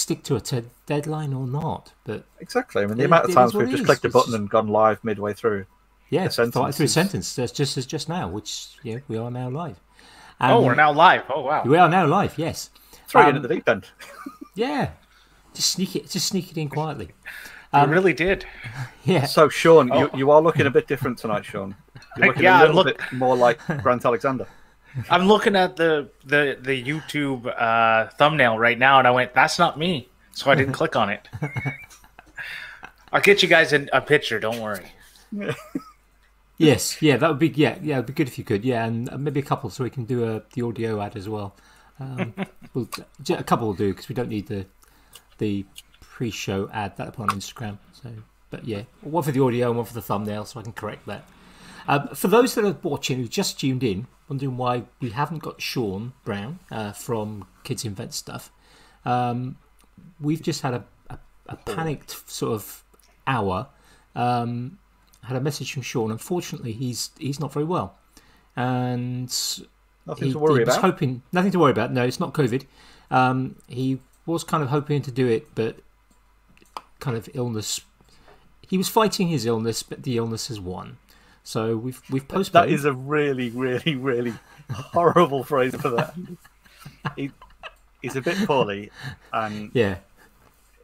stick to a t- deadline or not. But Exactly. I mean, the It- amount of times we've just is. clicked a button just- and gone live midway through. yeah, The sentence thought through a sentence that's just as just now, which yeah, we are now live. Oh, Um, we're now live. Oh wow. we are now live. Yes. Throw you Um, in at the deep end. Yeah. Just sneak it. Just sneak it in quietly. we really did. Yeah. So, Sean, Oh. you, you are looking a bit different tonight, Sean. You're looking Yeah, a little look- bit more like Grant Alexander. I'm looking at the the the YouTube uh, thumbnail right now, and I went, "That's not me," so I didn't click on it. I'll get you guys a, a picture. Don't worry. Yes. Yeah. That would be yeah. Yeah. It'd be good if you could. Yeah, and uh, maybe a couple so we can do a the audio ad as well. Um, we'll, a couple will do because we don't need the the pre-show ad that up on Instagram. So, but yeah, one for the audio and one for the thumbnail, so I can correct that. Um, for those that are watching who just tuned in, wondering why we haven't got Sean Brown uh, from Kids Invent Stuff, um, we've just had a, a, a panicked sort of hour. Um, had a message from Sean. Unfortunately, he's he's not very well, and Nothing he, to worry he was about. hoping nothing to worry about. No, it's not COVID. Um, he was kind of hoping to do it, but kind of illness. He was fighting his illness, but the illness has won. So we've we've postponed. That is a really, really, really horrible phrase for that. He, he's a bit poorly, and yeah,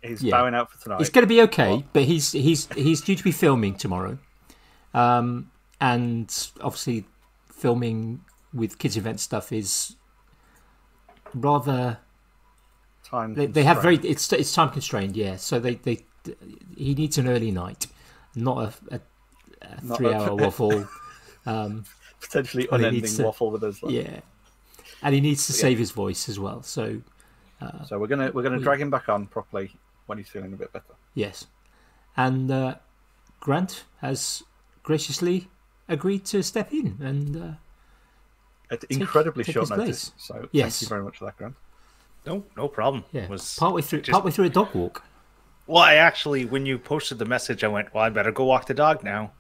he's Yeah. bowing out for tonight. it's going to be okay. But he's he's he's due to be filming tomorrow, um, and obviously filming with Kids Invent Stuff is rather Time they, they have very it's it's time constrained yeah so they they he needs an early night not a, a, a three-hour waffle um potentially Well, unending to- waffle with us. yeah and he needs to save his voice as well so So we're gonna we're gonna We- drag him back on properly when he's feeling a bit better. yes and uh, grant has graciously agreed to step in and uh, At incredibly take short notice. So Yes. thank you very much for that, Grant. No, no problem. yeah Was partway through just- partway through a dog walk Well, I actually, when you posted the message, I went, "Well, I better go walk the dog now."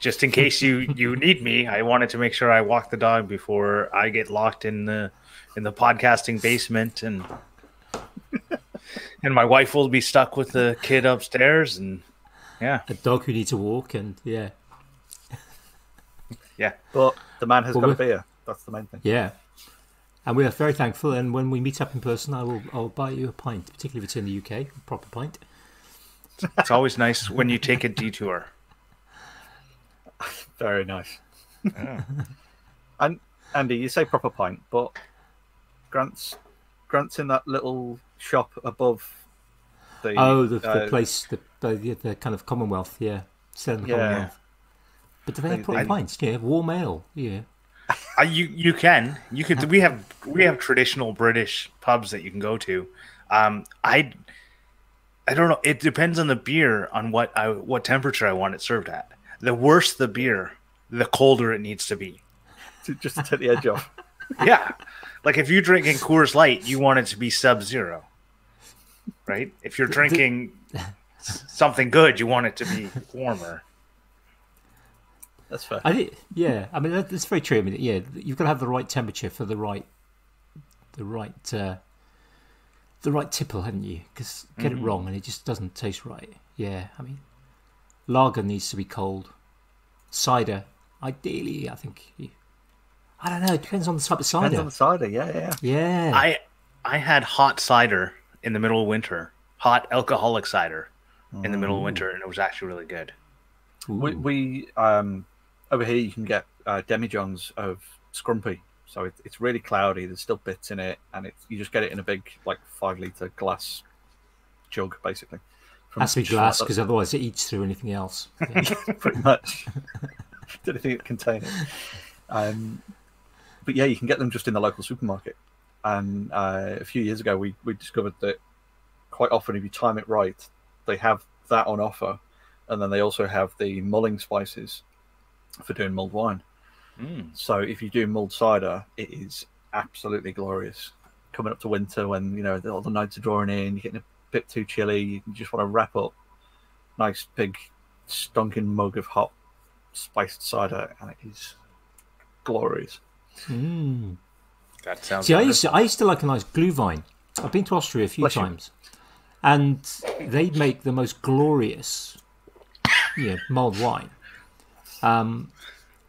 Just in case you you need me, I wanted to make sure I walk the dog before I get locked in the in the podcasting basement, and and my wife will be stuck with the kid upstairs, and yeah, a dog who needs a walk and yeah yeah. But the man has Well, got a we're- beer. That's the main thing. Yeah. And we are very thankful. And when we meet up in person, I will I'll buy you a pint, particularly if it's in the UK, a proper pint. It's always nice when you take a detour. Very nice. and Andy, you say proper pint, but Grant's Grant's in that little shop above the Oh, the, the uh, place, the, the the kind of Commonwealth, yeah, selling Yeah. Commonwealth. But do they have They- proper they- pints? Yeah, warm ale. Yeah. Uh, you you can you could we have we have traditional British pubs that you can go to. Um, I I don't know. It depends on the beer on what I what temperature I want it served at. The worse the beer, the colder it needs to be. just to take the edge off. Yeah, like if you're drinking Coors Light, you want it to be sub zero, right? If you're drinking something good, you want it to be warmer. That's fair. I did, yeah. I mean, that, that's very true. I mean, yeah, you've got to have the right temperature for the right, the right, uh, the right tipple, haven't you? Because get Mm-hmm. it wrong and it just doesn't taste right. Yeah, I mean, lager needs to be cold. Cider, ideally, I think. You, I don't know. It depends on the type of cider. Depends on the cider. Yeah, yeah. yeah, I I had hot cider in the middle of winter, hot alcoholic cider in the middle of winter, and it was actually really good. We, we um over here you can get uh, demijohns of scrumpy, so it, it's really cloudy. There's still bits in it, and it's you just get it in a big like five liter glass jug, basically. From has to be glass because otherwise it eats through anything else. Yeah. pretty much. Anything that contain it. Um, but yeah, you can get them just in the local supermarket. And uh, a few years ago, we, we discovered that quite often, if you time it right, they have that on offer, and then they also have the mulling spices for doing mulled wine. Mm. So if you do mulled cider, it is absolutely glorious. Coming up to winter, when you know all the nights are drawing in, you're getting a bit too chilly, you just want to wrap up nice big stunking mug of hot spiced cider, and it is glorious. Mm. That sounds. See, I used to, I used to like a nice glühwein I've been to Austria a few Bless you. times, and they make the most glorious, you know, mulled wine. Um,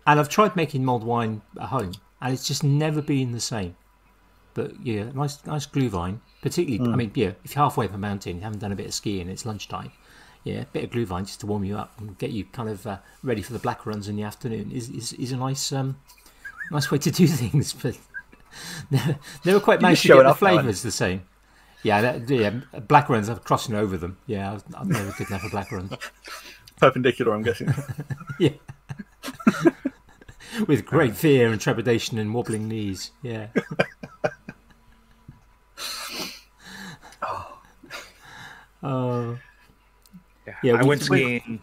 and I've tried making mulled wine at home, and it's just never been the same. But yeah, nice, nice glühwein. Particularly, I mean, yeah, if you're halfway up a mountain, you haven't done a bit of skiing, it's lunchtime. Yeah, a bit of glühwein just to warm you up and get you kind of uh, ready for the black runs in the afternoon is is, is a nice um, nice way to do things. But never, never quite managed to get the flavours the same. Yeah, that, yeah, black runs. I'm crossing over them. Yeah, I've, I've never good enough for black runs. Perpendicular, I'm guessing. Yeah, with great fear and trepidation and wobbling knees. Yeah. Oh. oh. Yeah, Yeah, I we- went we- skiing.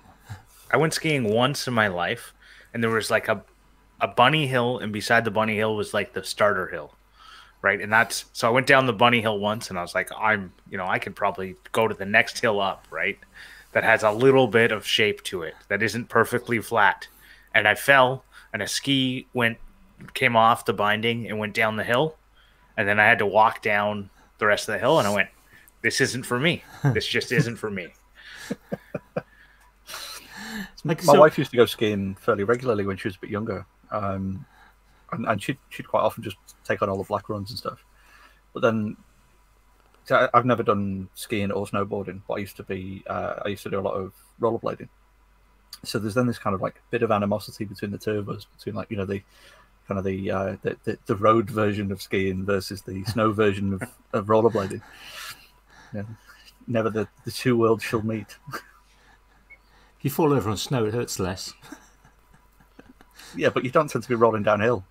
I went skiing once in my life, and there was like a a bunny hill, and beside the bunny hill was like the starter hill, right? And that's so I went down the bunny hill once, and I was like, I'm, you know, I could probably go to the next hill up, right? That has a little bit of shape to it, that isn't perfectly flat, and I fell, and a ski went came off the binding and went down the hill, and then I had to walk down the rest of the hill, and I went, this isn't for me. This just isn't for me. Like, My so- wife used to go skiing fairly regularly when she was a bit younger, um, and, and she'd she'd quite often just take on all the black runs and stuff. But then, I, I've never done skiing or snowboarding, but I used to be uh, I used to do a lot of rollerblading. So there's then this kind of like bit of animosity between the two of us, between like you know the kind of the uh, the, the, the road version of skiing versus the snow version of, of rollerblading. Yeah. Never the, the two worlds shall meet. if you fall over on snow, it hurts less. Yeah, but you don't tend to be rolling downhill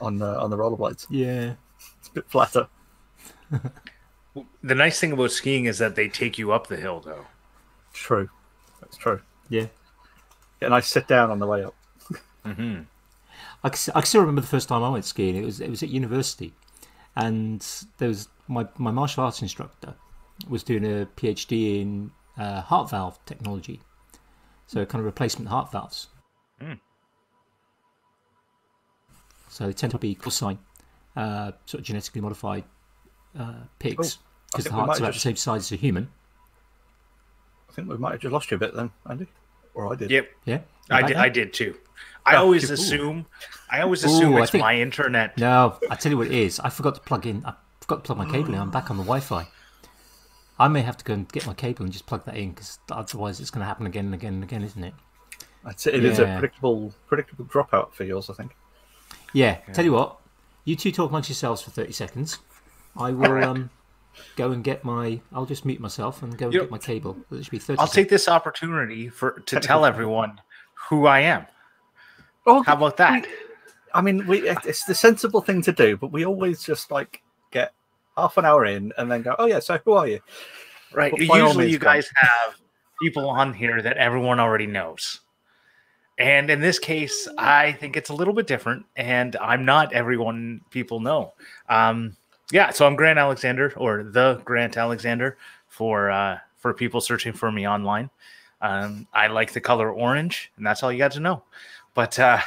on uh, on the rollerblades. Yeah. It's a bit flatter. The nice thing about skiing is that they take you up the hill, though. True, that's true. Yeah. And I sit down on the way up. Mm-hmm. I can, s- I can still remember the first time I went skiing. It was it was at university, and there was my my martial arts instructor was doing a PhD in uh, heart valve technology, so kind of replacement heart valves. Mm. So they tend to be porcine, uh, sort of genetically modified uh, pigs, Oh, because the might heart's have about just- the same size as a human. I think we might have just lost you a bit then, Andy. Or I did. Yep, Yeah, I Like did. that? I did too. I Oh, always ooh. assume. I always assume Ooh, it's think- my internet. No, I tell you what it is. I forgot to plug in. I forgot to plug my cable in. I'm back on the Wi-Fi. I may have to go and get my cable and just plug that in because otherwise it's going to happen again and again and again, isn't it? I'd say it is a predictable predictable dropout for yours, I think. Yeah. Tell you what, you two talk amongst yourselves for thirty seconds. I will um, go and get my. I'll just mute myself and go and You- get my cable. It should be thirty. I'll seconds. take this opportunity for to tell everyone who I am. Oh, How about that? I mean, we it's the sensible thing to do, but we always just like get half an hour in and then go, "Oh yeah, so who are you?" Right. Well, Usually, means, you go. guys have people on here that everyone already knows. And in this case, I think it's a little bit different, and I'm not everyone people know. Um, yeah, so I'm Grant Alexander, or the Grant Alexander, for uh, for people searching for me online. Um, I like the color orange, and that's all you got to know. But uh,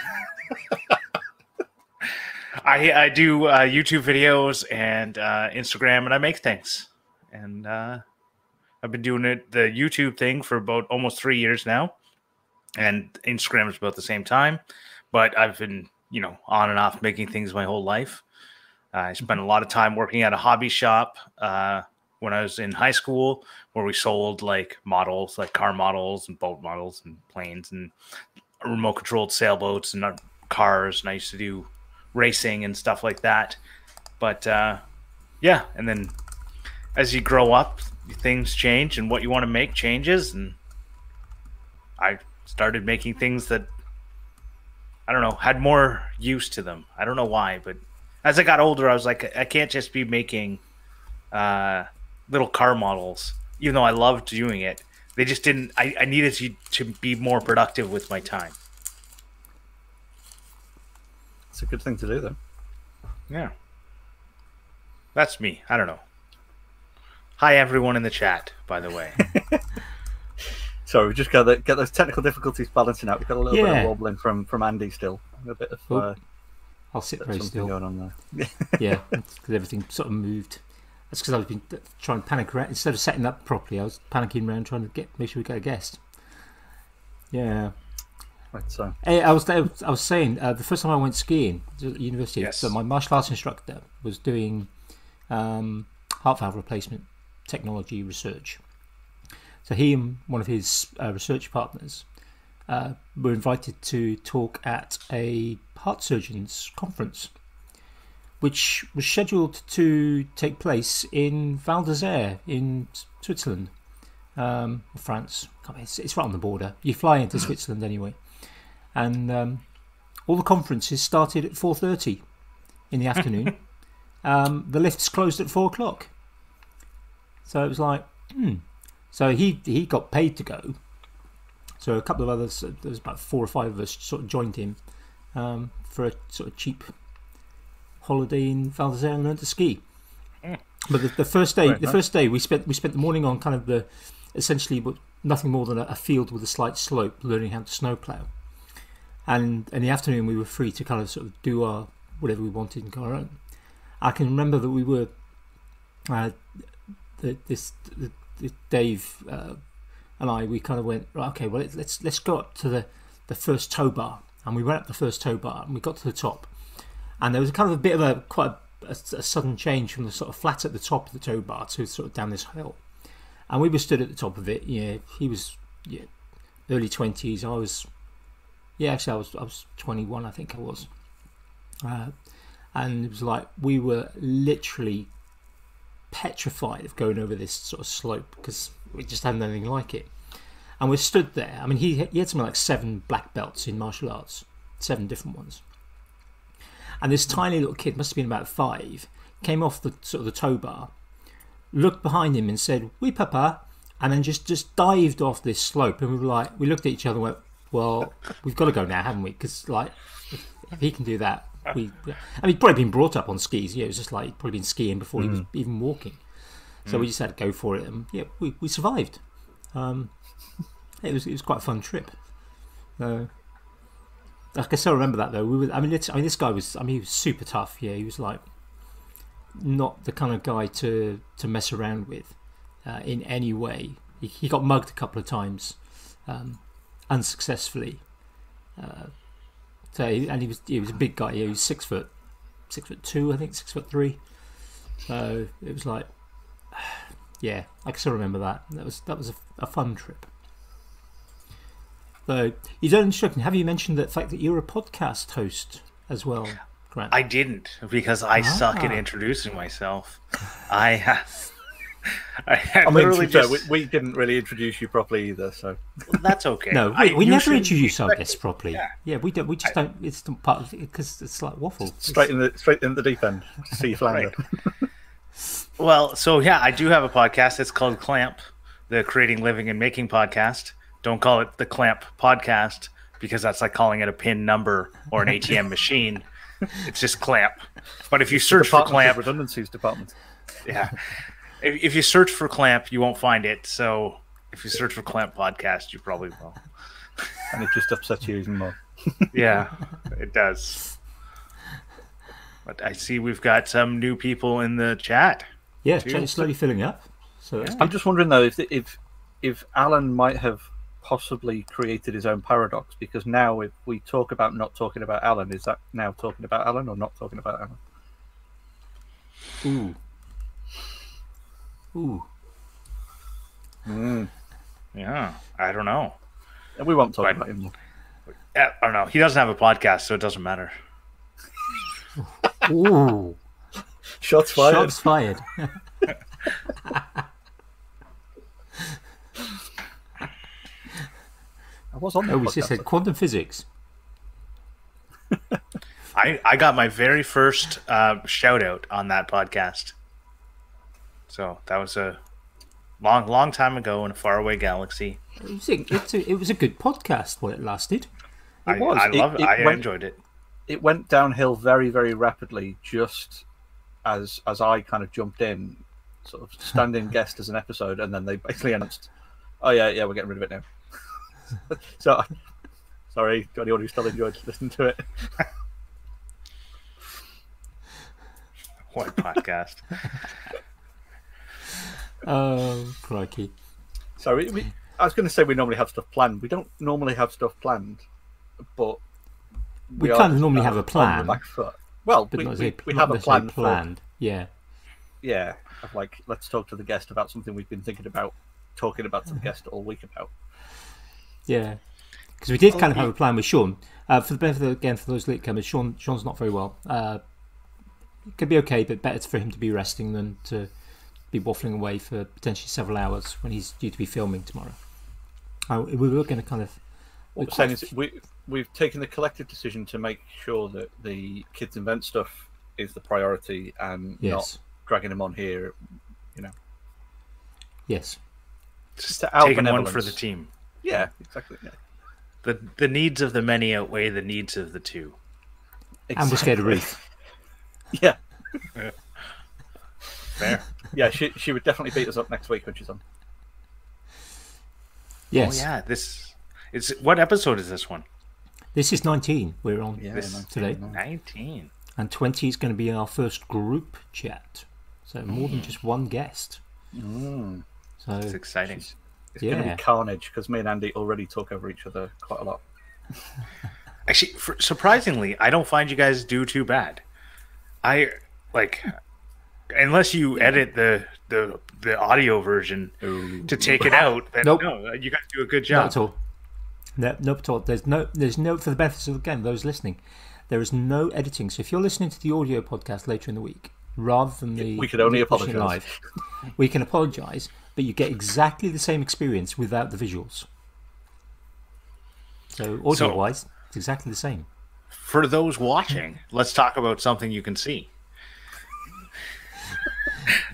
I I do uh, YouTube videos and uh, Instagram, and I make things. And uh, I've been doing it the YouTube thing for about almost three years now, and Instagram is about the same time. But I've been, you know, on and off making things my whole life. I spent a lot of time working at a hobby shop uh, when I was in high school, where we sold like models, like car models and boat models and planes and remote controlled sailboats and uh, cars. And I used to do racing and stuff like that. But uh, yeah, and then as you grow up, things change and what you want to make changes. And I started making things that I don't know had more use to them. I don't know why, but as I got older, I was like, I can't just be making uh, little car models, even though I loved doing it. They just didn't. I, I needed to, to be more productive with my time. It's a good thing to do, though. Yeah, that's me. I don't know. Hi, everyone in the chat. By the way, Sorry, we just got to get those technical difficulties balancing out. We've got a little bit of wobbling from from Andy still. A bit of uh, I'll sit very still. going on there. yeah, because everything sort of moved. That's because I've been trying to panic around instead of setting up properly. I was panicking around trying to get make sure we got a guest. Yeah. Right, so Hey, I was I was saying uh, the first time I went skiing at university. Yes. So my martial arts instructor was doing um, heart valve replacement technology research. So he and one of his uh, research partners uh, were invited to talk at a heart surgeons conference, which was scheduled to take place in Val d'Isère in Switzerland, um, France. It's, it's right on the border. You fly into Switzerland anyway, and um, all the conferences started at four thirty in the afternoon. um, the lifts closed at four o'clock. So it was like, hmm. So he he got paid to go. So a couple of others, there was about four or five of us, sort of joined him um, for a sort of cheap holiday in Val d'Isère and learned to ski. But the, the first day, the nice. first day we spent we spent the morning on kind of the essentially nothing more than a, a field with a slight slope, learning how to snowplow. And in the afternoon, we were free to kind of sort of do our whatever we wanted and go our own. I can remember that we were uh, the, this the, the Dave uh, and I we kind of went right okay well let's- let's go up to the the first tow bar. And we went up the first tow bar and we got to the top. And there was kind of a bit of a quite a, a, sudden change from the sort of flat at the top of the tow bar to sort of down this hill. And we were stood at the top of it yeah he was yeah, early 20s I was yeah actually I was I was 21 I think I was. Uh, and it was like we were literally petrified of going over this sort of slope because we just hadn't anything like it. And we stood there. I mean, he, he had something like seven black belts in martial arts, seven different ones. And this tiny little kid, must have been about five, came off the sort of the tow bar, looked behind him and said, "We papa," and then just just dived off this slope. And we were like, we looked at each other and went, "Well, we've got to go now, haven't we? Because like, if, if he can do that, we." I mean, he'd probably been brought up on skis. Yeah, it was just like he'd probably been skiing before he was mm. even walking. So we just had to go for it, and yeah, we, we survived. Um, it was it was quite a fun trip. So, I can still remember that though. We were, I mean, I mean, this guy was. I mean, he was super tough. Yeah, he was like not the kind of guy to to mess around with uh, in any way. He, he got mugged a couple of times, um, unsuccessfully. Uh, so he, and he was he was a big guy. Yeah, he was six foot six foot two, I think, six foot three. So it was like, yeah, I can still remember that. That was that was a, a fun trip. So you don't instructing. Have you mentioned the fact that you're a podcast host as well, Grant? I didn't because I suck at Ah. introducing myself. I have. I, I I mean, literally to be fair, just. we, we didn't really introduce you properly either. So That's okay. no, we, I we never usually- introduce our guests properly. Yeah. Yeah, we don't. We just don't. It's not part of it because it's like waffle. It's- straight in the straight in the deep end. to See you flounder. Well, so yeah, I do have a podcast. It's called Clamp, the Creating, Living, and Making podcast. Don't call it the Clamp podcast because that's like calling it a PIN number or an ATM machine. It's just Clamp. But if you search for Clamp, Redundancies Department. yeah, if, if you search for Clamp, you won't find it. So if you search for Clamp podcast, you probably will. And it just upsets you even more. Yeah, it does. But I see we've got some new people in the chat. yeah, Two. it's slowly filling up. So that's I'm just wondering though if if if Alan might have possibly created his own paradox because now if we talk about not talking about Alan, is that now talking about Alan or not talking about Alan? Ooh. Ooh. Mm. Yeah, I don't know. And we won't talk Right. about him. I don't know. He doesn't have a podcast, so it doesn't matter. Ooh. Shots fired. Shots fired. I was on the Oh, we just podcast. said quantum physics. I, I got my very first uh, shout out on that podcast. So that was a long, long time ago in a faraway galaxy. It was a, it's a, it was a good podcast while it lasted. I, was. I It- love it. it I went- enjoyed it. It went downhill very very rapidly just as as I kind of jumped in, sort of stand-in guest as an episode, and then they basically announced, "Oh yeah, yeah, we're getting rid of it now." so, sorry to anyone who still enjoyed listening to it. What podcast? Oh, crikey. So we, we, I was going to say we normally have stuff planned. We don't normally have stuff planned, but We are kind of normally have a plan, back foot. Well, but we, we, a- we have a plan for planned. Yeah. yeah, of like let's talk to the guest about something we've been thinking about, talking about to the guest all week about. Yeah, because we did kind of have a plan with Sean. Uh, for the benefit of, again for those latecomers, Sean Sean's not very well. Uh, it could be okay, but better for him to be resting than to be waffling away for potentially several hours when he's due to be filming tomorrow. Uh, we were going to kind of. What we're saying is we we've taken the collective decision to make sure that the kids invent stuff is the priority and Yes. not dragging them on here. You know, Yes. Just To our taking one for the team. yeah, exactly. Yeah. The the needs of the many outweigh the needs of the two. And we're scared of Exactly. Ruth. Yeah, Fair. yeah. She she would definitely beat us up next week when she's on. Yes. Oh yeah, this it's what episode is this one? This is 19 we're on. Yeah, This- no, today. Nineteen. And 20 is going to be our first group chat. So more than just one guest. Mm. So It's exciting. It's going to be carnage because me and Andy already talk over each other quite a lot. Actually, for, surprisingly, I don't find you guys do too bad. I like unless you edit the the the audio version to take it out. Then Nope. no, you guys do a good Not job. at all. No, not at all. There's no, there's no, for the benefit of again those listening, there is no editing. So if you're listening to the audio podcast later in the week, rather than the We can only apologise. live, we can apologise, but you get exactly the same experience without the visuals. So audio wise, it's exactly the same. For those watching, let's talk about something you can see.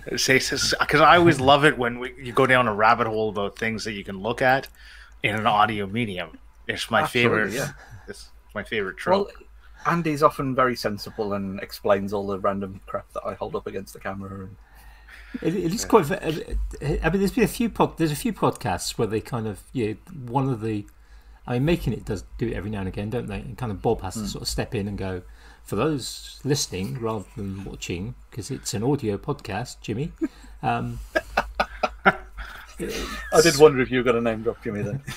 Because I always love it when we, you go down a rabbit hole about things that you can look at in an audio medium. It's my Absolutely, favorite. yeah. It's my favorite Well, trope. Andy's often very sensible and explains all the random crap that I hold up against the camera. And It, it is quite. I mean, there's been a few pod, There's a few podcasts where they kind of yeah. One of the, I mean, making it does do it every now and again, don't they? And kind of Bob has to sort of step in and go, for those listening rather than watching, because it's an audio podcast, Jimmy. Um, I did wonder if you got a name drop Jimmy then.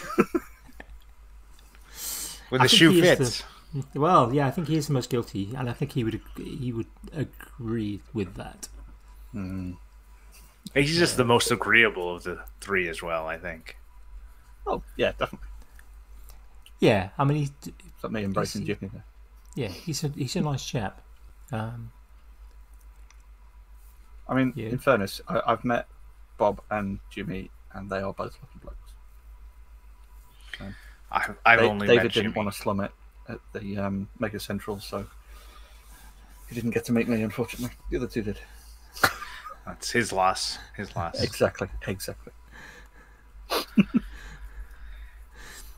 When the shoe fits. the- well, yeah, I think he is the most guilty, and I think he would he would agree with that. He's just the most agreeable of the three as well, I think. oh, yeah, definitely. Yeah, I mean, he, Is that me embracing Jimmy there? yeah, he's a he's a nice chap. Um, I mean, Yeah. in fairness, I, I've met Bob and Jimmy, and they are both lucky blokes. I, I've Da- only David met didn't Jimmy. want to slum it at the um, Maker Central, so he didn't get to meet me, unfortunately. The other two did. That's his loss. His loss. Exactly, exactly.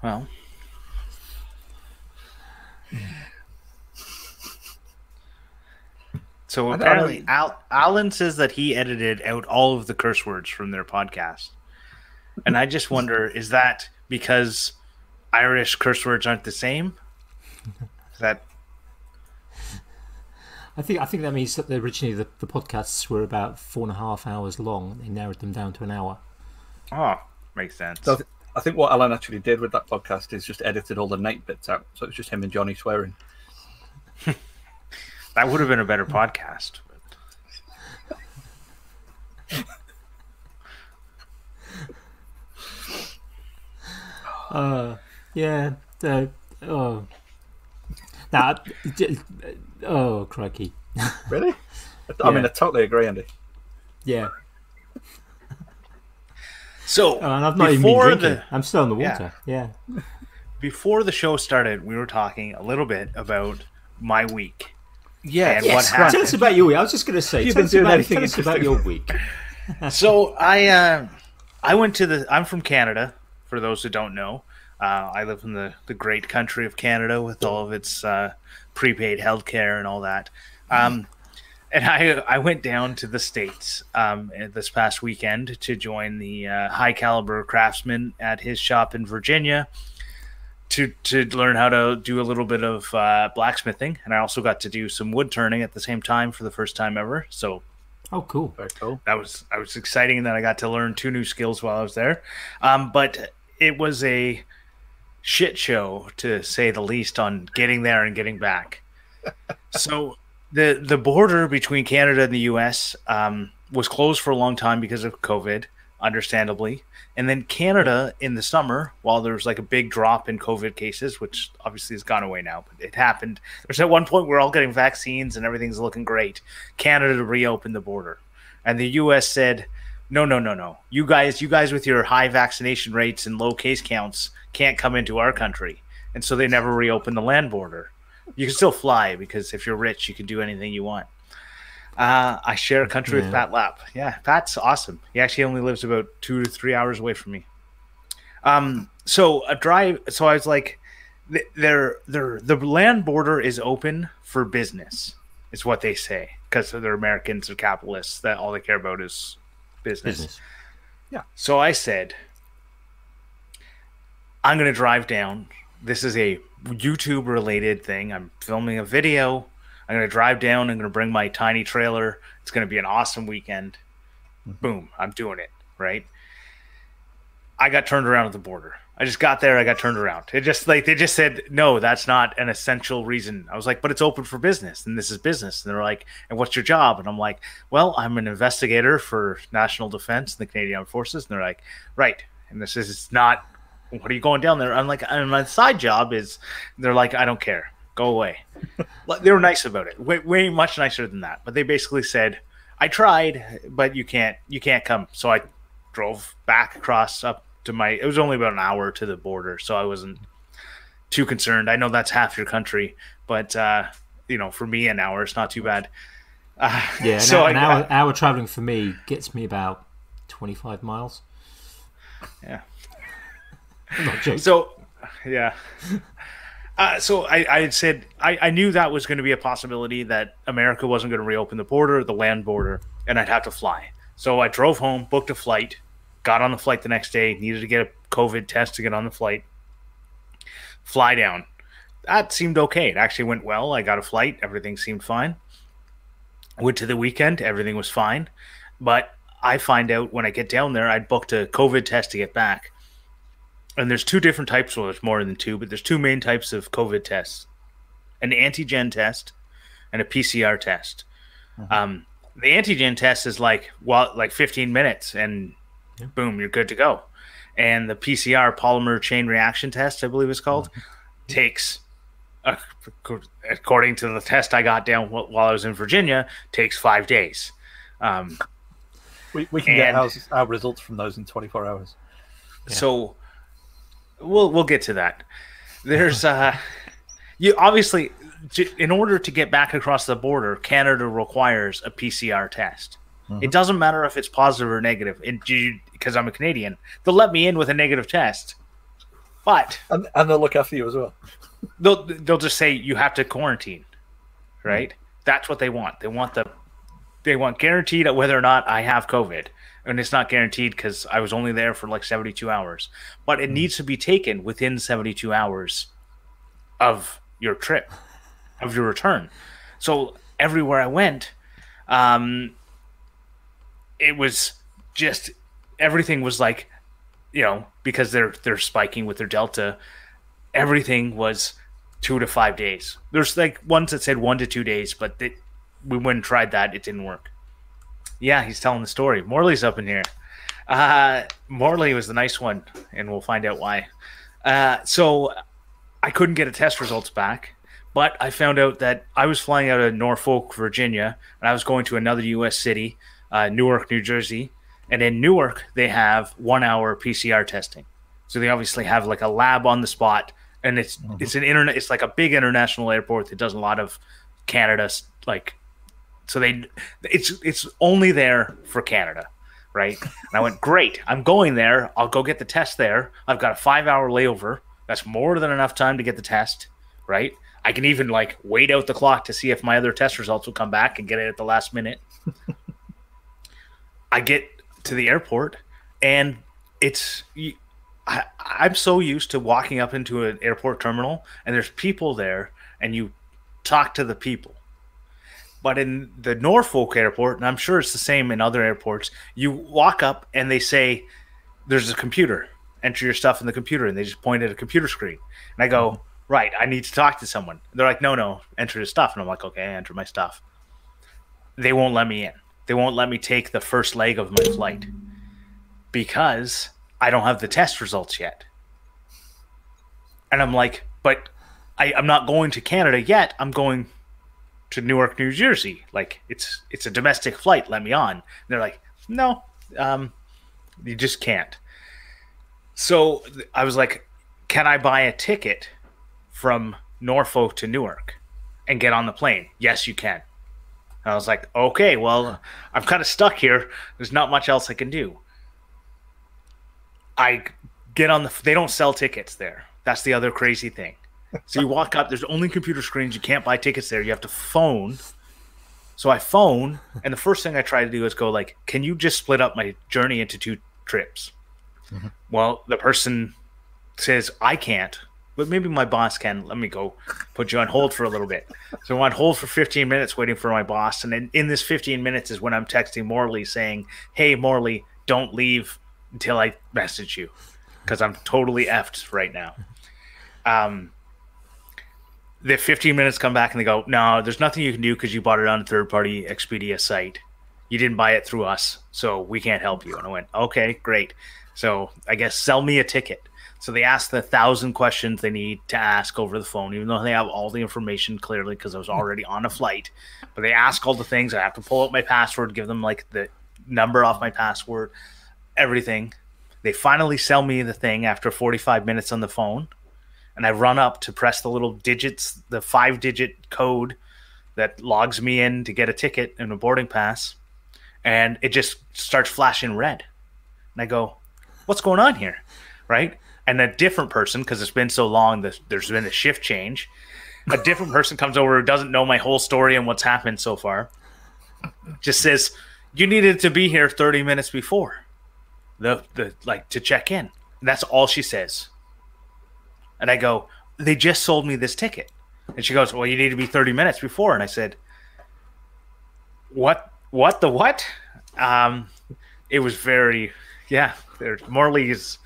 Well, so apparently, Al, Alan says that he edited out all of the curse words from their podcast, and I just wonder: is that because Irish curse words aren't the same? Is that I think I think that means that originally the, the podcasts were about four and a half hours long. And They narrowed them down to an hour. oh makes sense? So I, I think what Alan actually did with that podcast is just edited all the Nate bits out. So it's just him and Johnny swearing. that would have been a better podcast. But... Uh, yeah. Uh, oh. Nah, j- oh crikey. Really? I mean, Yeah. I totally agree, Andy. Yeah. So Oh, and I've not even been before drinking. the I'm still in the Yeah. water. Yeah. before the show started, we were talking a little bit about my week. Yeah, And what Tell us about your week. I was just going to say. You've tell been us doing about, anything tell us about your week. so I uh, I went to the I'm from Canada for those who don't know. Uh, I live in the, the great country of Canada with all of its uh, prepaid healthcare and all that. Um, and I I went down to the states um, this past weekend to join the uh, high caliber craftsman at his shop in Virginia to to learn how to do a little bit of uh, blacksmithing and I also got to do some wood turning at the same time for the first time ever so Oh, cool. Very cool. that was I was exciting that I got to learn two new skills while I was there. Um, but it was a shit show to say the least on getting there and getting back. so the the border between Canada and the U.S. Um, was closed for a long time because of COVID, understandably. And then Canada in the summer, while there was like a big drop in COVID cases, which obviously has gone away now, but it happened. There's at one point we're all getting vaccines and everything's looking great. Canada reopened the border, and the U.S. said, "No, no, no, no. You guys, you guys with your high vaccination rates and low case counts can't come into our country." And so they never reopened the land border. You can still fly because if you're rich, you can do anything you want. Uh, I share a country with Pat Lap. Yeah, Pat's awesome. He actually only lives about two to three hours away from me. Um, so a drive. So I was like, th- their their the land border is open for business, is what they say, because they're Americans, they're capitalists. That all they care about is business. Business. Yeah. So I said, I'm going to drive down. This is a YouTube related thing. I'm filming a video. I'm going to drive down. I'm going to bring my tiny trailer. It's going to be an awesome weekend. Mm-hmm. Boom. I'm doing it. Right. I got turned around at the border. I just got there. I got turned around. It just like they just said, no, that's not an essential reason. I was like, but it's open for business, and this is business. And they're like, and what's your job? And I'm like, well, I'm an investigator for national defense and the Canadian Armed Forces. And they're like, right. And this is not. What are you going down there? I'm like, and my side job is. They're like, I don't care. Go away. They were nice about it. Way, way much nicer than that. But they basically said, I tried, but you can't. You can't come. So I drove back across up to my it was only about an hour to the border so i wasn't too concerned i know that's half your country but uh you know for me an hour it's not too bad uh, Yeah, an, so hour, I, an hour, hour traveling for me gets me about 25 miles. Yeah. I'm not joking. so yeah uh, so I, I said I, I knew that was going to be a possibility that America wasn't going to reopen the border, the land border, and I'd have to fly. So I drove home, booked a flight, got on the flight the next day, needed to get a COVID test to get on the flight, fly down. That seemed okay. It actually went well. I got a flight, everything seemed fine. Went to the weekend, everything was fine. But I find out when I get down there, I'd booked a COVID test to get back. And there's two different types. Well, there's more than two, but there's two main types of COVID tests an antigen test and a PCR test. Um, the antigen test is like well, like 15 minutes, and boom, you're good to go. And the PCR polymer chain reaction test, I believe it's called, takes, uh, according to the test I got down while I was in Virginia, takes five days. Um, We, we can get our, our results from those in 24 hours. So we'll we'll get to that. There's uh you obviously in order to get back across the border, Canada requires a PCR test. It doesn't matter if it's positive or negative. Because I'm a Canadian, they'll let me in with a negative test, but And, and they'll look after you as well. they'll they'll just say you have to quarantine, right? That's what they want. They want the they want guaranteed whether or not I have COVID, and it's not guaranteed because I was only there for like seventy two hours, but it needs to be taken within seventy two hours of your trip, of your return. So everywhere I went, um, it was just everything was like, you know, because they're they're spiking with their delta everything was two to five days. There's like ones that said one to two days, but they, we went and tried that. It didn't work. Yeah, he's telling the story. Morley's up in here. Uh, Morley was the nice one, and we'll find out why. Uh, so I couldn't get a test results back, but I found out that I was flying out of Norfolk, Virginia, and I was going to another U.S. city, uh, Newark, New Jersey. And in Newark, they have one hour PCR testing. So they obviously have like a lab on the spot, and it's it's an internet. It's like a big international airport that does a lot of Canada's like. So they, it's it's only there for Canada, right? And I went, great. I'm going there. I'll go get the test there. I've got a five hour layover. That's more than enough time to get the test, right? I can even like wait out the clock to see if my other test results will come back and get it at the last minute. I get to the airport and it's I, I'm so used to walking up into an airport terminal and there's people there and you talk to the people. But in the Norfolk airport, and I'm sure it's the same in other airports, you walk up and they say, There's a computer. Enter your stuff in the computer. And they just point at a computer screen. And I go, mm-hmm. Right, I need to talk to someone. They're like, No, no, enter your stuff. And I'm like, Okay, I enter my stuff. They won't let me in. They won't let me take the first leg of my flight because I don't have the test results yet. And I'm like, But I, I'm not going to Canada yet. I'm going to Newark, New Jersey. Like it's it's a domestic flight. Let me on. And they're like, no, um, you just can't. So I was like, can I buy a ticket from Norfolk to Newark and get on the plane? Yes, you can. And I was like, okay, well, I'm kind of stuck here. There's not much else I can do. I get on the. They don't sell tickets there. That's the other crazy thing. So you walk up. There's only computer screens. You can't buy tickets there. You have to phone. So I phone, and the first thing I try to do is go like, "Can you just split up my journey into two trips?" Mm-hmm. Well, the person says I can't, but maybe my boss can. Let me go put you on hold for a little bit. So I'm on hold for 15 minutes waiting for my boss, and in, in this 15 minutes is when I'm texting Morley saying, "Hey, Morley, don't leave until I message you, because I'm totally effed right now." Um, the 15 minutes come back and they go, no, there's nothing you can do because you bought it on a third party Expedia site. You didn't buy it through us, so we can't help you. And I went, okay, great. So I guess sell me a ticket. So they ask the thousand questions they need to ask over the phone, even though they have all the information clearly because I was hmm. already on a flight. But they ask all the things. I have to pull out my password, give them like the number off my password, everything. They finally sell me the thing after 45 minutes on the phone and I run up to press the little digits, the five digit code that logs me in to get a ticket and a boarding pass, and it just starts flashing red. And I go, What's going on here? Right? And a different person, because it's been so long that there's been a shift change, a different person comes over who doesn't know my whole story and what's happened so far, just says, You needed to be here 30 minutes before the, the like to check in. And that's all she says. And I go, they just sold me this ticket. And she goes, well, you need to be 30 minutes before. And I said, what, what, the what? Um, it was very, yeah, there's Morley is,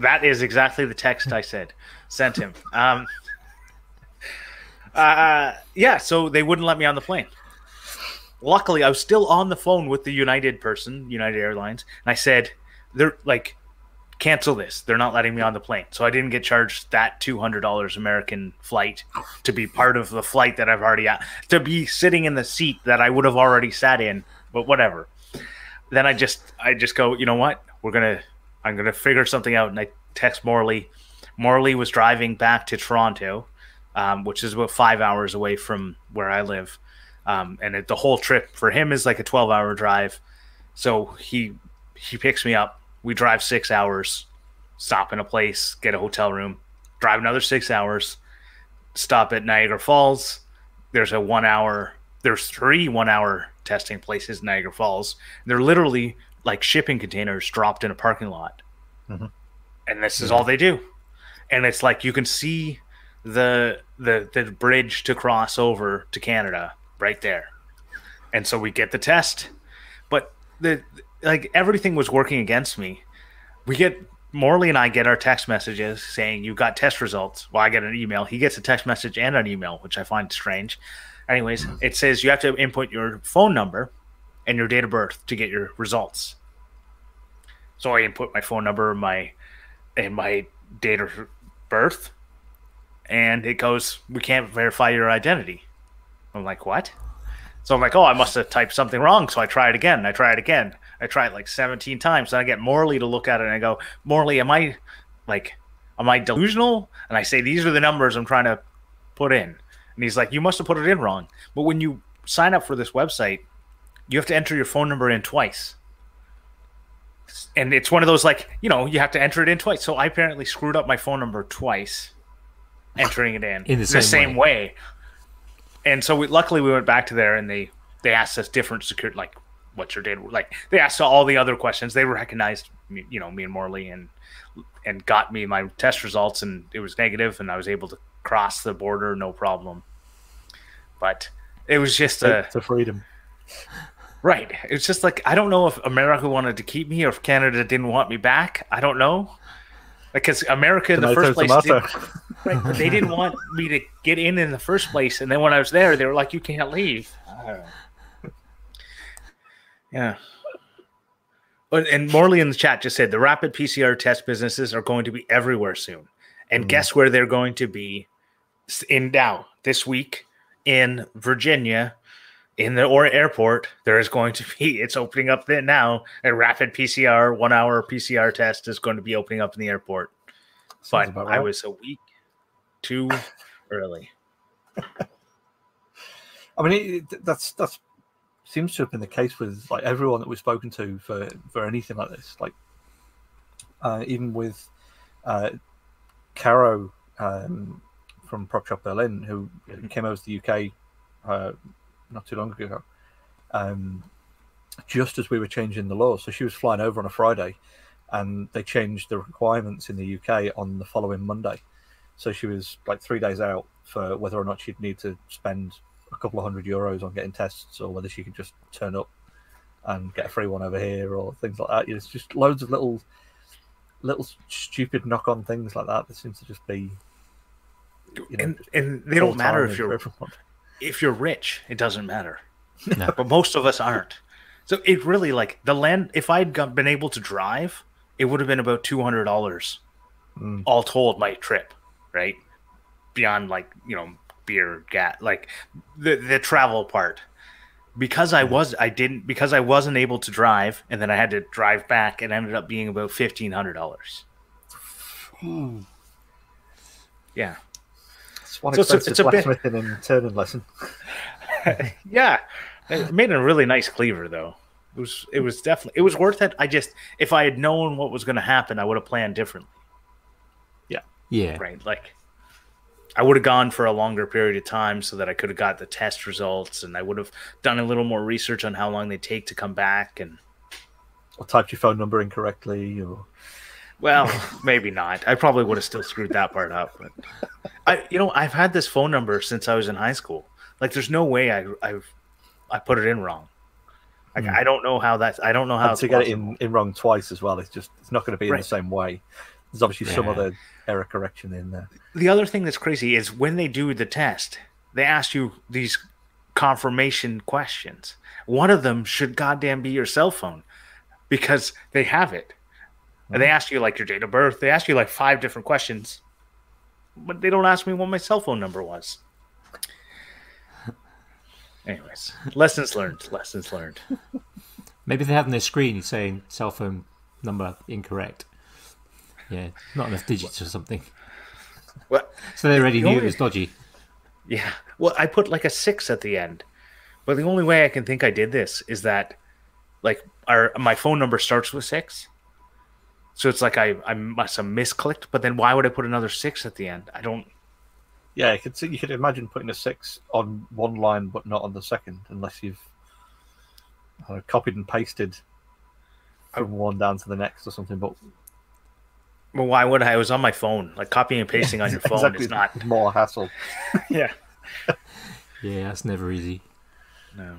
that is exactly the text I said, sent him. Um, uh, yeah, so they wouldn't let me on the plane. Luckily, I was still on the phone with the United person, United Airlines, and I said, they're like, cancel this. They're not letting me on the plane. So I didn't get charged that $200 American flight to be part of the flight that I've already at, to be sitting in the seat that I would have already sat in, but whatever. Then I just I just go, you know what? We're going to I'm going to figure something out and I text Morley. Morley was driving back to Toronto, um, which is about 5 hours away from where I live. Um, and it, the whole trip for him is like a 12 hour drive. So he he picks me up we drive six hours, stop in a place, get a hotel room, drive another six hours, stop at Niagara Falls. There's a one hour, there's three one hour testing places in Niagara Falls. They're literally like shipping containers dropped in a parking lot. Mm-hmm. And this is all they do. And it's like you can see the the the bridge to cross over to Canada right there. And so we get the test. But the like everything was working against me. We get Morley and I get our text messages saying you got test results. Well, I get an email. He gets a text message and an email, which I find strange. Anyways, it says you have to input your phone number and your date of birth to get your results. So I input my phone number, my and my date of birth, and it goes, "We can't verify your identity." I'm like, "What?" So I'm like, "Oh, I must have typed something wrong." So I try it again. I try it again. I try it like 17 times. And I get Morley to look at it and I go, Morley, am I like, am I delusional? And I say, these are the numbers I'm trying to put in. And he's like, you must have put it in wrong. But when you sign up for this website, you have to enter your phone number in twice. And it's one of those like, you know, you have to enter it in twice. So I apparently screwed up my phone number twice, entering it in, in the same, the same way. way. And so we, luckily we went back to there and they they asked us different security like what's your data like they asked all the other questions they recognized me, you know me and morley and and got me my test results and it was negative and i was able to cross the border no problem but It was just a to freedom. right. It's just like I don't know if America wanted to keep me or if Canada didn't want me back. I don't know. Because America in the first place, didn't- right, they didn't want me to get in in the first place, and then when I was there, they were like, "You can't leave." I don't know. Yeah. And Morley in the chat just said the rapid PCR test businesses are going to be everywhere soon. And mm-hmm. guess where they're going to be in now this week in Virginia in the or airport there is going to be it's opening up there now a rapid PCR 1 hour PCR test is going to be opening up in the airport. Sounds But about I right. was a week too early. I mean, it- that's that's seems to have been the case with like everyone that we've spoken to for for anything like this. Like, uh, even with uh, Caro um, from Prop Shop Berlin, who came over to the UK uh, not too long ago, um, just as we were changing the law. So she was flying over on a Friday, and they changed the requirements in the UK on the following Monday. So she was like three days out for whether or not she'd need to spend a couple of hundred euros on getting tests, or whether she could just turn up and get a free one over here, or things like that. It's just loads of little, little stupid knock-on things like that that seems to just be. You know, and and they don't matter if you're everyone. if you're rich, it doesn't matter. No. but most of us aren't. So it really like the land. If I'd got, been able to drive, it would have been about two hundred dollars, Mm. all told, my trip, right? Beyond like you know beer, gas, like the the travel part. Because I was, I didn't, because I wasn't able to drive, and then I had to drive back. It ended up being about fifteen hundred dollars. Hmm. Yeah, It's one So it's a- expensive it's a bit- and turning lesson. yeah. It made a really nice cleaver though. It was it was definitely it was worth it. I just if I had known what was going to happen, I would have planned differently. Yeah. Yeah. Right? Like I would have gone for a longer period of time so that I could have got the test results and I would have done a little more research on how long they take to come back and Or typed your phone number incorrectly, or well, maybe not. I probably would have still screwed that part up, but I you know, I've had this phone number since I was in high school. Like there's no way I I've I put it in wrong. Like Hmm. I don't know how that's I don't know how and to get it in, in wrong twice as well. It's just it's not going to be in Right. the same way. There's obviously some other error correction in there. the other thing that's crazy is when they do the test, they ask you these confirmation questions. One of them should goddamn be your cell phone because they have it. And they hmm. ask you like your date of birth. They ask you like five different questions, but they don't ask me what my cell phone number was. Anyways, lessons learned. Lessons learned. Maybe they have on their screen saying cell phone number incorrect. Yeah, not enough digits or something. Well, So they already The knew it was dodgy. Yeah. Well, I put like a six at the end, but the only way I can think I did this is that, like, our my phone number starts with six, so it's like I I must have misclicked. But then why would I put another six at the end? I don't. Yeah, you could see, you could imagine putting a six on one line but not on the second, unless you've uh, copied and pasted from one down to the next or something. But Well, why would I? I was on my phone. Like copying and pasting on your phone exactly, is not. more hassle. Yeah. Yeah, that's never easy. No.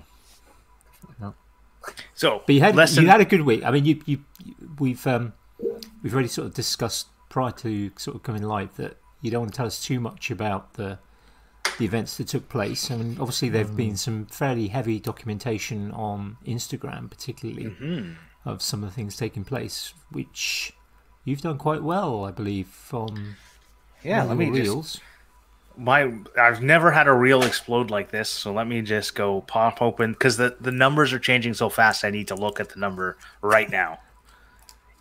No. So, But you had lesson, you had a good week. I mean, you, you we've um, we've already sort of discussed prior to sort of coming live that you don't want to tell us too much about the the events that took place. I mean, obviously there've been some fairly heavy documentation on Instagram, particularly Mhm. of some of the things taking place, which you've done quite well, I believe, from yeah. Let me your just reels. my I've never had a reel explode like this, so let me just go pop open because the the numbers are changing so fast. I need to look at the number right now.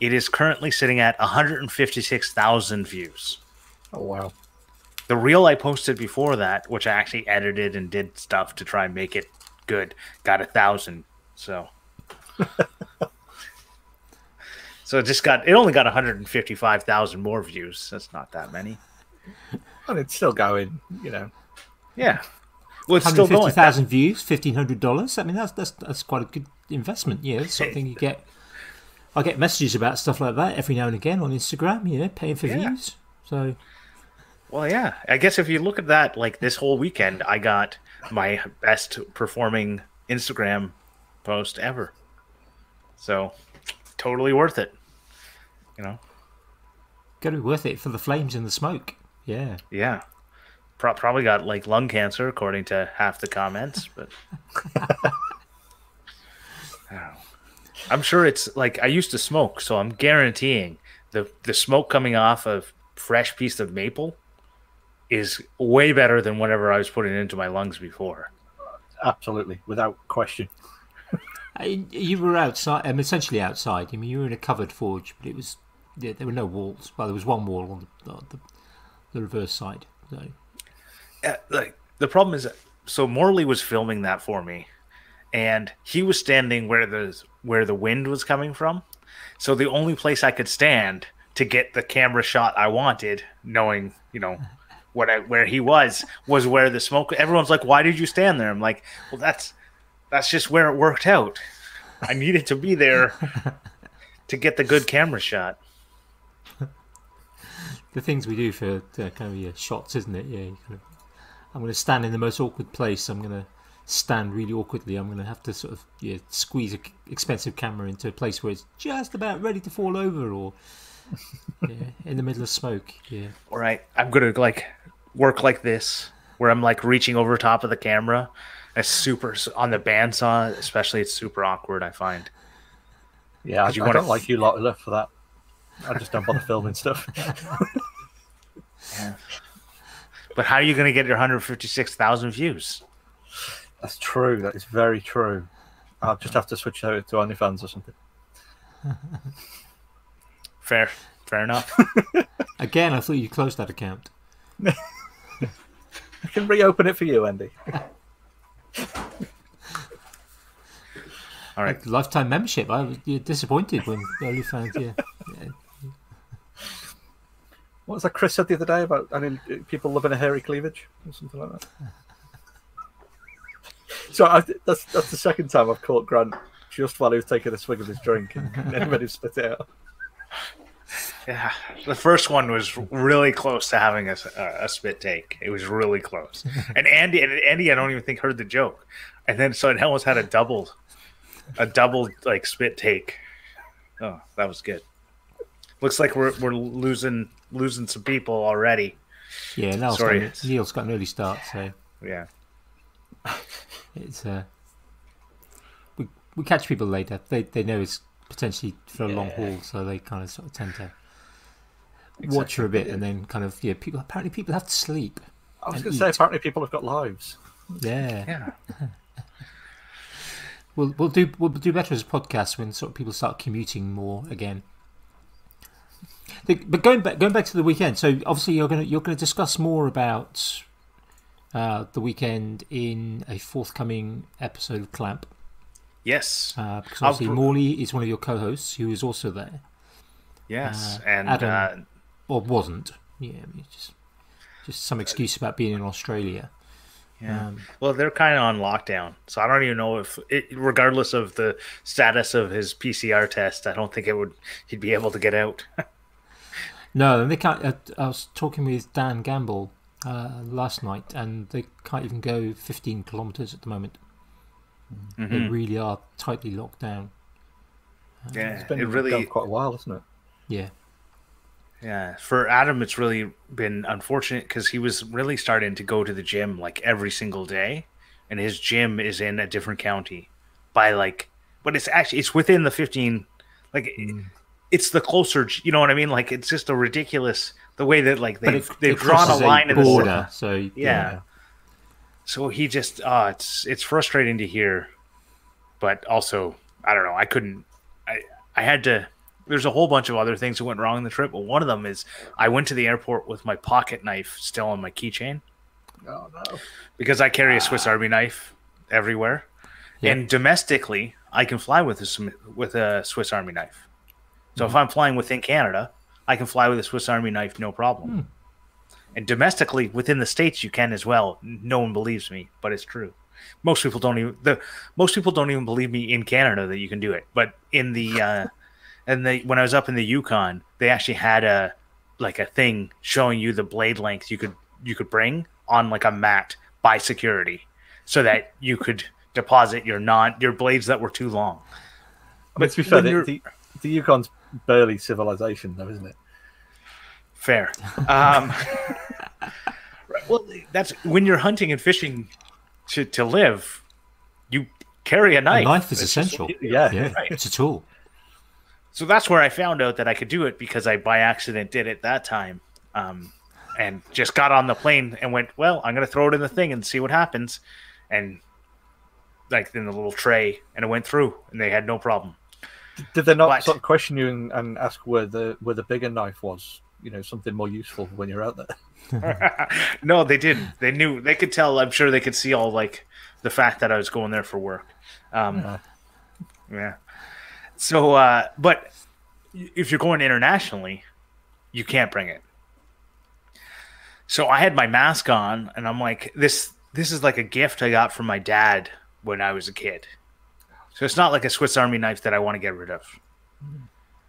It is currently sitting at 156,000 views. Oh wow! The reel I posted before that, which I actually edited and did stuff to try and make it good, got a thousand. So, so it just got it only got 155,000 more views. That's not that many. And it's still going. You know, Yeah. Well, it's still going. 150,000 views, fifteen hundred dollars. I mean, that's that's that's quite a good investment. Yeah, it's something you get. I get messages about stuff like that every now and again on Instagram. You know, paying for Yeah. views. So Well, yeah. I guess if you look at that, like this whole weekend, I got my best performing Instagram post ever. So, totally worth it. You know? Got to be worth it for the flames and the smoke. Yeah. Yeah. Pro- probably got like lung cancer, according to half the comments, but. I don't know. I'm sure it's like I used to smoke, so I'm guaranteeing the the smoke coming off of fresh piece of maple is way better than whatever I was putting into my lungs before. Absolutely, without question. You were outside, um, essentially outside. I mean, you were in a covered forge, but it was yeah, there were no walls. Well, there was one wall on the the, the reverse side. So Yeah, like the problem is, that, so Morley was filming that for me, and he was standing where the where the wind was coming from. So the only place I could stand to get the camera shot I wanted, knowing you know what I, where he was, was where the smoke. Everyone's like, "Why did you stand there?" I'm like, "Well, that's that's just where it worked out. I needed to be there to get the good camera shot." The things we do for uh, kind of yeah, shots, isn't it? Yeah, you kind of, I'm going to stand in the most awkward place. I'm going to stand really awkwardly. I'm going to have to sort of yeah, squeeze an expensive camera into a place where it's just about ready to fall over, or yeah, in the middle of smoke. Yeah, All right, I'm gonna like work like this, where I'm like reaching over top of the camera. It's super on the bandsaw, especially. It's super awkward. I find. Yeah, I, you I wanna- don't like you lot enough for that. I just don't bother filming stuff. But how are you gonna get your 156,000 views? That's true. That is very true. I'll just have to switch over to OnlyFans or something. Fair, fair enough. again, I thought you closed that account. I can reopen it for you, Andy. All right. Like lifetime membership. I was disappointed when OnlyFans. Yeah, yeah. What was that Chris said the other day about I mean people loving a hairy cleavage or something like that? so I, that's that's the second time I've caught Grant just while he was taking a swig of his drink and anybody spit it out. Yeah, the first one was really close to having a, a, a spit take. It was really close. And Andy, and Andy, I don't even think heard the joke. And then so it almost had a double, a double like spit take. Oh, that was good. Looks like we're we're losing losing some people already. yeah Neil's Sorry. got, Neil's got an early start, so Yeah. it's uh, we we catch people later. They they know it's potentially for a long haul, so they kind of sort of tend to watch her a bit, and then kind of yeah. People apparently people have to sleep. I was going to say apparently people have got lives. Yeah, Yeah. we'll we'll do we'll do better as a podcast when sort of people start commuting more again. The, but going back going back to the weekend, so obviously you're gonna you're gonna discuss more about uh, the weekend in a forthcoming episode of Clamp. Yes. Uh, because I'll obviously Morley is one of your co-hosts who is also there, Yes. uh, and Adam- uh, or wasn't. Yeah, I mean, just just some excuse about being in Australia. Yeah. Um, Well, they're kind of on lockdown, so I don't even know if, it, regardless of the status of his PCR test, I don't think it would he'd be able to get out. no, and they can't. Uh, I was talking with Dan Gamble uh, last night, and they can't even go 15 kilometers at the moment. They Mhm. really are tightly locked down. Yeah, It's been it really. going quite a while, hasn't it? Yeah, Yeah, for Adam, it's really been unfortunate because he was really starting to go to the gym like every single day, and his gym is in a different county by like, but it's actually it's within the fifteen, like it's the closer, you know what I mean? Like it's just a ridiculous the way that like they've it, they've it drawn a crosses line in the border. So Yeah. So he just, uh, it's it's frustrating to hear, but also I don't know. I couldn't. I I had to. There's a whole bunch of other things that went wrong in the trip, but one of them is I went to the airport with my pocket knife still on my keychain Oh no. because I carry a Swiss Army knife everywhere, Yeah. and domestically I can fly with a with a Swiss Army knife. So if I'm flying within Canada, I can fly with a Swiss Army knife no problem. And domestically within the states, you can as well. No one believes me, but it's true. Most people don't even the most people don't even believe me in Canada that you can do it. But in the uh, and they when I was up in the Yukon, they actually had a like a thing showing you the blade length you could you could bring on like a mat by security, so that you could deposit your non your blades that were too long. But to be fair, the, the, the Yukon's barely civilization, though, isn't it? Fair. Um, right, well, that's when you're hunting and fishing to, to live. You carry a A knife. knife is It's just- essential. Yeah. Yeah, Right. it's a tool. So that's where I found out that I could do it because I by accident did it that time. Um, and just got on the plane and went, well, I'm going to throw it in the thing and see what happens. And like in the little tray, and it went through, and they had no problem. Did they not But- sort of question you and, and ask where the where the bigger knife was? You know, something more useful when you're out there. no, they didn't. They knew. They could tell. I'm sure they could see all like the fact that I was going there for work. Um, Yeah. yeah. So, uh, but if you're going internationally, you can't bring it. So I had my mask on, and I'm like, this. This is like a gift I got from my dad when I was a kid. So it's not like a Swiss Army knife that I want to get rid of.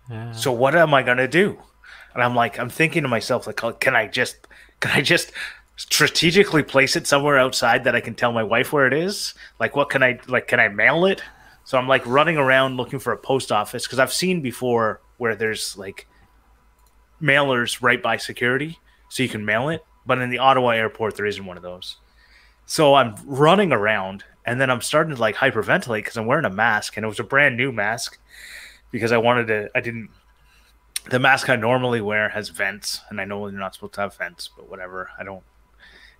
Yeah. So what am I gonna do? And I'm like, I'm thinking to myself, like, oh, can I just, can I just strategically place it somewhere outside that I can tell my wife where it is? Like, what can I, like, can I mail it? So I'm like running around looking for a post office because I've seen before where there's like mailers right by security, so you can mail it. But in the Ottawa airport, there isn't one of those. So I'm running around, and then I'm starting to like hyperventilate because I'm wearing a mask, and it was a brand new mask because I wanted to. I didn't. The mask I normally wear has vents, and I know you're not supposed to have vents, but whatever. I don't.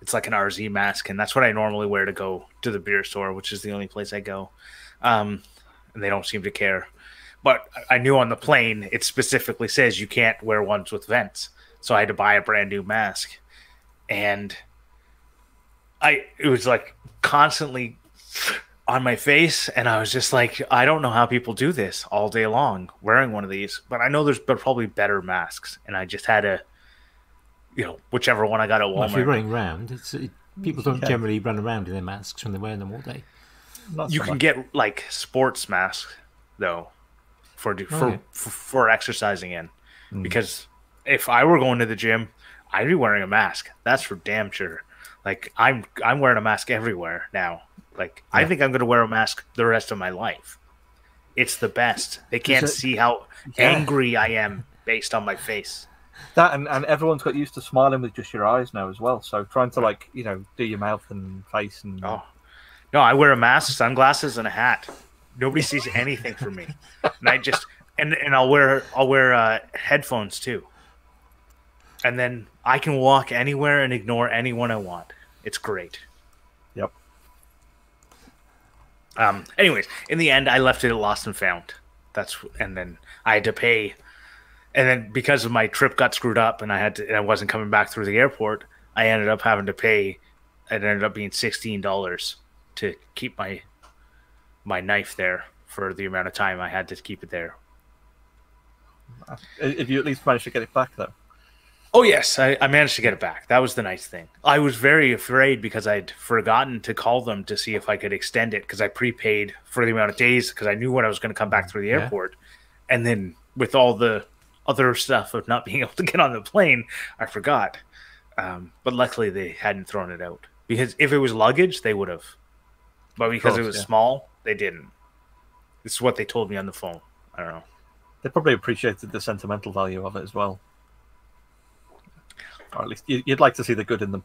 It's like an RZ mask, and that's what I normally wear to go to the beer store, which is the only place I go. Um, and they don't seem to care. But I- knew on the plane it specifically says you can't wear ones with vents, so I had to buy a brand new mask, and I it was like constantly on my face and i was just like i don't know how people do this all day long wearing one of these but i know there's probably better masks and i just had to you know whichever one i got at Well, if you're walmart running around, it's, it, people don't Yeah. generally run around in their masks when they're wearing them all day. Not you so can much. get like sports masks though for for, Okay. for for exercising in mm. because if i were going to the gym i'd be wearing a mask that's for damn sure like i'm i'm wearing a mask everywhere now like i think i'm going to wear a mask the rest of my life it's the best they can't it- see how Yeah. angry i am based on my face that, and, and everyone's got used to smiling with just your eyes now as well. So trying to like you know do your mouth and face and Oh, no, I wear a mask, sunglasses, and a hat. Nobody sees anything from me, and I just and and I'll wear I'll wear uh, headphones too, and then I can walk anywhere and ignore anyone I want. It's great. yep. Um. Anyways, in the end, I left it at Lost and Found. That's and then I had to pay, and then because of my trip got screwed up and I had to and I wasn't coming back through the airport, I ended up having to pay. It ended up being sixteen dollars to keep my my knife there for the amount of time I had to keep it there. If you at least managed to get it back though. Oh yes, I, I managed to get it back. That was the nice thing. I was very afraid because I'd forgotten to call them to see if I could extend it because I prepaid for the amount of days because I knew when I was going to come back through the Yeah. airport, and then with all the other stuff of not being able to get on the plane, I forgot. Um, but luckily, they hadn't thrown it out because if it was luggage, they would have. But because it was yeah. small, they didn't. This is what they told me on the phone. I don't know. They probably appreciated the sentimental value of it as well. Or at least you- you'd like to see the good in them.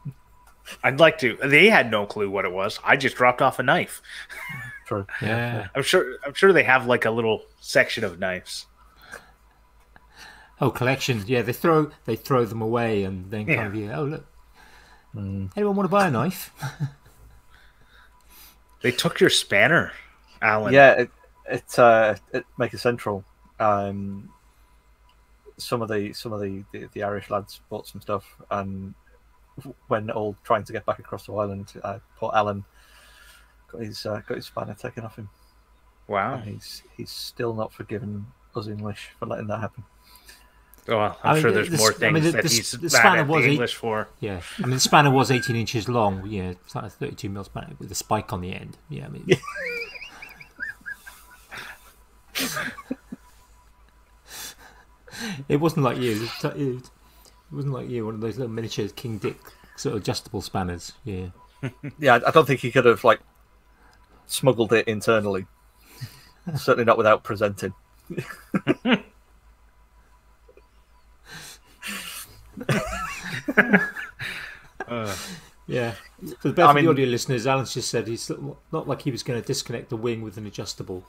I'd like to. They had no clue what it was. I just dropped off a knife. True. Yeah. I'm sure. I'm sure they have like a little section of knives. Oh, collections. Yeah, they throw they throw them away and then kind Yeah. of yeah. Oh look, anyone want to buy a knife? They took your spanner, Alan. Yeah, it it uh, it make a central. Um, some of the some of the, the, the Irish lads bought some stuff, and when all trying to get back across the island, uh, Port Allen got his uh, got his spanner taken off him, Wow. and he's he's still not forgiven us English for letting that happen. Oh, well, I'm I sure the- there's the more s- I things mean, the- that the he's s- the mad spanner at the was eight- English for. Yeah, I mean the spanner was 18 inches long. Yeah, it's like a 32 mil spanner with a spike on the end. Yeah, I mean. it wasn't like you. It was, it wasn't like you. one of those little miniature King Dick sort of adjustable spanners. Yeah. Yeah, I don't think he could have like smuggled it internally. Certainly not without presenting. Uh, Yeah. For the benefit I of the audio listeners, Alan's just said he's not like he was going to disconnect the wing with an adjustable.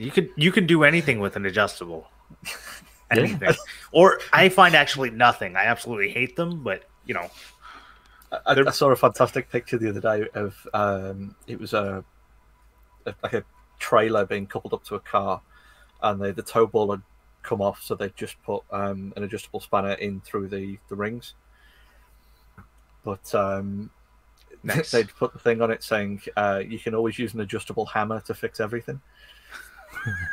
You could you can do anything with an adjustable. Yeah. Anything. or I find actually nothing. I absolutely hate them, but you know, I, I saw a fantastic picture the other day of um, it was a, a like a trailer being coupled up to a car, and the the tow ball had come off, so they just put um, an adjustable spanner in through the the rings. But um, Nice. they'd put the thing on it saying uh, you can always use an adjustable hammer to fix everything.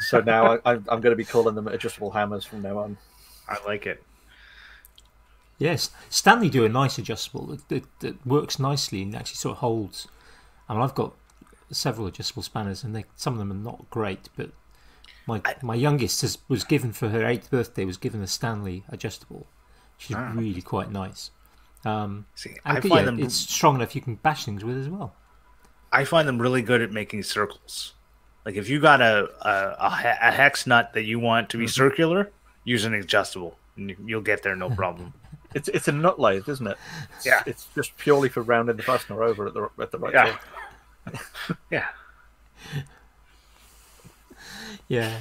So now I, I'm, I'm going to be calling them adjustable hammers from now on. I like it. Yes, Stanley do a nice adjustable that, that, that works nicely and actually sort of holds. I mean, I've got several adjustable spanners, and they some of them are not great, but my my youngest has, was given for her eighth birthday was given a Stanley adjustable. She's Ah. really quite nice. Um, See, I find yeah, them it's strong enough you can bash things with as well. I find them really good at making circles. Like if you got a a, a, hex nut that you want to be circular, use an adjustable, and you- you'll get there no problem. It's it's a nut lathe, isn't it? It's, Yeah. It's just purely for rounding the fastener over at the at the right Yeah. time. yeah. Yeah,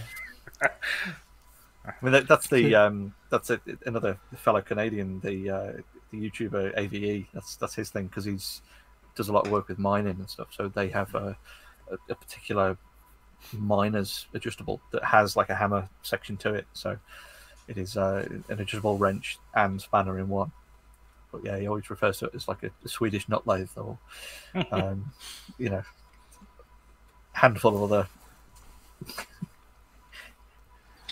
I mean that, that's the um that's a, another fellow Canadian, the uh, the YouTuber AVE. That's that's his thing because he's does a lot of work with mining and stuff. So they have a, a, a particular miner's adjustable that has like a hammer section to it. So it is uh, an adjustable wrench and spanner in one. But yeah, he always refers to it as like a, a Swedish nut lathe or um, you know handful of other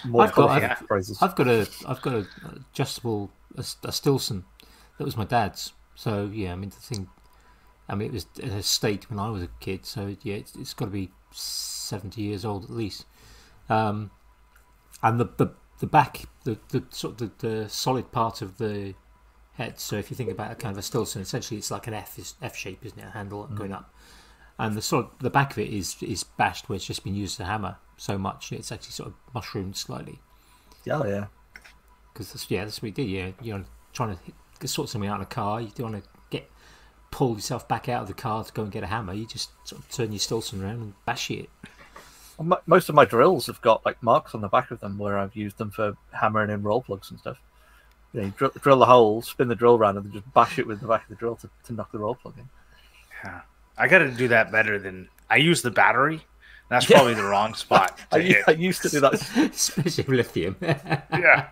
more I've got- I've- phrases. I've got a I've got a adjustable a, a Stillson that was my dad's. So yeah, I mean the thing. I mean it was in a state when I was a kid. So yeah, it's, it's got to be seventy years old at least. Um, and the the, the back the, the sort of the, the solid part of the head. So if you think about a kind of a Stillson, essentially it's like an F is F shape, isn't it? A handle going up. And the sort of the back of it is is bashed where it's just been used as a hammer so much it's actually sort of mushroomed slightly Yeah, yeah. because yeah, that's what we did. Yeah, you're trying to hit- sort something out in a car. You don't want to pull yourself back out of the car to go and get a hammer. You just sort of turn your Stillson around and bash it. Well, Most of my drills have got like marks on the back of them where I've used them for hammering in roll plugs and stuff. You, know, you drill, drill the hole, spin the drill round, and then just bash it with the back of the drill to, to knock the roll plug in. Yeah. I got to do that better than I use the battery. That's Yeah. probably the wrong spot I, to u- hit. I used to do that. Especially lithium. yeah.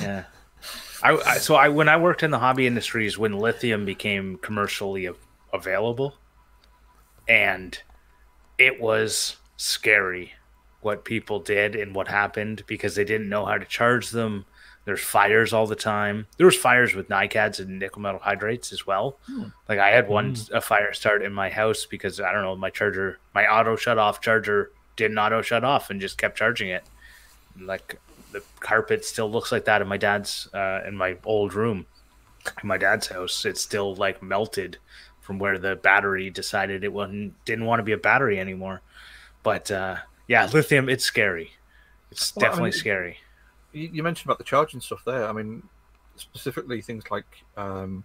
Yeah. I, I so I when I worked in the hobby industries when lithium became commercially av- available, and it was scary what people did and what happened because they didn't know how to charge them. There's fires all the time. There was fires with NiCads and nickel metal hydrides as well. Hmm. Like I had one hmm. a fire start in my house because I don't know my charger, my auto shut off charger didn't auto shut off and just kept charging it. Like the carpet still looks like that in my dad's uh, in my old room in my dad's house. It's still like melted from where the battery decided it wasn't didn't want to be a battery anymore. But uh, yeah, lithium it's scary. It's Well, I definitely mean, scary. You, you mentioned about the charging stuff there. I mean, specifically things like um,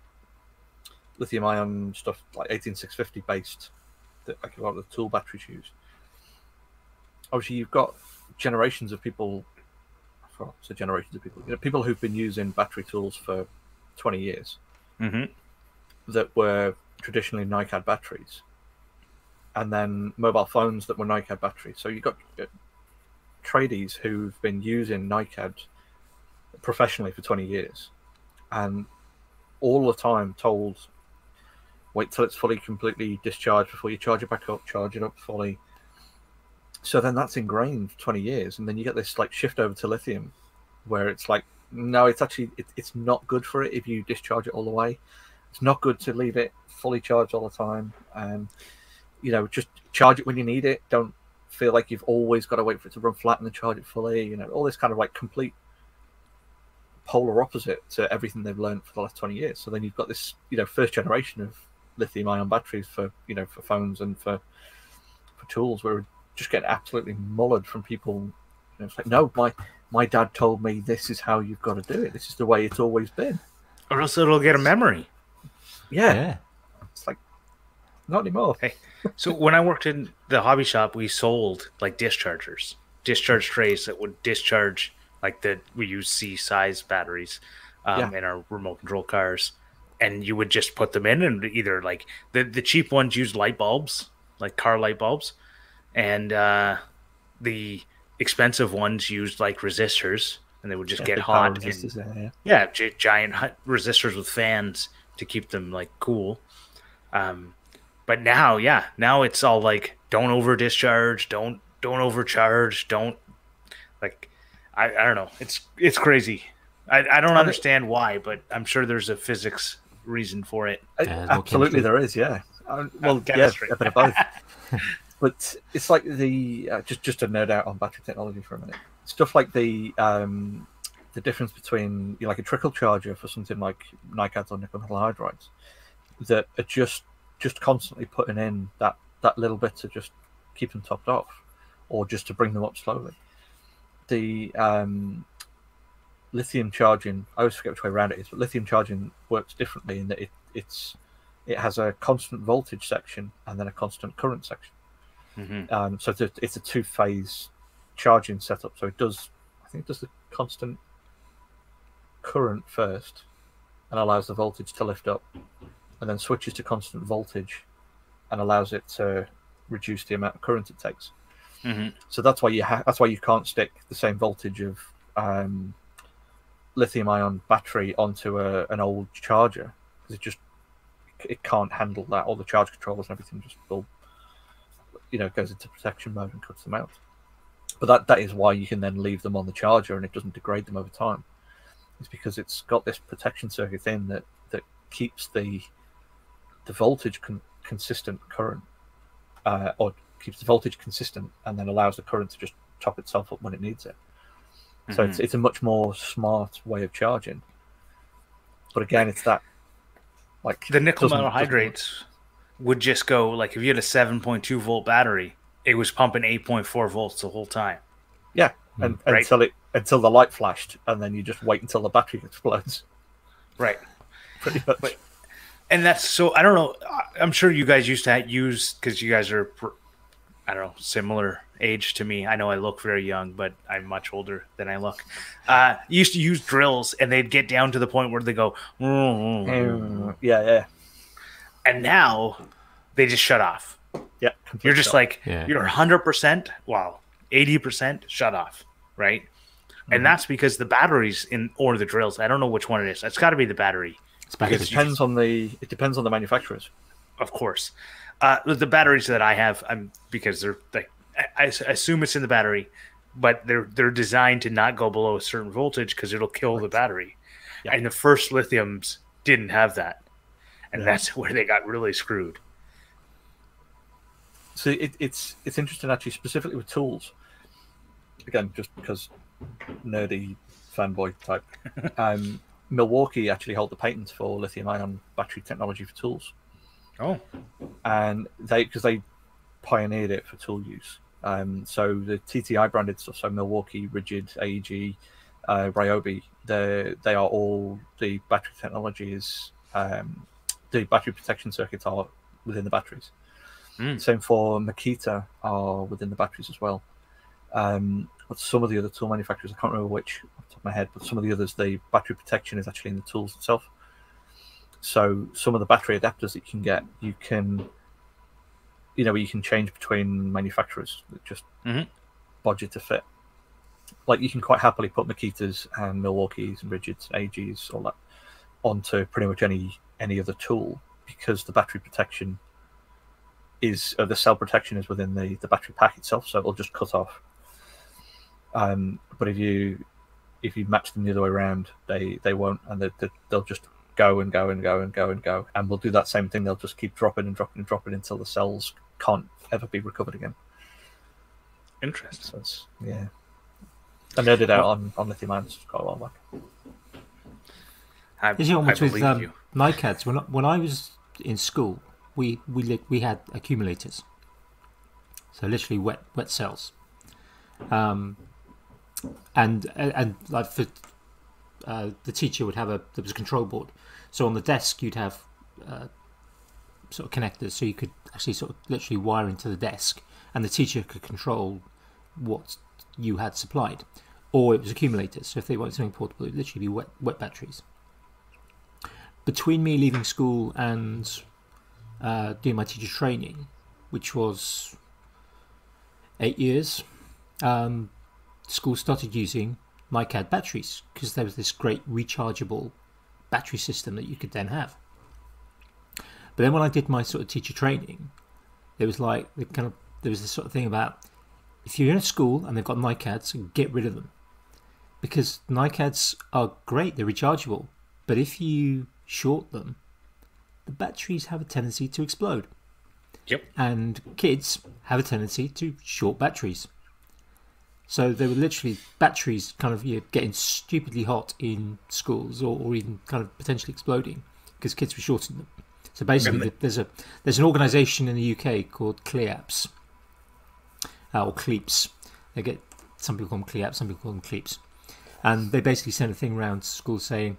lithium ion stuff, like 18650 based, that like a lot of the tool batteries use. Obviously, you've got generations of people. Well, so generations of people. You know, people who've been using battery tools for 20 years hmm that were traditionally NiCad batteries, and then mobile phones that were NiCad batteries. So you've got uh, tradies who've been using NiCad professionally for 20 years, and all the time told, wait till it's fully completely discharged before you charge it back up, charge it up fully. So then that's ingrained for 20 years, and then you get this like shift over to lithium, where it's like, no, it's actually it, it's not good for it if you discharge it all the way. It's not good to leave it fully charged all the time, and you know just charge it when you need it. Don't feel like you've always got to wait for it to run flat and then charge it fully. You know all this kind of like complete polar opposite to everything they've learned for the last 20 years. So then you've got this, you know, first generation of lithium ion batteries for, you know, for phones and for for tools where just get absolutely mullered from people. You know, it's like, no, my my dad told me this is how you've got to do it. This is the way it's always been. Or else it'll get a memory. Yeah, Yeah. it's like not anymore. Hey, so when I worked in the hobby shop, we sold like dischargers, discharge trays that would discharge like the we use C size batteries um, Yeah. in our remote control cars, and you would just put them in and either like the the cheap ones use light bulbs, like car light bulbs, and uh, the expensive ones used like resistors, and they would just Yeah, get hot. and- there, yeah. yeah, gi- giant hu- resistors with fans to keep them like cool. Um, but now, yeah, now it's all like don't over discharge, don't don't overcharge, don't like I, I don't know. It's it's crazy. I, I don't understand why, but I'm sure there's a physics reason for it. Uh, Yeah, Absolutely, there is. Yeah. Uh, well, yeah, a bit of both. but it's like the uh, just just to nerd out on battery technology for a minute. Stuff like the um, the difference between you know, like a trickle charger for something like NiCads or nickel metal hydrides that are just just constantly putting in that that little bit to just keep them topped off, or just to bring them up slowly. The um, lithium charging, I always forget which way around it is, but lithium charging works differently in that it, it's it has a constant voltage section and then a constant current section. Mhm. Um, so it's a, it's a two phase charging setup. So it does, I think it does the constant current first and allows the voltage to lift up, and then switches to constant voltage and allows it to reduce the amount of current it takes. Mhm. So that's why you ha- that's why you can't stick the same voltage of um, lithium ion battery onto a, an old charger because it just it can't handle that. All the charge controllers and everything just will, you know, goes into protection mode and cuts them out. But that that is why you can then leave them on the charger and it doesn't degrade them over time. It's because it's got this protection circuit in that that keeps the the voltage con- consistent current, uh, or keeps the voltage consistent, and then allows the current to just top itself up when it needs it. So it's it's a much more smart way of charging. But again, it's that like The nickel doesn't- metal doesn't work. hydrides would just go like if you had a 7.2 volt battery, it was pumping 8.4 volts the whole time. Yeah, and Right. until it until the light flashed, and then you just wait until the battery explodes. Right. Pretty much. But- and that's so i don't know I- i'm sure you guys used to use because you guys are pr- i don't know similar age to me i know i look very young but i'm much older than i look uh you used to use drills and they'd get down to the point where they go Mm, yeah, yeah, and now they just shut off yeah. you're just stop. like Yeah. you're 100% well 80% shut off right and that's because the batteries in or the drills i don't know which one it is it's got to be the battery It's back it to depends on the it depends on the manufacturers. of course. Uh, the- the batteries that I have, I'm because they're like I assume it's in the battery, but they're they're designed to not go below a certain voltage because it'll kill the battery. Yeah. And the first lithiums didn't have that, and that's where they got really screwed. So it, it's it's interesting actually, specifically with tools. Again, just because nerdy fanboy type. um, Milwaukee actually held the patent for lithium-ion battery technology for tools, Oh, and they because they pioneered it for tool use. Um, so the TTI branded stuff, so Milwaukee, Ridgid, AEG, uh, Ryobi, they they are all the battery technology is um, the battery protection circuits are within the batteries. Mm. Same for Makita are within the batteries as well. Um, but some of the other tool manufacturers, I can't remember which off the top of my head, but some of the others, the battery protection is actually in the tools itself. So some of the battery adapters that you can get, you can, you know, you can change between manufacturers that just Mhm. budget to fit. Like you can quite happily put Makitas and Milwaukee's and Ridgids, and AGs, all that onto pretty much any any other tool because the battery protection is uh, the cell protection is within the the battery pack itself, so it'll just cut off. Um, but if you if you match them the other way around, they they won't, and they, they, they'll just go and go and go and go and go, and we'll do that same thing. They'll just keep dropping and dropping and dropping until the cells can't ever be recovered again. interesting. So yeah. I nerded out on on lithium ions quite a while back. I, Is it almost I with um, you. NICADs? When I, when I was in school, we we we had accumulators, so literally wet wet cells, um, and and like for uh, the teacher would have a there was a control board, so on the desk you'd have uh, sort of connectors, so you could actually sort of literally wire into the desk, and the teacher could control what you had supplied, or it was accumulators. So if they wanted something portable, it would literally be wet wet batteries between me leaving school and uh, doing my teacher training, which was eight years, um, school started using NICAD batteries because there was this great rechargeable battery system that you could then have. But then when I did my sort of teacher training, it was like kind of there was this sort of thing about if you're in a school and they've got NICADs, get rid of them because NICADs are great; they're rechargeable. But if you short them, the batteries have a tendency to explode. Yep. And kids have a tendency to short batteries. So there were literally batteries kind of you know, getting stupidly hot in schools or, or even kind of potentially exploding because kids were shorting them. So basically, Really? there's a there's an organisation in the UK called CLEAPSS uh, or CLEAPSS. They get some people call them CLEAPSS, some people call them CLEAPSS, and they basically send a thing around schools saying,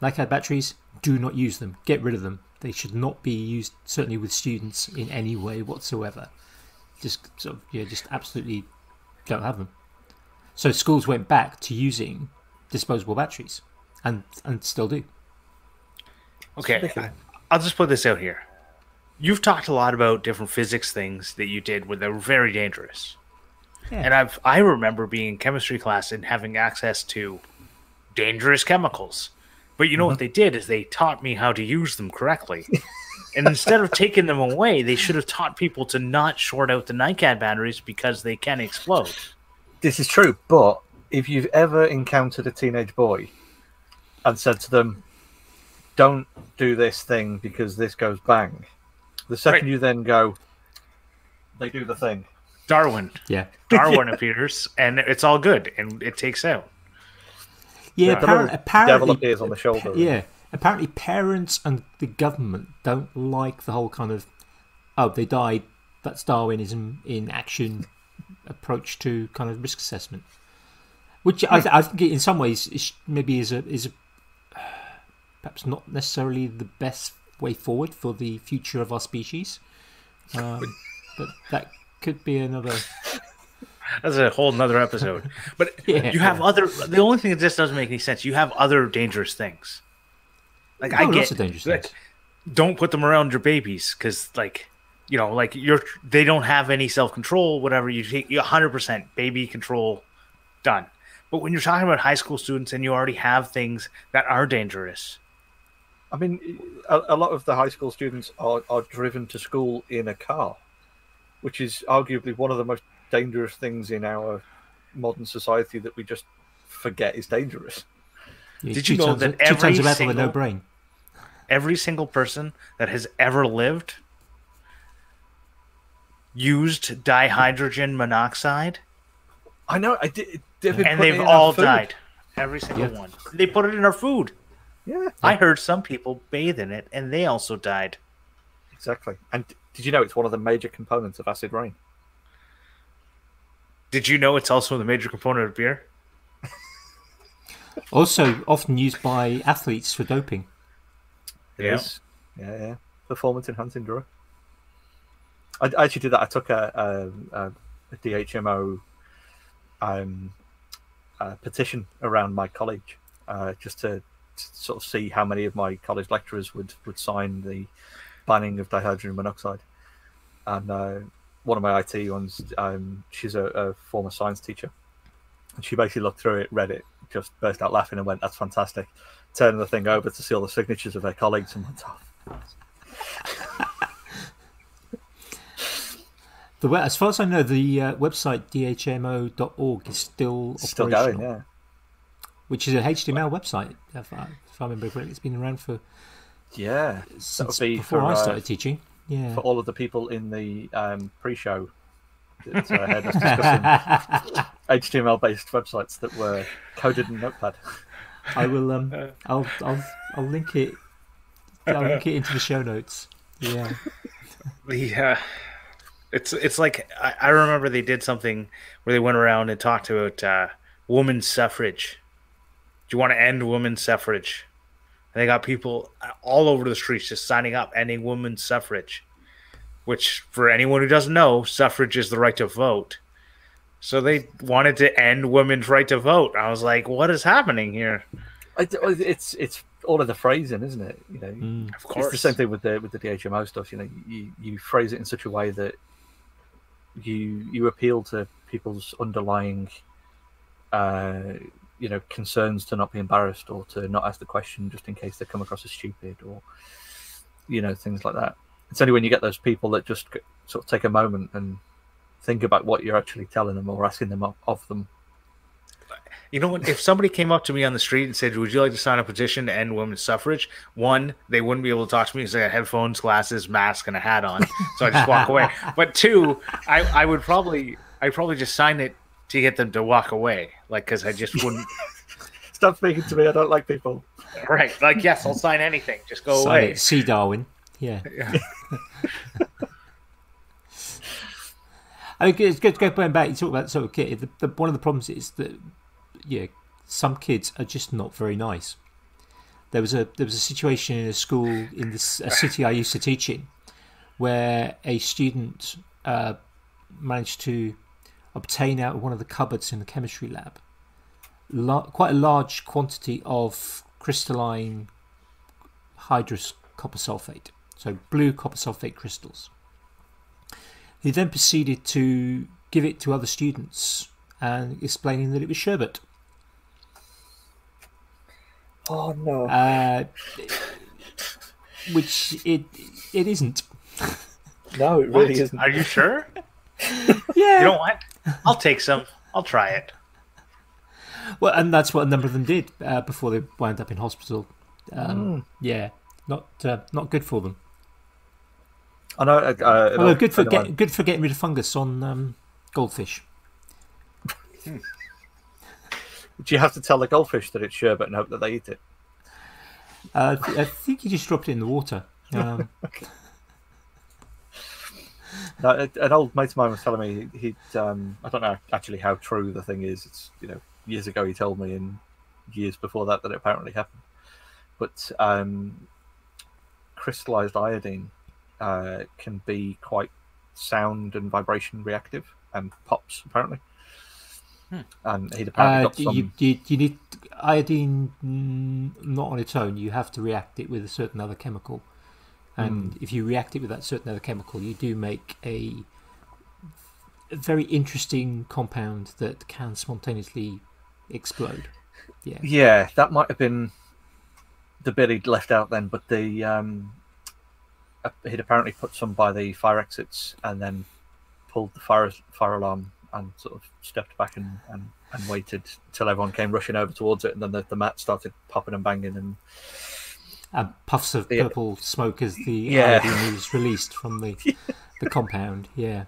like our batteries, do not use them, get rid of them. They should not be used, certainly with students, in any way whatsoever. Just sort of, yeah, just absolutely don't have them. So schools went back to using disposable batteries, and and still do. Okay, I- I'll just put this out here. You've talked a lot about different physics things that you did where they were very dangerous. Yeah. And I've I remember being in chemistry class and having access to dangerous chemicals. But you know what uh-huh. they did is they taught me how to use them correctly. and instead of taking them away, they should have taught people to not short out the NICAD batteries because they can explode. This is true, but if you've ever encountered a teenage boy and said to them, "Don't do this thing because this goes bang," the second Right. you then go, they do the thing. Darwin. Yeah, Darwin appears and it's all good and it takes out. Yeah. The little appar- devil apparently, appears on the shoulder. Yeah, apparently parents and the government don't like the whole kind of oh they died that's Darwinism in action approach to kind of risk assessment, which I, th- I think in some ways is maybe is a is a, perhaps not necessarily the best way forward for the future of our species, um, but that could be another. That's a whole nother episode. But Yeah. you have other. The only thing that just doesn't make any sense. You have other dangerous things. Like I Oh, get dangerous like, things. Don't put them around your babies because, like, you know, like you're they don't have any self control. Whatever you take, you 100 percent baby control, done. But when you're talking about high school students and you already have things that are dangerous, I mean, a, a lot of the high school students are, are driven to school in a car, which is arguably one of the most dangerous things in our modern society that we just forget is dangerous. Yeah, Did you know tons that of- two every tons of metal with no single- brain? every single person that has ever lived used dihydrogen monoxide. I know. I did. they've and they've it in our all died. Every single Yeah. one. They put it in our food. Yeah, I heard some people bathe in it, and they also died. exactly. And did you know it's one of the major components of acid rain? Did you know it's also the major component of beer? Also, often used by athletes for doping. It Yeah. is. Yeah, yeah. Performance enhancing drug. I, I actually did that. I took a, a, a, a DHMO um, uh petition around my college uh, just to, to sort of see how many of my college lecturers would, would sign the banning of dihydrogen monoxide. And uh, one of my IT ones, um, she's a, a former science teacher. And she basically looked through it, read it, just burst out laughing and went, That's fantastic. Turned the thing over to see all the signatures of her colleagues and went, oh, The we- as far as I know, the uh, website dhmo.org is still still operational, going, yeah. which is a HTML website. If I, if I remember correctly, it's been around for Yeah. since be before for, I uh, started teaching. Yeah. For all of the people in the um, pre show that uh, heard us discussing HTML based websites that were coded in Notepad. I will. Um, I'll, I'll, I'll link it. I'll link it into the show notes. Yeah. The uh, it's it's like I, I remember they did something where they went around and talked about uh, women's suffrage. Do you want to end women's suffrage? And they got people all over the streets just signing up, ending women's suffrage. Which, for anyone who doesn't know, suffrage is the right to vote. So they wanted to end women's right to vote. I was like, what is happening here? I, it's it's all of the phrasing, isn't it? You know, Mm. Of course. it's the same thing with the with the DHMO stuff. You know, you, you phrase it in such a way that you you appeal to people's underlying, uh, you know, concerns to not be embarrassed or to not ask the question just in case they come across as stupid or, you know, things like that. It's only when you get those people that just sort of take a moment and think about what you're actually telling them or asking them of, of them. You know what? If somebody came up to me on the street and said, "Would you like to sign a petition to end women's suffrage?" One, they wouldn't be able to talk to me because I got headphones, glasses, mask, and a hat on, so I just walk away. But two, I, I would probably, I probably just sign it to get them to walk away, like because I just wouldn't. Stop speaking to me. I don't like people. right? Like, yes, I'll sign anything. Just go Sign away. it. See Darwin. Yeah. Yeah. I mean, it's good to go going back. You talk about sort of kid. The, the, one of the problems is that yeah, some kids are just not very nice. There was a there was a situation in a school in this a city I used to teach in, where a student uh, managed to obtain out of one of the cupboards in the chemistry lab la- quite a large quantity of crystalline hydrous copper sulfate, so blue copper sulfate crystals. He then proceeded to give it to other students and explaining that it was sherbet. Oh no. Uh, which it it isn't. no, it really isn't. Are you sure? Yeah. You know what? I'll take some. I'll try it. Well, and that's what a number of them did uh, before they wound up in hospital. Um, Yeah, not uh, not good for them. I know. Uh, uh, an Although good for friend get, good for getting rid of fungus on um, goldfish. Do you have to tell the goldfish that it's sherbet and hope that they eat it? Uh, I I think you just dropped it in the water. Um, No, an old mate of mine was telling me he'd. Um, I don't know actually how true the thing is. It's you know years ago he told me, and years before that that it apparently happened. But um, crystallized iodine uh, can be quite sound and vibration reactive and pops apparently. And he'd apparently uh, got some. you, you, you need iodine mm, not on its own. You have to react it with a certain other chemical, and if you react it with that certain other chemical, you do make a, a very interesting compound that can spontaneously explode. Yeah. Yeah, that might have been the bit he'd left out then, but the um, he'd apparently put some by the fire exits and then pulled the fire fire alarm and sort of stepped back and, and, and waited till everyone came rushing over towards it, and then the, the mat started popping and banging, and And puffs of Yeah. purple smoke as the Yeah. iodine is released from the the compound. Yeah.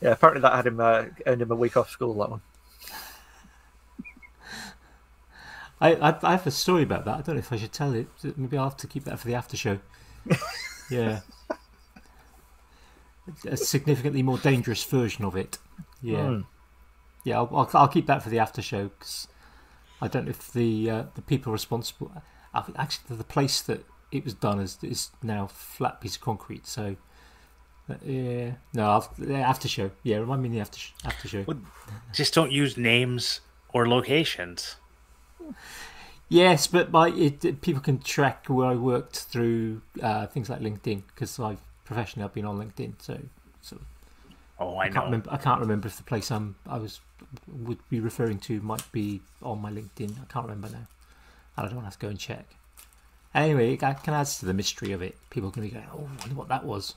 yeah, apparently that had him uh, earned him a week off school. That one. I, I I have a story about that. I don't know if I should tell it. Maybe I'll have to keep that for the after show. yeah. A significantly more dangerous version of it. Yeah. Hmm. Yeah, I'll, I'll, I'll keep that for the after show because I don't know if the uh, the people responsible. I think actually the place that it was done is is now flat piece of concrete. So uh, yeah, no, the after show. Yeah, remind me the after sh- after show. Well, Just don't use names or locations. Yes, but my it, it- people can track where I worked through uh, things like LinkedIn because I've professionally I've been on LinkedIn, so so Oh, I, I can't know. remember. I can't remember if the place I'm I was would be referring to might be on my LinkedIn. I can't remember now. I don't have to go and check. Anyway, it can add to the mystery of it. People can be going, "Oh, I wonder what that was."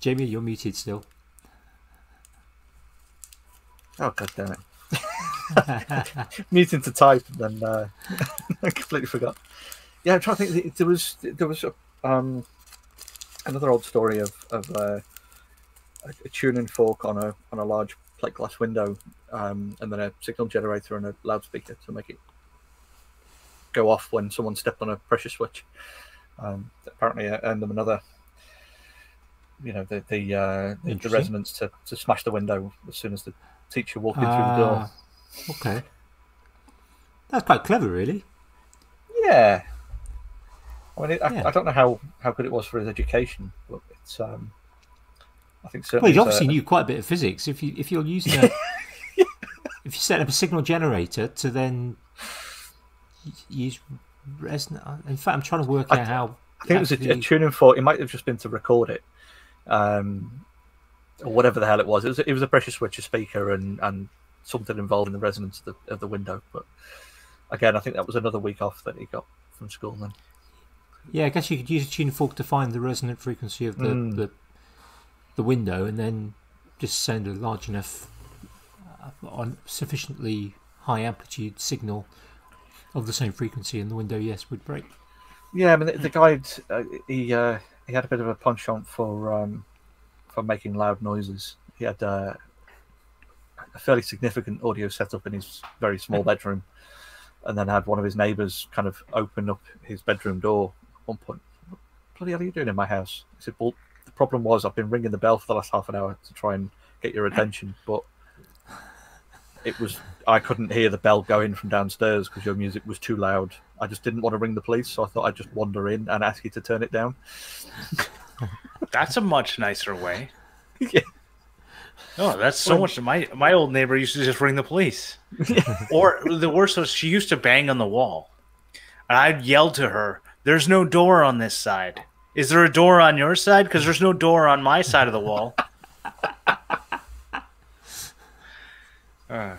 Jamie, you're muted still. Oh god damn it! Muting to type, and then uh, I completely forgot. Yeah, I'm trying to think. There was there was a, um, another old story of of uh, a tuning fork on a on a large plate glass window, um, and then a signal generator and a loudspeaker to make it go off when someone stepped on a pressure switch. Um, apparently, I earned them another. You know the the, uh, the, the resonance to, to smash the window as soon as the teacher walked in through the door. Ah, Okay. That's quite clever, really. Yeah. I mean, it, I, I don't know how, how good it was for his education, but it's. Um, I think Well, certainly. he it's obviously a- knew quite a bit of physics. If you if you're using a if you set up a signal generator to then use resonant. In fact, I'm trying to work I- out how. I think it was a, a tuning fork. It might have just been to record it, um, or whatever the hell it was. It was it was a pressure switcher speaker, and and something involved in the resonance of the of the window. But again, I think that was another week off that he got from school. Then Yeah, I guess you could use a tuning fork to find the resonant frequency of the Mm. the, the window, and then just send a large enough, uh, on sufficiently high amplitude signal of the same frequency, and the window, yes, would break. yeah, I mean the, the guide uh, he uh, he had a bit of a penchant for um, for making loud noises. He had uh, a fairly significant audio setup in his very small bedroom, and then had one of his neighbours kind of open up his bedroom door at one point. Bloody hell are you doing in my house? He said, "Well, problem was I've been ringing the bell for the last half an hour to try and get your attention, but it was I couldn't hear the bell going from downstairs because your music was too loud. I just didn't want to ring the police, so I thought I'd just wander in and ask you to turn it down." That's a much nicer way. Yeah. Oh, that's so much. My my old neighbor used to just ring the police. or the worst was she used to bang on the wall, and I'd yell to her, "There's no door on this side. Is there a door on your side? Because there's no door on my side of the wall." Uh,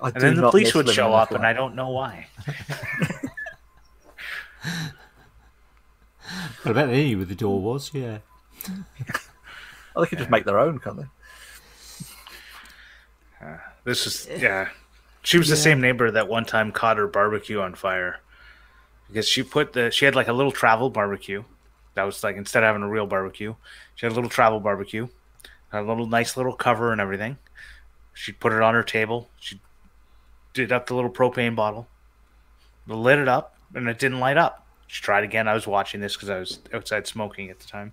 and then the police would show up, and. I don't know why. But I bet they knew where the door was. Yeah. Oh, they could just make their own, can't they? This is yeah. She was the same neighbor that one time caught her barbecue on fire because she put the she had like a little travel barbecue. That was like instead of having a real barbecue, she had a little travel barbecue, a little nice little cover and everything. She put it on her table. She did up the little propane bottle, lit it up, and it didn't light up. She tried again. I was watching this because I was outside smoking at the time.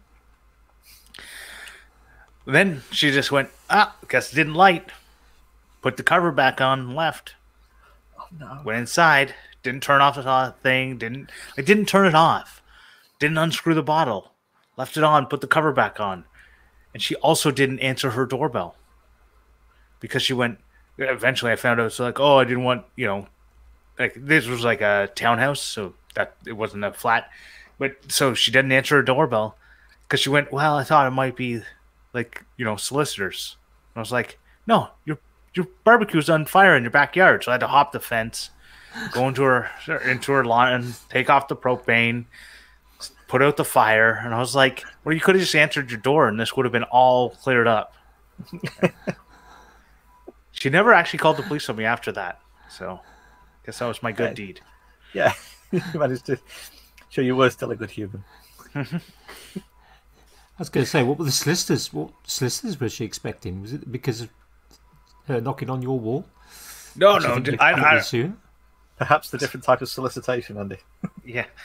Then she just went, ah, guess it didn't light put the cover back on, left. Oh no! Went inside, didn't turn off the thing, didn't I didn't turn it off, didn't unscrew the bottle, left it on, put the cover back on, and she also didn't answer her doorbell because she went. Eventually, I found out. So like, oh, I didn't want you know, like this was like a townhouse, so that it wasn't a flat, but so she didn't answer her doorbell because she went. Well, I thought it might be like you know solicitors. And I was like, no, your your barbecue's on fire in your backyard. So I had to hop the fence, go into her into her lawn, and take off the propane, put out the fire, and I was like, well, you could have just answered your door, and this would have been all cleared up. she never actually called the police on me after that. So, I guess that was my good Hey. deed. Yeah, you managed to show you were still a good human. I was going to say, what were the solicitors? What solicitors was she expecting? Was it because of her knocking on your wall? No, She no, think you'd I, come I, soon. Perhaps the different type of solicitation, Andy. yeah.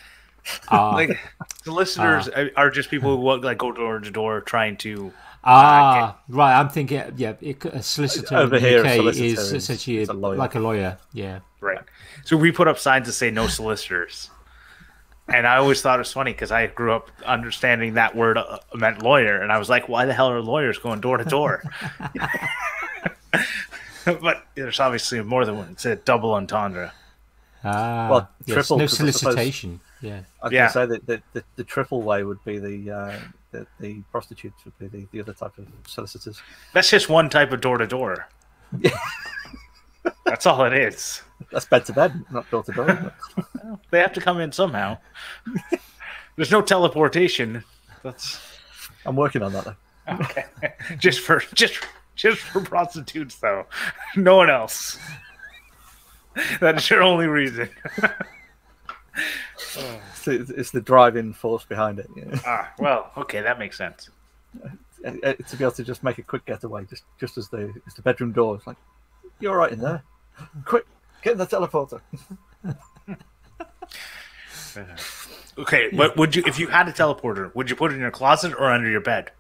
Ah, Like solicitors are- are just people who walk, like go door to door trying to ah, right. I'm thinking, yeah, it, a solicitor Over in the here, a UK solicitor is is- essentially is a lawyer. like a lawyer. Yeah. Right. So we put up signs that say no solicitors. And I always thought it was funny because I grew up understanding that word uh, meant lawyer. And I was like, why the hell are lawyers going door to door? But there's obviously more than one. It's a double entendre. Ah, Well, yes, triple, no 'cause I suppose- solicitation. Yeah. I was Yeah. say that the, the, the triple way would be the, uh, the the prostitutes would be the, the other type of solicitors. That's just one type of door to door. That's all it is. That's bed to bed, not door to door. They have to come in somehow. There's no teleportation. That's I'm working on that though. okay. just for just just for prostitutes though. No one else. That is your only reason. It's the, it's the driving force behind it. Yeah. Ah, well, okay, that makes sense. uh, uh, to be able to just make a quick getaway, just just as the as the bedroom door is like, you're right in there. Quick, get in the teleporter. Okay, what would you if you had a teleporter? Would you put it in your closet or under your bed?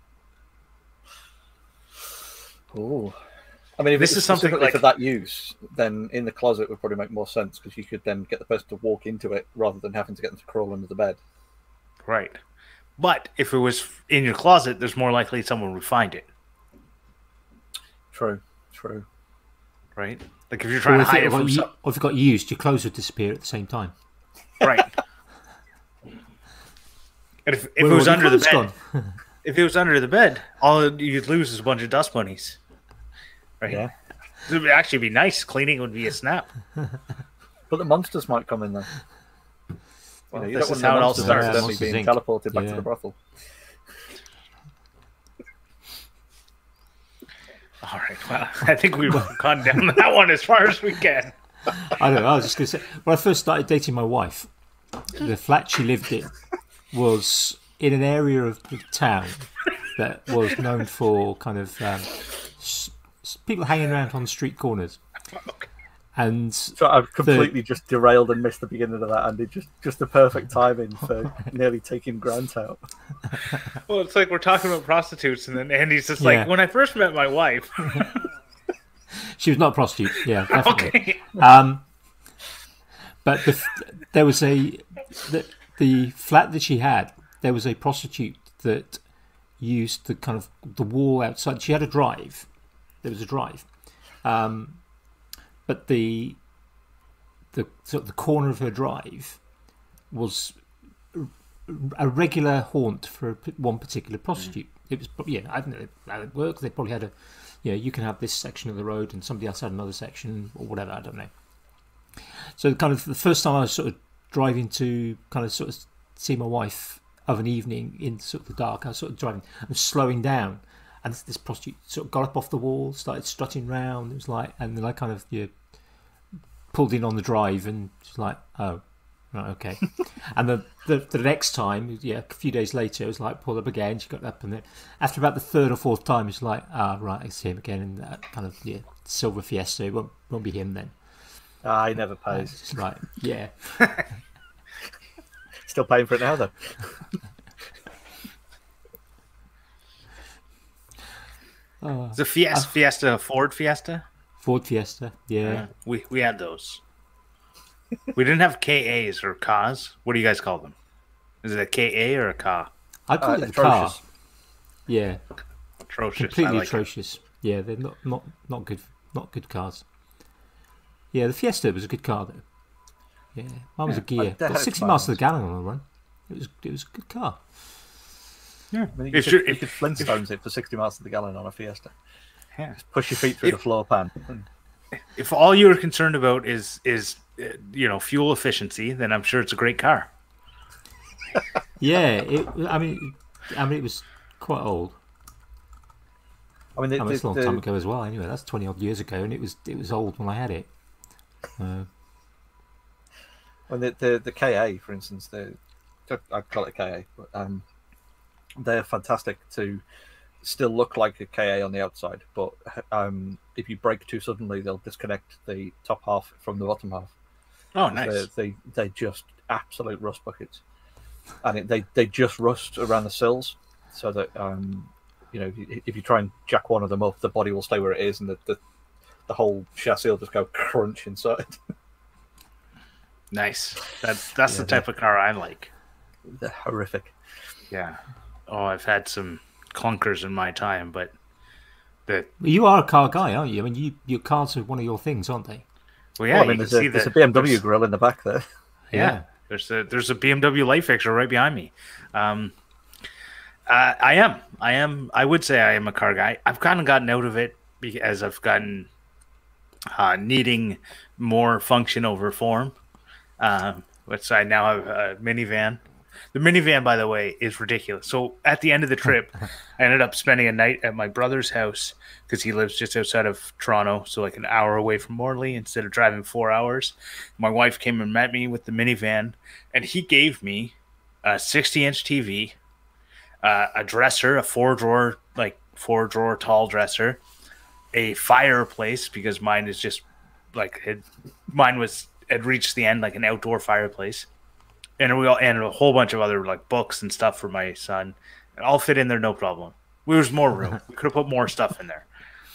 Oh, I mean, if This this is is something something like- for that use, then in the closet would probably make more sense because you could then get the person to walk into it rather than having to get them to crawl under the bed. Right. But if it was in your closet, there's more likely someone would find it. True, true. Right. Like if you're Or trying to if, hide it it got, from u- some... or if it got used, your clothes would disappear at the same time. right. And if, if Where it was under the bed, if it was under the bed, all you'd lose is a bunch of dust bunnies. Right. Yeah, It would actually be nice. Cleaning would be a snap. but the monsters might come in then. You, Well, know, you this is how it all starts. accidentally Monsters, being Inc. teleported back Yeah. to the brothel. All right. Well, I think we've gone down that one as far as we can. I don't know. I was just going to say, when I first started dating my wife, the flat she lived in was in an area of the town that was known for kind of um, s- s- people hanging around on street corners. And So I've completely just derailed and missed the beginning of that, Andy. Just just the perfect timing for nearly taking Grant out. Well, it's like we're talking about prostitutes, and then Andy's just Yeah. like, when I first met my wife. she was not a prostitute. Yeah, definitely. okay. Um, but the, there was a the, the flat that she had. There was a prostitute that used the kind of the wall outside. She had a drive. There was a drive, um, but the the sort of the corner of her drive was a regular haunt for one particular prostitute. It was yeah. I don't know how it worked. They probably had a you know you can have this section of the road and somebody else had another section or whatever. I don't know. So kind of the first time I was sort of driving to kind of sort of see my wife of an evening in sort of the dark, I was sort of driving and slowing down, and this, this prostitute sort of got up off the wall, started strutting round. It was like, and then I kind of you know, pulled in on the drive, and she's like, oh. Right, okay. and the, the the next time, yeah, a few days later, it was like pulled up again. She got up, and then after about the third or fourth time, it's like, ah, right, it's him again, and that kind of yeah, silver fiesta. It won't won't be him then. Ah, he never And right, like, yeah, Still paying for it now though. The Fiesta, Fiesta, Ford Fiesta. Ford Fiesta, yeah. Yeah, we we had those. we didn't have KAs or cars. What do you guys call them? Is it a KA or a KA? I call Uh, it the car. Yeah, Atrocious. completely I like it. atrocious. Yeah, they're not not not good not good cars. Yeah, the Fiesta was a good car though. Yeah, mine was a Ghia. Got sixty miles to the gallon on the run. It was it was a good car. I mean, you, If could, you're- you if- could Flintstones it for 60 miles to the gallon on a Fiesta. Yeah. Push your feet through the floor pan. If all you're concerned about is is uh, you know fuel efficiency, then I'm sure it's a great car. Yeah, it. I mean, I mean, it was quite old. I mean, the, I mean, it's a long the- time ago as well. Anyway, that's twenty odd years ago, and it was it was old when I had it. Uh, When the, the the KA, for instance, the I'd call it KA, but um, they're fantastic to still look like a KA on the outside, but um, if you break too suddenly, they'll disconnect the top half from the bottom half. Oh, nice. they they just absolute rust buckets, and it, they they just rust around the sills, so that um, you know if you, if you try and jack one of them up, the body will stay where it is, and the the, the whole chassis will just go crunch inside. Nice. That's that's Yeah, the type of car I like. They're horrific. Yeah. Oh, I've had some clunkers in my time, but the you are a car guy, aren't you? I mean, you your cars are one of your things, aren't they? well, yeah, Well, I mean, there's a, see there's a BMW there's- grill in the back there. Yeah. There's a there's a BMW light fixture right behind me. Um, uh, I am I am I would say I am a car guy. I've kind of gotten out of it because I've gotten uh, needing more function over form. Um, which I now have a minivan. The minivan, by the way, is ridiculous. So at the end of the trip, I ended up spending a night at my brother's house because he lives just outside of Toronto, so like an hour away from Morley instead of driving four hours. My wife came and met me with the minivan, and he gave me a 60 inch TV, uh, a dresser, a four drawer like four drawer tall dresser, a fireplace because mine is just like it, mine was had reached the end like an outdoor fireplace, and we all and a whole bunch of other like books and stuff for my son. And all fit in there no problem. There was more room. we could have put more stuff in there.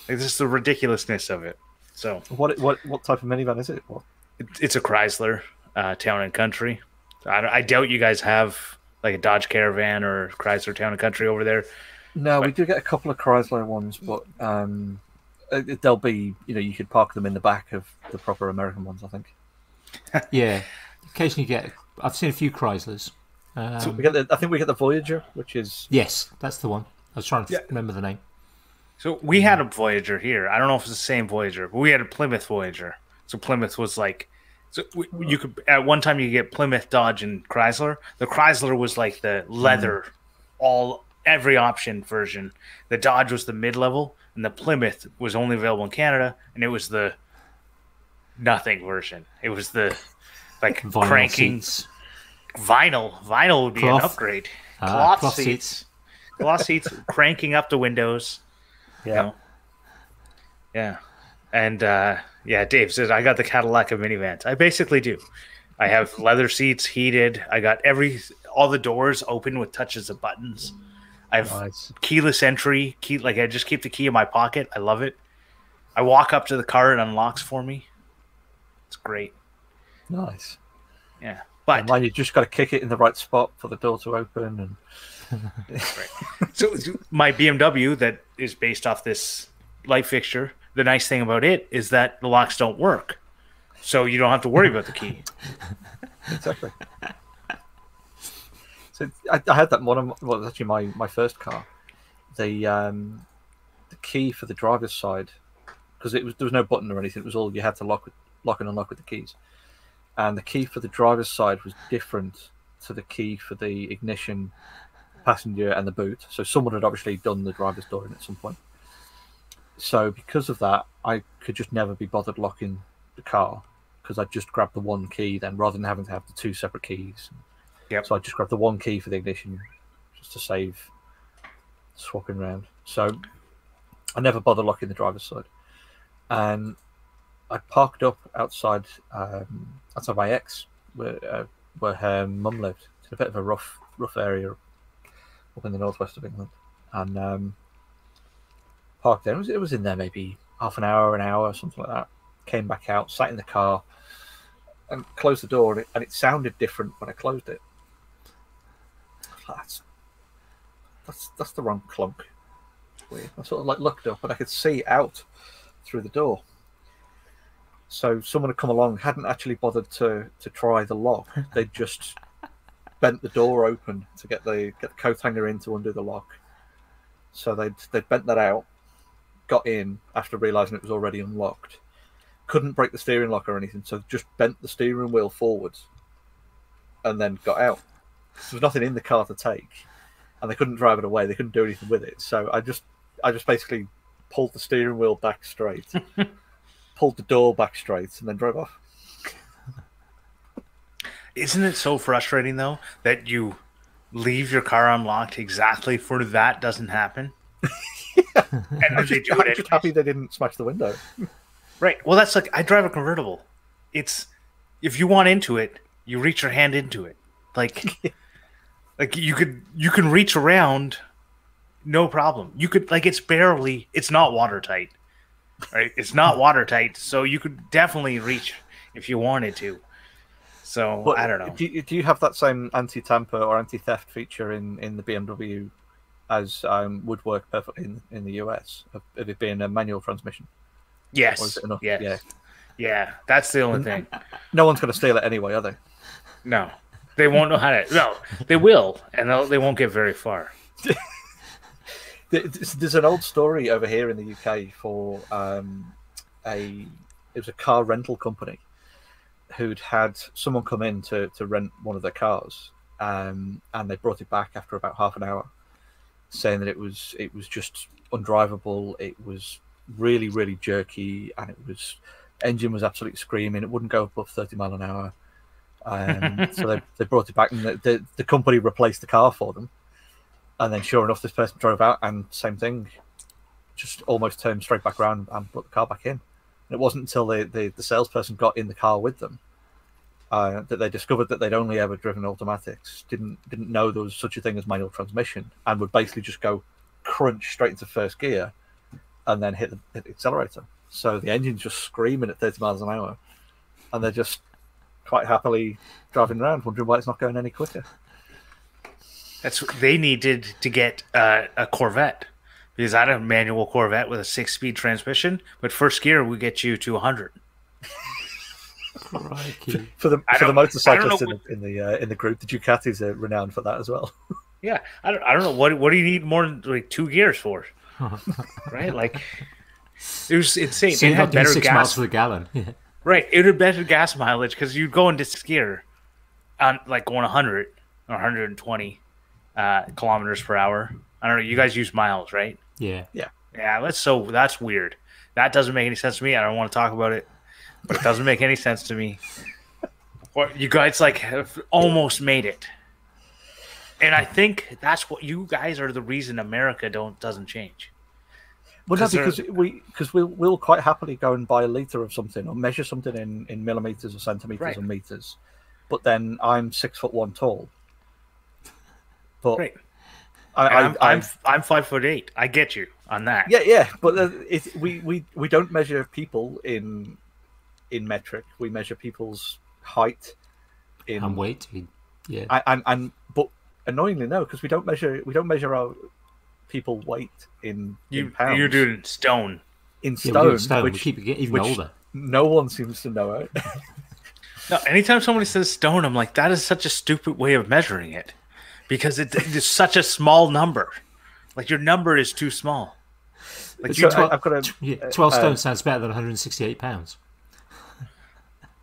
Like this is the ridiculousness of it. So What what what type of minivan is it? What? it, it's a Chrysler uh, Town and Country. I, don't- I doubt you guys have like a Dodge Caravan or Chrysler Town and Country over there. No, we do get a couple of Chrysler ones, but um, uh, they'll be you know you could park them in the back of the proper American ones. I think. Yeah, occasionally you get. I've seen a few Chryslers. Um, So we get the, I think we get the Voyager, which is yes, that's the one. I was trying to Yeah. remember the name. So we had a Voyager here. I don't know if it's the same Voyager, but we had a Plymouth Voyager. So Plymouth was like, so we, you could at one time you could get Plymouth, Dodge, and Chrysler. The Chrysler was like the leather, all every option version. The Dodge was the mid level, and the Plymouth was only available in Canada, and it was the nothing version. It was the like Vinyl cranking seats. Vinyl. Vinyl would be an upgrade. Ah, Cloth, cloth seats. seats. Cloth seats, cranking up the windows. yeah. know? Yeah. And uh, yeah, Dave says I got the Cadillac of minivans. I basically do. I have leather seats, heated. I got every all the doors open with touches of buttons. I have Nice. keyless entry. Key like I just keep the key in my pocket. I love it. I walk up to the car, it unlocks for me. It's great. Nice. Yeah. And But mine, you just got to kick it in the right spot for the door to open, and so my BMW that is based off this light fixture. The nice thing about it is that the locks don't work, so you don't have to worry about the key. exactly. so I, I had that one. Well, it was actually my my first car. The um, the key for the driver's side because it was there was no button or anything. It was all you had to lock with, lock and unlock with the keys. And the key for the driver's side was different to the key for the ignition, passenger, and the boot. So someone had obviously done the driver's door in at some point. So because of that, I could just never be bothered locking the car because I just grabbed the one key then rather than having to have the two separate keys. Yep. So I just grabbed the one key for the ignition just to save swapping around. So I never bothered locking the driver's side. And I parked up outside um, outside my ex where uh, where her mum lived. It's a bit of a rough rough area up in the northwest of England. And um, parked there. It was, it was in there maybe half an hour, an hour, or something like that. Came back out, sat in the car, and closed the door, and it, and it sounded different when I closed it. That's that's that's the wrong clunk. Weird. I sort of like looked up, and I could see out through the door. So someone had come along, hadn't actually bothered to to try the lock. They just bent the door open to get the get the coat hanger in to undo the lock. So they'd they'd bent that out, got in after realizing it was already unlocked. Couldn't break the steering lock or anything, so just bent the steering wheel forwards, and then got out. There was nothing in the car to take, and they couldn't drive it away. They couldn't do anything with it. So I just I just basically pulled the steering wheel back straight, pulled the door back straight, and then drove off. Isn't it so frustrating though that you leave your car unlocked exactly for that doesn't happen? and then I'm they just, I'm just happy they didn't smash the window. Right. Well, that's like I drive a convertible. It's if you want into it, you reach your hand into it. Like, like you could you can reach around, no problem. You could like it's barely it's not watertight, right? It's not watertight, so you could definitely reach if you wanted to. So I don't know. Do you, do you have that same anti-tamper or anti-theft feature in, in the BMW as um, would work perfectly in, in the US of, of it being a manual transmission? Yes. Yes. Yeah. Yeah. That's the only thing. No one's going to steal it anyway, are they? No, they won't know how to. No, they will, and they won't get very far. There- There's there's an old story over here in the UK for um, a it was a car rental company who'd had someone come in to, to rent one of their cars, um, and they brought it back after about half an hour, saying that it was it was just undrivable. It was really really jerky, and it was engine was absolutely screaming. It wouldn't go above thirty mile an hour. Um, so they, they brought it back, and the, the the company replaced the car for them. And then, sure enough, this person drove out, and same thing. just almost turned straight back around and put the car back in. And it wasn't until the, the, the salesperson got in the car with them uh, that they discovered that they'd only ever driven automatics, didn't didn't know there was such a thing as manual transmission, and would basically just go crunch straight into first gear and then hit the, hit the accelerator. So the engine's just screaming at 30 miles an hour, and they're just quite happily driving around, wondering why it's not going any quicker. That's they needed to get uh, a Corvette because I had a manual Corvette with a six-speed transmission, but first gear we get you to 100. Crikey. For the I for the don't- I don't motorcyclists in, the- in the uh, in the group, the Ducatis are renowned for that as well. Yeah, I don't, I don't know what what do you need more than like two gears for, right? Like it was insane. So it had had better six miles gas, per gallon. Yeah. right? It had better gas mileage because you'd go into gear on like going 100 or 120 uh, kilometers per hour. I don't know. You guys use miles, right? Yeah. Yeah, Yeah. that's so that's weird. That doesn't make any sense to me. I don't want to talk about it, but it doesn't make any sense to me. What you guys like have almost made it, and I think that's what you guys are the reason America don't doesn't change. Well, no, 'Cause they're- because we because we'll we'll quite happily go and buy a liter of something or measure something in in millimeters or centimeters Right. or meters, but then I'm six foot one tall. But Right. I, And I, I'm, I, I'm I'm five foot eight. I get you on that. yeah, yeah, but uh, it, we we we don't measure people in in metric. We measure people's height in And weight. we- Yeah. I- and and but annoyingly no, because we don't measure we don't measure our people weight in you in pounds. you do it in stone. in Yeah, stone, we do it in stone. which we keep it getting even which- older. no one seems to know it. No, anytime somebody says stone, I'm like, that is such a stupid way of measuring it, because it, it's such a small number. Like your number is too small. Like So you, I- I've got a Yeah, 12 uh, stone sounds better than 168 pounds.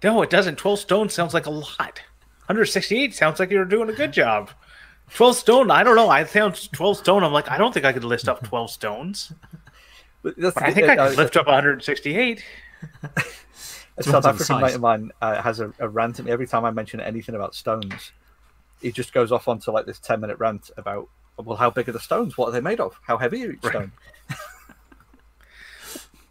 no, it doesn't. Twelve stone sounds like a lot. 168 sounds like you're doing a good job. 12 stone, I don't know. I found 12 stone. I'm like, I don't think I could lift up 12 stones. But that's But I the- think I uh, could lift up 168. A South African mate of mine uh, has a, a rant at me every time I mention anything about stones. He just goes off onto like this ten minute rant about well, how big are the stones? What are they made of? How heavy are each Right. stone?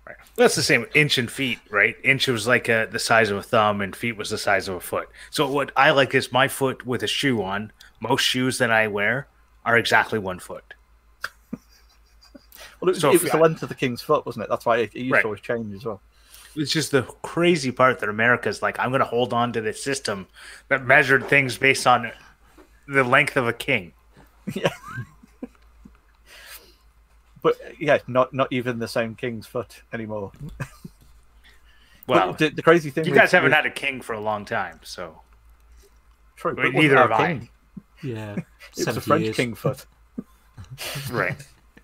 Right. That's the same inch and feet, right? Inch was like uh the size of a thumb, and feet was the size of a foot. So what I like is my foot with a shoe on. Most shoes that I wear are exactly one foot. Well, it was, So it was the length of the king's foot, wasn't it? That's why it, it used Right. to always change as well. It's just the crazy part that America's like, I'm going to hold on to this system that measured things based on the length of a king. Yeah. But yeah, not not even the same king's foot anymore. Well, the, the crazy thing, you with- guys haven't with- had a king for a long time, so true, but Wait, neither our have I. king. Yeah. It was a French years. king foot. right.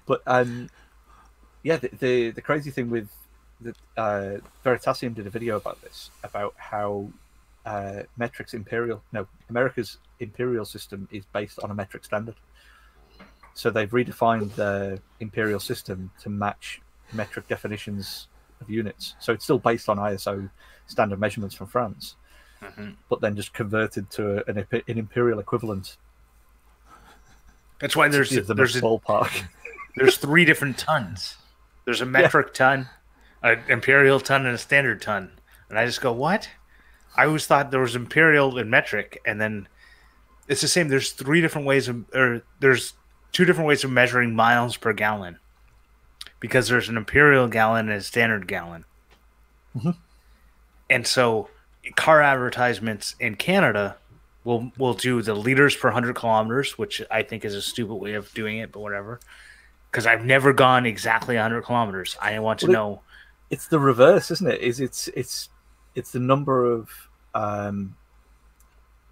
But um, yeah, the, the the crazy thing with the uh, Veritasium did a video about this about how uh, metrics imperial no America's imperial system is based on a metric standard. So they've redefined the imperial system to match metric definitions of units. So it's still based on ISO standard measurements from France, Mhm. but then just converted to an, an imperial equivalent. That's why there's there's a ballpark. there's three different tons. There's a metric ton, an imperial ton, and a standard ton. And I just go, what? I always thought there was imperial and metric, and then it's the same. There's three different ways of, or there's two different ways of measuring miles per gallon, because there's an imperial gallon and a standard gallon. And so, car advertisements in Canada will will do the liters per hundred kilometers, which I think is a stupid way of doing it, but whatever. Because I've never gone exactly 100 kilometers. I want to Well, it- know. it's the reverse, isn't it? Is it's it's it's the number of um,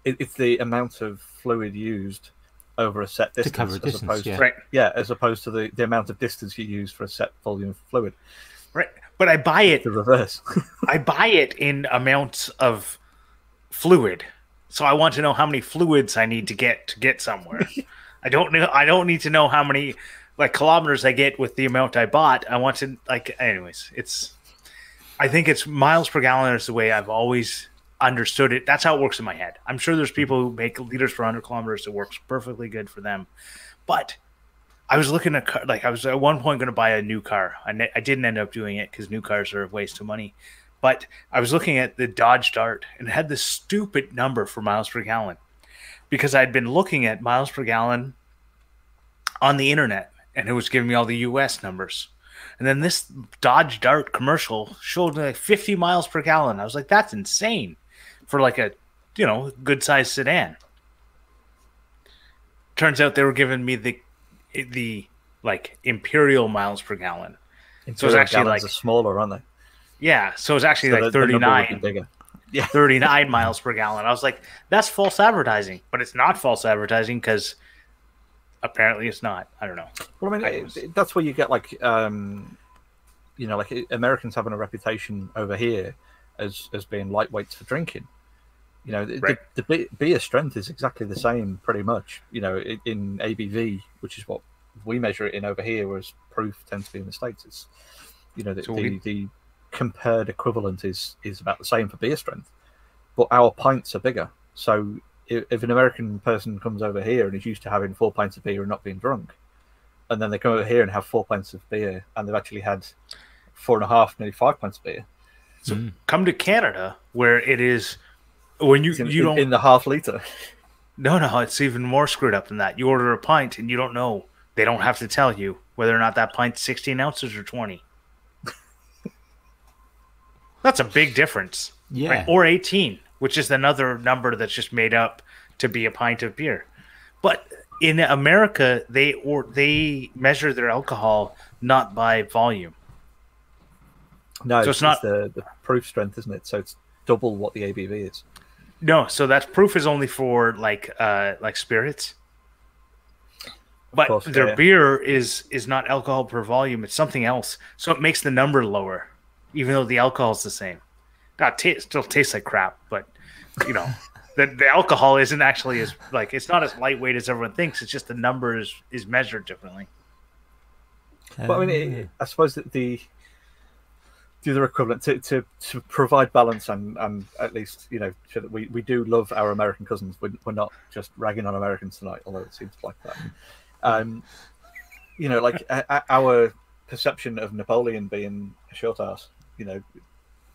it, it's the amount of fluid used over a set distance, cover a as distance, opposed yeah. Right, yeah, as opposed to the, the amount of distance you use for a set volume of fluid. right. But I buy it. The reverse. I buy it in amounts of fluid. So I want to know how many fluids I need to get to get somewhere. I don't know. I don't need to know how many like kilometers I get with the amount I bought. I want to like. Anyways, it's. I think it's miles per gallon is the way I've always understood it. That's how it works in my head. I'm sure there's hmm. people who make liters per hundred kilometers. It works perfectly good for them, but I was looking at car, like I was at one point going to buy a new car. I, ne- I didn't end up doing it because new cars are a waste of money. But I was looking at the Dodge Dart and it had this stupid number for miles per gallon because I'd been looking at miles per gallon on the internet and it was giving me all the US numbers. And then this Dodge Dart commercial showed me like 50 miles per gallon. I was like, that's insane for like a, you know, good sized sedan. Turns out they were giving me the, the like imperial miles per gallon. So it's actually like- smaller, aren't they? Yeah. So it's actually So like the- the number would 39. bigger. 39 miles per gallon. I was like, that's false advertising, but it's not false advertising because apparently it's not. I don't know. Well, I mean, I was- that's where you get like, um, you know, like Americans having a reputation over here as as being lightweights for drinking. You know, the, Right. the, the beer strength is exactly the same, pretty much. You know, in, ABV, which is what we measure it in over here, whereas proof tends to be in the states. It's, you know, the, So the, the compared equivalent is is about the same for beer strength, but our pints are bigger. So if, if an American person comes over here and is used to having four pints of beer and not being drunk, and then they come over here and have four pints of beer and they've actually had four and a half, nearly five pints of beer So come to Canada where it is when you in, you don't in the half liter. no no it's even more screwed up than that. You order a pint and you don't know. They don't have to tell you whether or not that pint's 16 ounces or 20. That's a big difference. Yeah. right? Or 18, which is another number that's just made up to be a pint of beer. But in America, they or they measure their alcohol not by volume. No, So it's, it's not- the, the proof strength, isn't it? So it's double what the ABV is. No, so that proof is only for like uh like spirits. But course, their yeah. beer is is not alcohol per volume; it's something else. So it makes the number lower, even though the alcohol is the same. God, ta still tastes like crap, but you know, the the alcohol isn't actually as like it's not as lightweight as everyone thinks. It's just the number is is measured differently. But I mean, it, I suppose that the the other equivalent to, to, to provide balance and, and at least you know show that we, we do love our American cousins. We're, we're not just ragging on Americans tonight, although it seems like that. Um, you know, like a, our perception of Napoleon being a short ass, you know,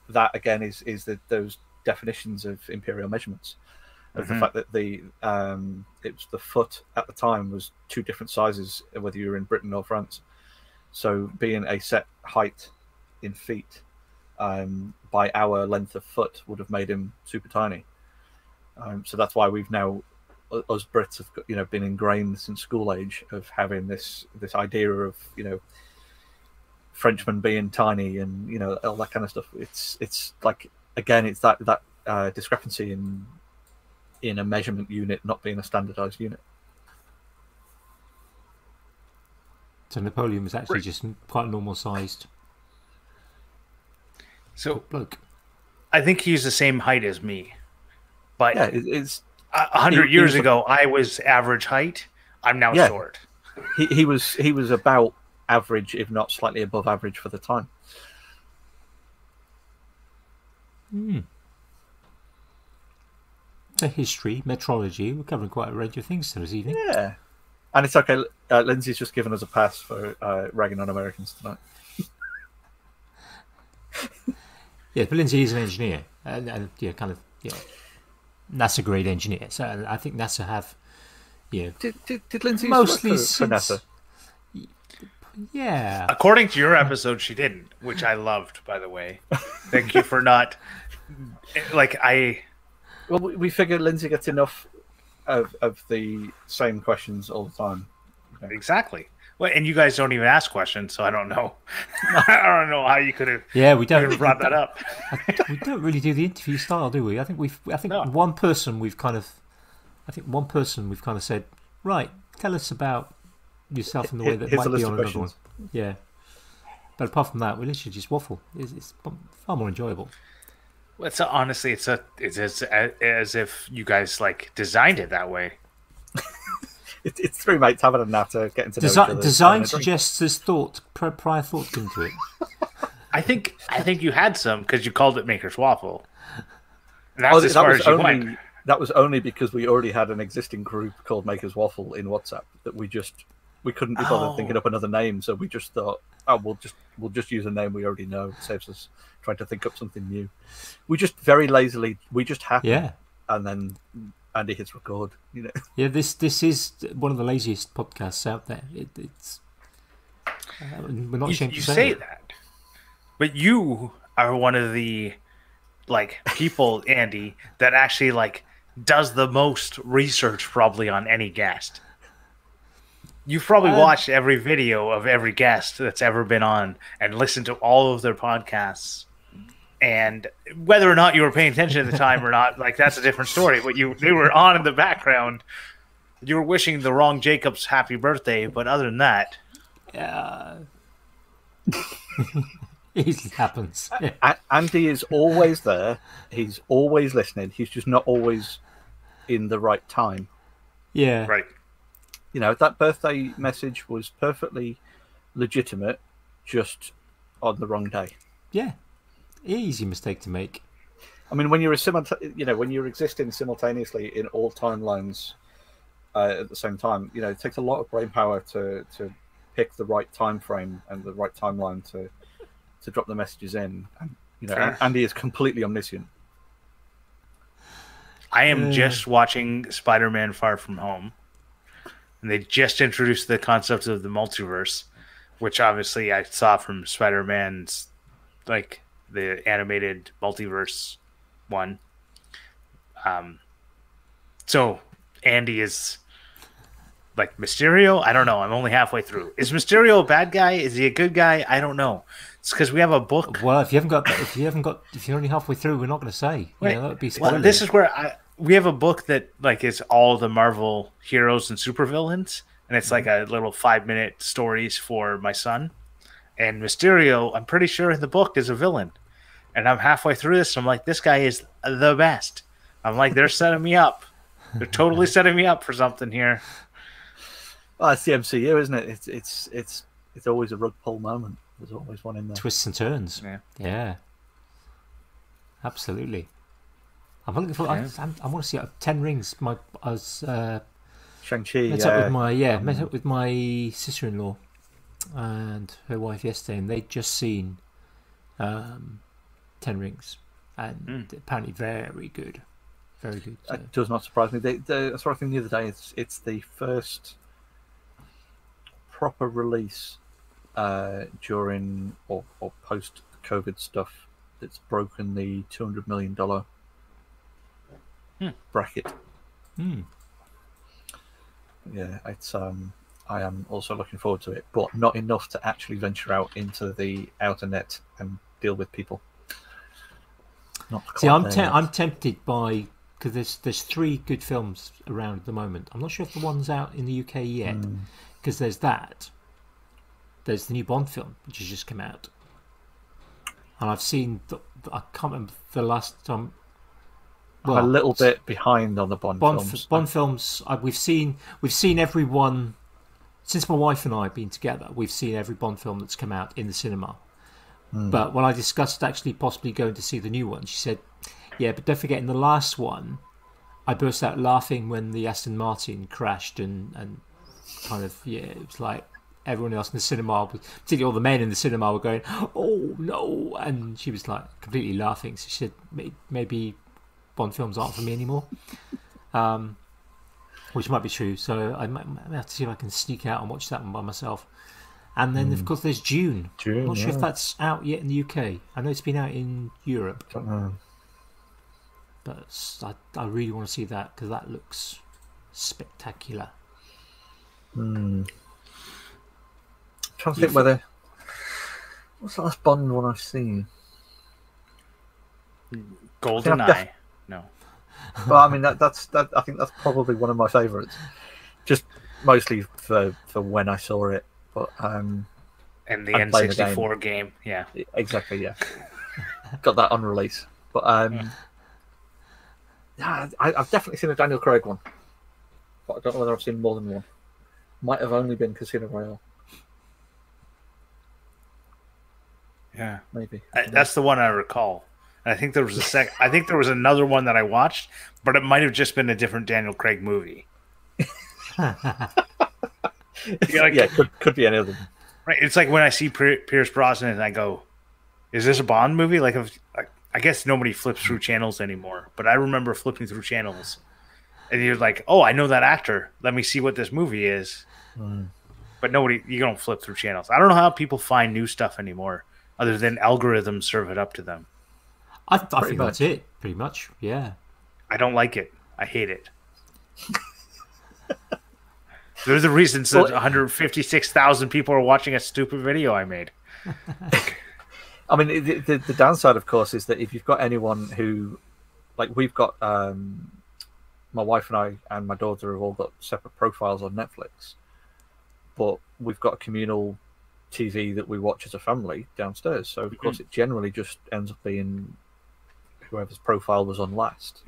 that again is is the, those definitions of imperial measurements of Mhm. the fact that the um, it was the foot at the time was two different sizes whether you were in Britain or France. So being a set height in feet um, by our length of foot would have made him super tiny. Um, so that's why we've now, u- us Brits have you know been ingrained since school age of having this this idea of you know Frenchmen being tiny and you know all that kind of stuff. It's it's like again it's that that uh, discrepancy in in a measurement unit not being a standardized unit. So Napoleon was actually just quite a normal sized So bloke. I think he's the same height as me, but Yeah, it, it's a a hundred He- he years ago I was average height. I'm now Yeah. short. he, he was he was about average, if not slightly above average for the time. Hmm. So history, metrology, we're covering quite a range of things this evening. Yeah, and it's okay. Uh, Lindsay's just given us a pass for uh, ragging on Americans tonight. Yeah, but Lindsay is an engineer, and, and yeah, kind of yeah, NASA grade engineer. So and I think NASA have, yeah, Did, did, did Lindsay used to work mostly for, since for NASA? yeah. According to your episode, she didn't, which I loved, by the way. Thank you for not. Like I, Well, we, we figure Lindsay gets enough of of the same questions all the time. exactly. Well, and you guys don't even ask questions, so I don't know. I don't know how you could have Yeah, we don't even brought that up. we don't really do the interview style, do we? I think we've I think No. one person we've kind of I think one person we've kind of said, right, tell us about yourself in the way that here's might be on another one. Yeah. But apart from that, we literally just waffle. It's, it's far more enjoyable. Well, It's a, honestly, it's a it's as, as if you guys like designed it that way. It, it's three mates having a natter, getting to know each Design, other. design having a drink. suggests there's thought, pri- prior thought into it. I think I think you had some because you called it Maker's Waffle. And Oh, as that far was as you only went. that was only because we already had an existing group called Makers Waffle in WhatsApp that we just We couldn't be bothered Oh. thinking up another name, so we just thought, oh, we'll just we'll just use a name we already know. It saves us trying to think up something new. We just very lazily we just happen, Yeah, and then Andy hits record. You know, yeah. This this is one of the laziest podcasts out there. It, it's uh, we're not You, ashamed you to say, say that, but you are one of the like people, Andy, that actually like does the most research probably on any guest. You've probably Uh, watched every video of every guest that's ever been on and listened to all of their podcasts. And whether or not you were paying attention at the time or not, like that's a different story. But you they were on in the background. You were wishing the wrong Jacobs happy birthday, but other than that, Uh, it happens. Yeah. Andy is always there. He's always listening. He's just not always in the right time. yeah. right? You know, that birthday message was perfectly legitimate, just on the wrong day. Yeah. Easy mistake to make. I mean, when you're a simulta- you know, when you're existing simultaneously in all timelines uh, at the same time, you know, it takes a lot of brain power to to pick the right time frame and the right timeline to to drop the messages in. And you know, Fair. Andy is completely omniscient. I am Yeah. just watching Spider Man Far From Home. And they just introduced the concept of the multiverse, which obviously I saw from Spider Man's, like the animated multiverse one. Um, so Andy is like Mysterio. I don't know. I'm only halfway through. Is Mysterio a bad guy? Is he a good guy? I don't know. It's because we have a book Well, if you haven't got, if you haven't got, if you're only halfway through, we're not going to say. Know, that would be Well, this is where I we have a book that like is all the Marvel heroes and supervillains, and it's like a little five minute stories for my son. And Mysterio, I'm pretty sure in the book is a villain, and I'm halfway through this. I'm like, this guy is the best. I'm like, they're setting me up. They're totally setting me up for something here. Well, it's the MCU, isn't it? It's it's it's it's always a rug pull moment. There's always one in there. twists and turns. Yeah. Yeah. Absolutely. I'm looking for. I, Yeah. I'm, I want to see uh, Ten Rings. My I was uh, Shang Chi. met up with my yeah met up with my sister-in-law and her wife yesterday, and they'd just seen um, Ten Rings, and apparently very good, very good. So. It does not surprise me. They, they, I saw a thing the other day. It's it's the first proper release uh, during or, or post COVID stuff that's broken the two hundred million dollar Hmm. bracket. Hmm. Yeah, it's um. I am also looking forward to it, but not enough to actually venture out into the outer net and deal with people. Not See, I'm te- I'm tempted by because there's there's three good films around at the moment. I'm not sure if the one's out in the UK yet Hmm. because there's that. There's the new Bond film which has just come out, and I've seen. The, I can't remember the last time. I'm a little bit behind on the Bond, Bond films. Bond films. Uh, we've seen we've seen every one since my wife and I have been together. We've seen every Bond film that's come out in the cinema. But when I discussed actually possibly going to see the new one, she said, "Yeah, but don't forget in the last one, I burst out laughing when the Aston Martin crashed and and kind of yeah, it was like." Everyone else in the cinema, particularly all the men in the cinema, were going, "Oh no!" And she was like completely laughing. So she said, "Maybe Bond films aren't for me anymore." Um, which might be true. So I might, might have to see if I can sneak out and watch that one by myself. And then, of course, there's Dune. Dune, I'm not sure if that's out yet in the UK. I know it's been out in Europe, Don't know. but s- I, I really want to see that because that looks spectacular. Hmm. Trying to You think whether what's the last Bond one I've seen. Golden Yeah. Eye. No. Well, I mean that, that's that. I think that's probably one of my favourites, just mostly for for when I saw it. But um, And the playing the N64 game. Yeah. exactly, yeah, got that on release. But um, yeah, I, I've definitely seen a Daniel Craig one, but I don't know whether I've seen more than one. Might have only been Casino Royale, Yeah. maybe. I, that's the one I recall. I think there was a sec. I think there was another one that I watched, but it might have just been a different Daniel Craig movie. Yeah, like- yeah, could, could be any of them. Right. It's like when I see Pierce Brosnan and I go, "Is this a Bond movie?" Like, if, like I guess nobody flips through channels anymore, but I remember flipping through channels, and you're like, "Oh, I know that actor. Let me see what this movie is." Hmm. But nobody, you don't flip through channels. I don't know how people find new stuff anymore, other than algorithms serve it up to them. I, I Pretty think that's it. Pretty much. Yeah. I don't like it. I hate it. There's a reason that Well- 156,000 people are watching a stupid video I made. I mean, the, the, the downside, of course, is that if you've got anyone who, like, we've got um, my wife and I and my daughter have all got separate profiles on Netflix, but we've got a communal TV that we watch as a family downstairs. So, of course, it generally just ends up being whoever's profile was on last.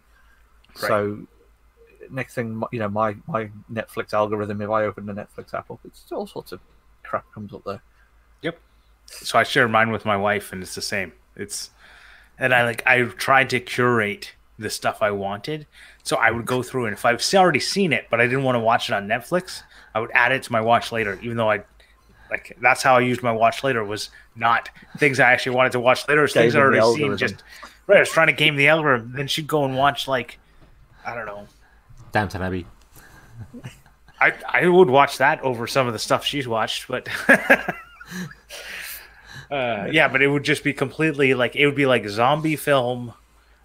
So, next thing, you know, my, my Netflix algorithm, if I open the Netflix app up, it's all sorts of crap comes up there. Yep. So I share mine with my wife, and it's the same. It's, and I like I tried to curate the stuff I wanted. So I would go through, and if I've already seen it, but I didn't want to watch it on Netflix, I would add it to my watch later, even though I. Like that's how I used my watch later was not things I actually wanted to watch later, it's things I already seen. Just right, I was trying to game the algorithm. Then she'd go and watch like, I don't know, Downton Abbey. I I would watch that over some of the stuff she's watched, but uh, yeah, but it would just be completely like it would be like zombie film,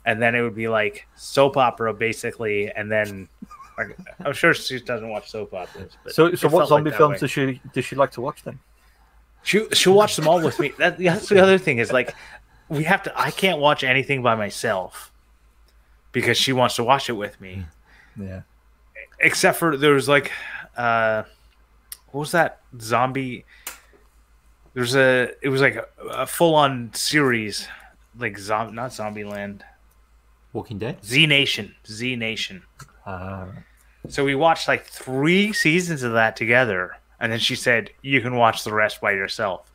and then it would be like soap opera basically, and then like, I'm sure she doesn't watch soap operas. But So, so what zombie like films way. does she does she like to watch then? She she'll watch them all with me. That, that's the other thing is like we have to. I can't watch anything by myself because she wants to watch it with me. Yeah. except for there was like uh what was that zombie there's a it was like a, a full-on series like zom- not zombie land Walking Dead. z nation z nation Uh, so we watched like three seasons of that together and then she said you can watch the rest by yourself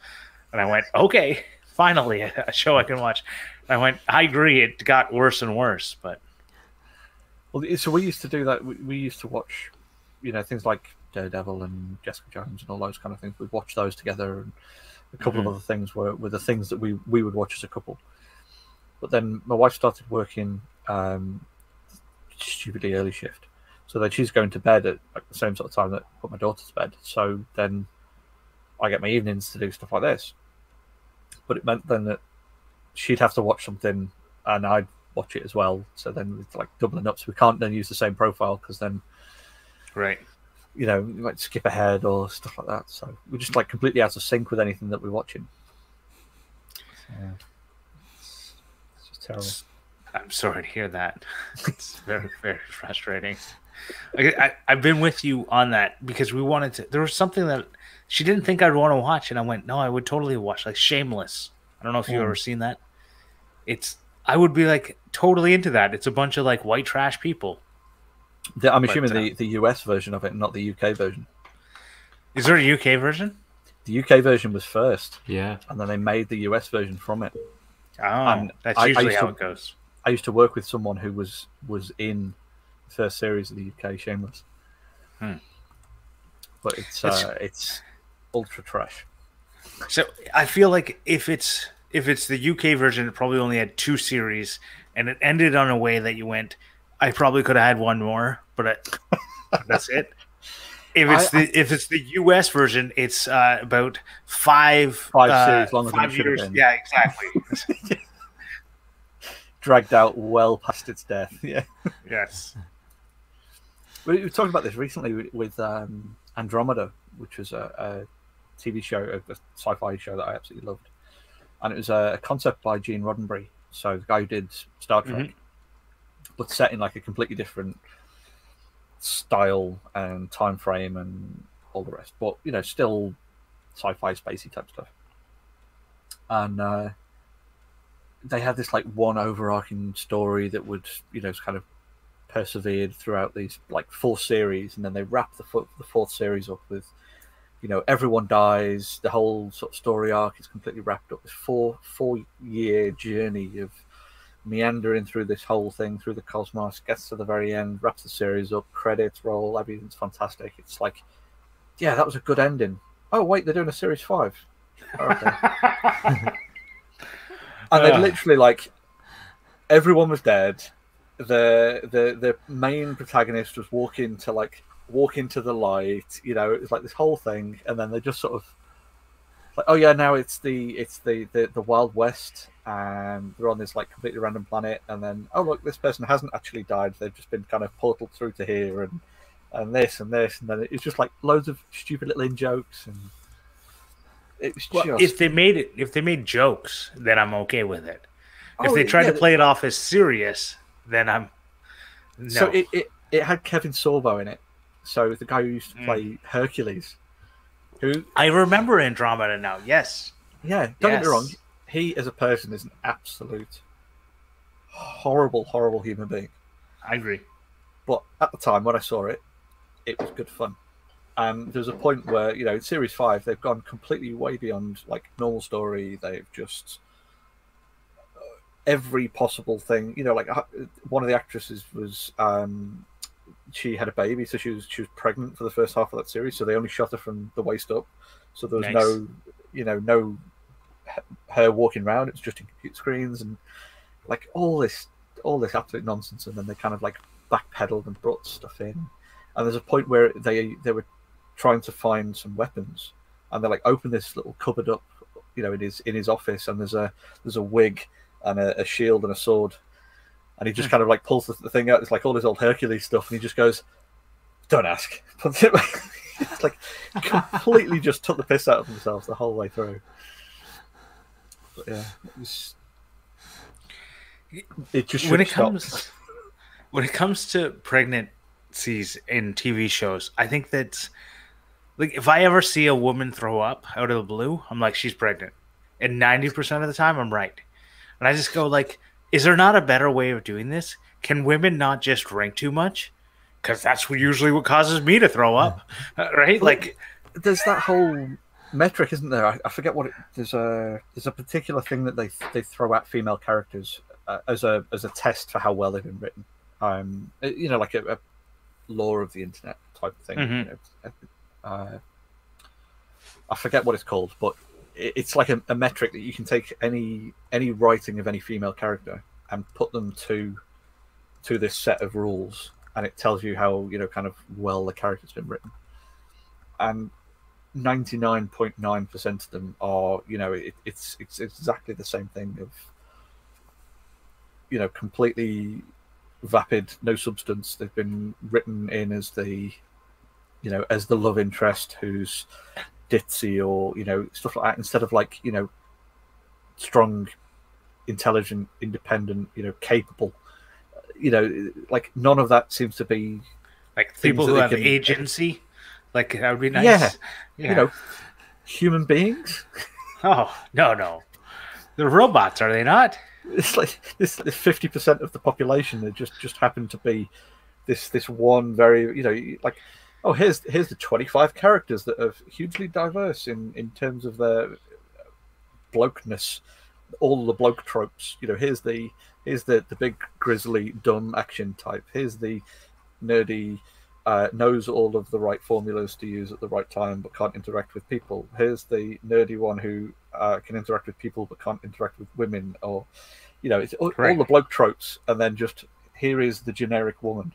and i went okay finally a show i can watch i went i agree it got worse and worse but well, so we used to do that. We, we used to watch, you know, things like Daredevil and Jessica Jones and all those kind of things. We'd watch those together, and a couple Mhm. of other things were, were the things that we we would watch as a couple. But then my wife started working um, stupidly early shift, so then she's going to bed at like, the same sort of time that I put my daughter to bed. So then I get my evenings to do stuff like this. But it meant then that she'd have to watch something, and I'd watch it as well. So then it's like doubling up. So we can't then use the same profile because then right you know you might skip ahead or stuff like that. So we're just like completely out of sync with anything that we're watching. Yeah. It's, it's just terrible. I'm sorry to hear that. It's very, very frustrating. I, I, I've been with you on that because we wanted to. There was something that she didn't think I'd want to watch, and I went, "No, I would totally watch." Like Shameless. I don't know if you've Mm. ever seen that. It's. I would be like totally into that. It's a bunch of like white trash people. The- I'm But, assuming uh, the, the US version of it, not the UK version. Is there a UK version? The UK version was first, Yeah. and then they made the US version from it. Oh, And that's I- I usually used how to- it goes. I used to work with someone who was was in the first series of the UK Shameless. Hmm. But it's uh, it's ultra trash. So I feel like if it's if it's the UK version, it probably only had two series, and it ended on a way that you went. I probably could have had one more, but I, that's it. If it's I- the if it's the US version, it's uh, about five Five uh, series longer than it years. Yeah, exactly. Dragged out well past its death. Yeah. yes. We were talking about this recently with, with um, Andromeda, which was a, a TV show, a, a sci-fi show that I absolutely loved, and it was a, concept by Gene Roddenberry, so the guy who did Star Trek, but set in like a completely different style and time frame and all the rest, but you know, still sci-fi, spacey type stuff. And uh, they had this like one overarching story that would, you know, kind of persevered throughout these like four series, and then they wrap the the fourth series up with, you know, everyone dies. The whole sort of story arc is completely wrapped up. This four four year journey of meandering through this whole thing through the cosmos, gets to the very end, wraps the series up, credits roll, everything's fantastic. It's like yeah, that was a good ending. Oh wait, they're doing a series five. Oh, okay. and they literally like everyone was dead. The the the main protagonist was walking to like walk into the light. You know, it was like this whole thing, and then they just sort of like, oh yeah, now it's the it's the the, the Wild West, and they're on this like completely random planet, and then oh look, this person hasn't actually died. They've just been kind of portaled through to here, and and this and this, and then it's just like loads of stupid little in jokes, and It's Well, just if they made it, if they made jokes, then I'm okay with it. If Oh, they tried yeah, to play it off as serious, then I'm no. So it, it, it had Kevin Sorbo in it. So the guy who used to Mm. play Hercules, who I remember Andromeda now. Yes, yeah, don't get me wrong, he as a person is an absolute horrible, horrible human being. I agree. But at the time when I saw it, it was good fun. And there's a point where you know in series five they've gone completely way beyond like normal story. They've just uh, every possible thing. You know, like uh, one of the actresses was um, she had a baby, so she was she was pregnant for the first half of that series. So they only shot her from the waist up. So there was Nice. no, you know, no her walking around. It was just in computer screens and like all this all this absolute nonsense. And then they kind of like backpedaled and brought stuff in. And there's a point where they they were trying to find some weapons, and they like open this little cupboard up, you know, in his in his office, and there's a there's a wig and a, a shield and a sword, and he just Hmm. kind of like pulls the, thing out. It's like all this old Hercules stuff, and he just goes, "Don't ask." Puts it back. it's like completely just took the piss out of themselves the whole way through. But yeah, it was. It just when it stop. comes when it comes to pregnancies in TV shows, I think that's like if I ever see a woman throw up out of the blue, I'm like she's pregnant, and ninety percent of the time I'm right, and I just go like, is there not a better way of doing this? Can women not just drink too much? Because that's what usually what causes me to throw up, Uh, right? Like, there's that whole metric, isn't there? I, I forget what it, there's a there's a particular thing that they they throw at female characters uh, as a as a test for how well they've been written. Um, you know, like a, a law of the internet type thing. Mhm. You know, uh, I forget what it's called, but it's like a, a metric that you can take any any writing of any female character and put them to to this set of rules, and it tells you how you know kind of well the character's been written. And 99.9% of them are you know it, it's it's exactly the same thing of you know completely vapid no substance they've been written in as the you know as the love interest who's ditzy or you know stuff like that instead of like you know strong intelligent independent you know capable uh, you know like none of that seems to be like people who have can- agency, like that would be nice. Yeah. Yeah. you know human beings Oh no, no, they're robots, are they not? it's like this this fifty percent of the population that just just happen to be this this one very you know like oh here's here's the twenty five characters that are hugely diverse in in terms of their blokeness, all the bloke tropes. You know here's the here's the the big grizzly dumb action type. Here's the nerdy. Uh, knows all of the right formulas to use at the right time but can't interact with people. Here's the nerdy one who uh, can interact with people but can't interact with women, or you know, it's all, all the bloke tropes, and then just here is the generic woman.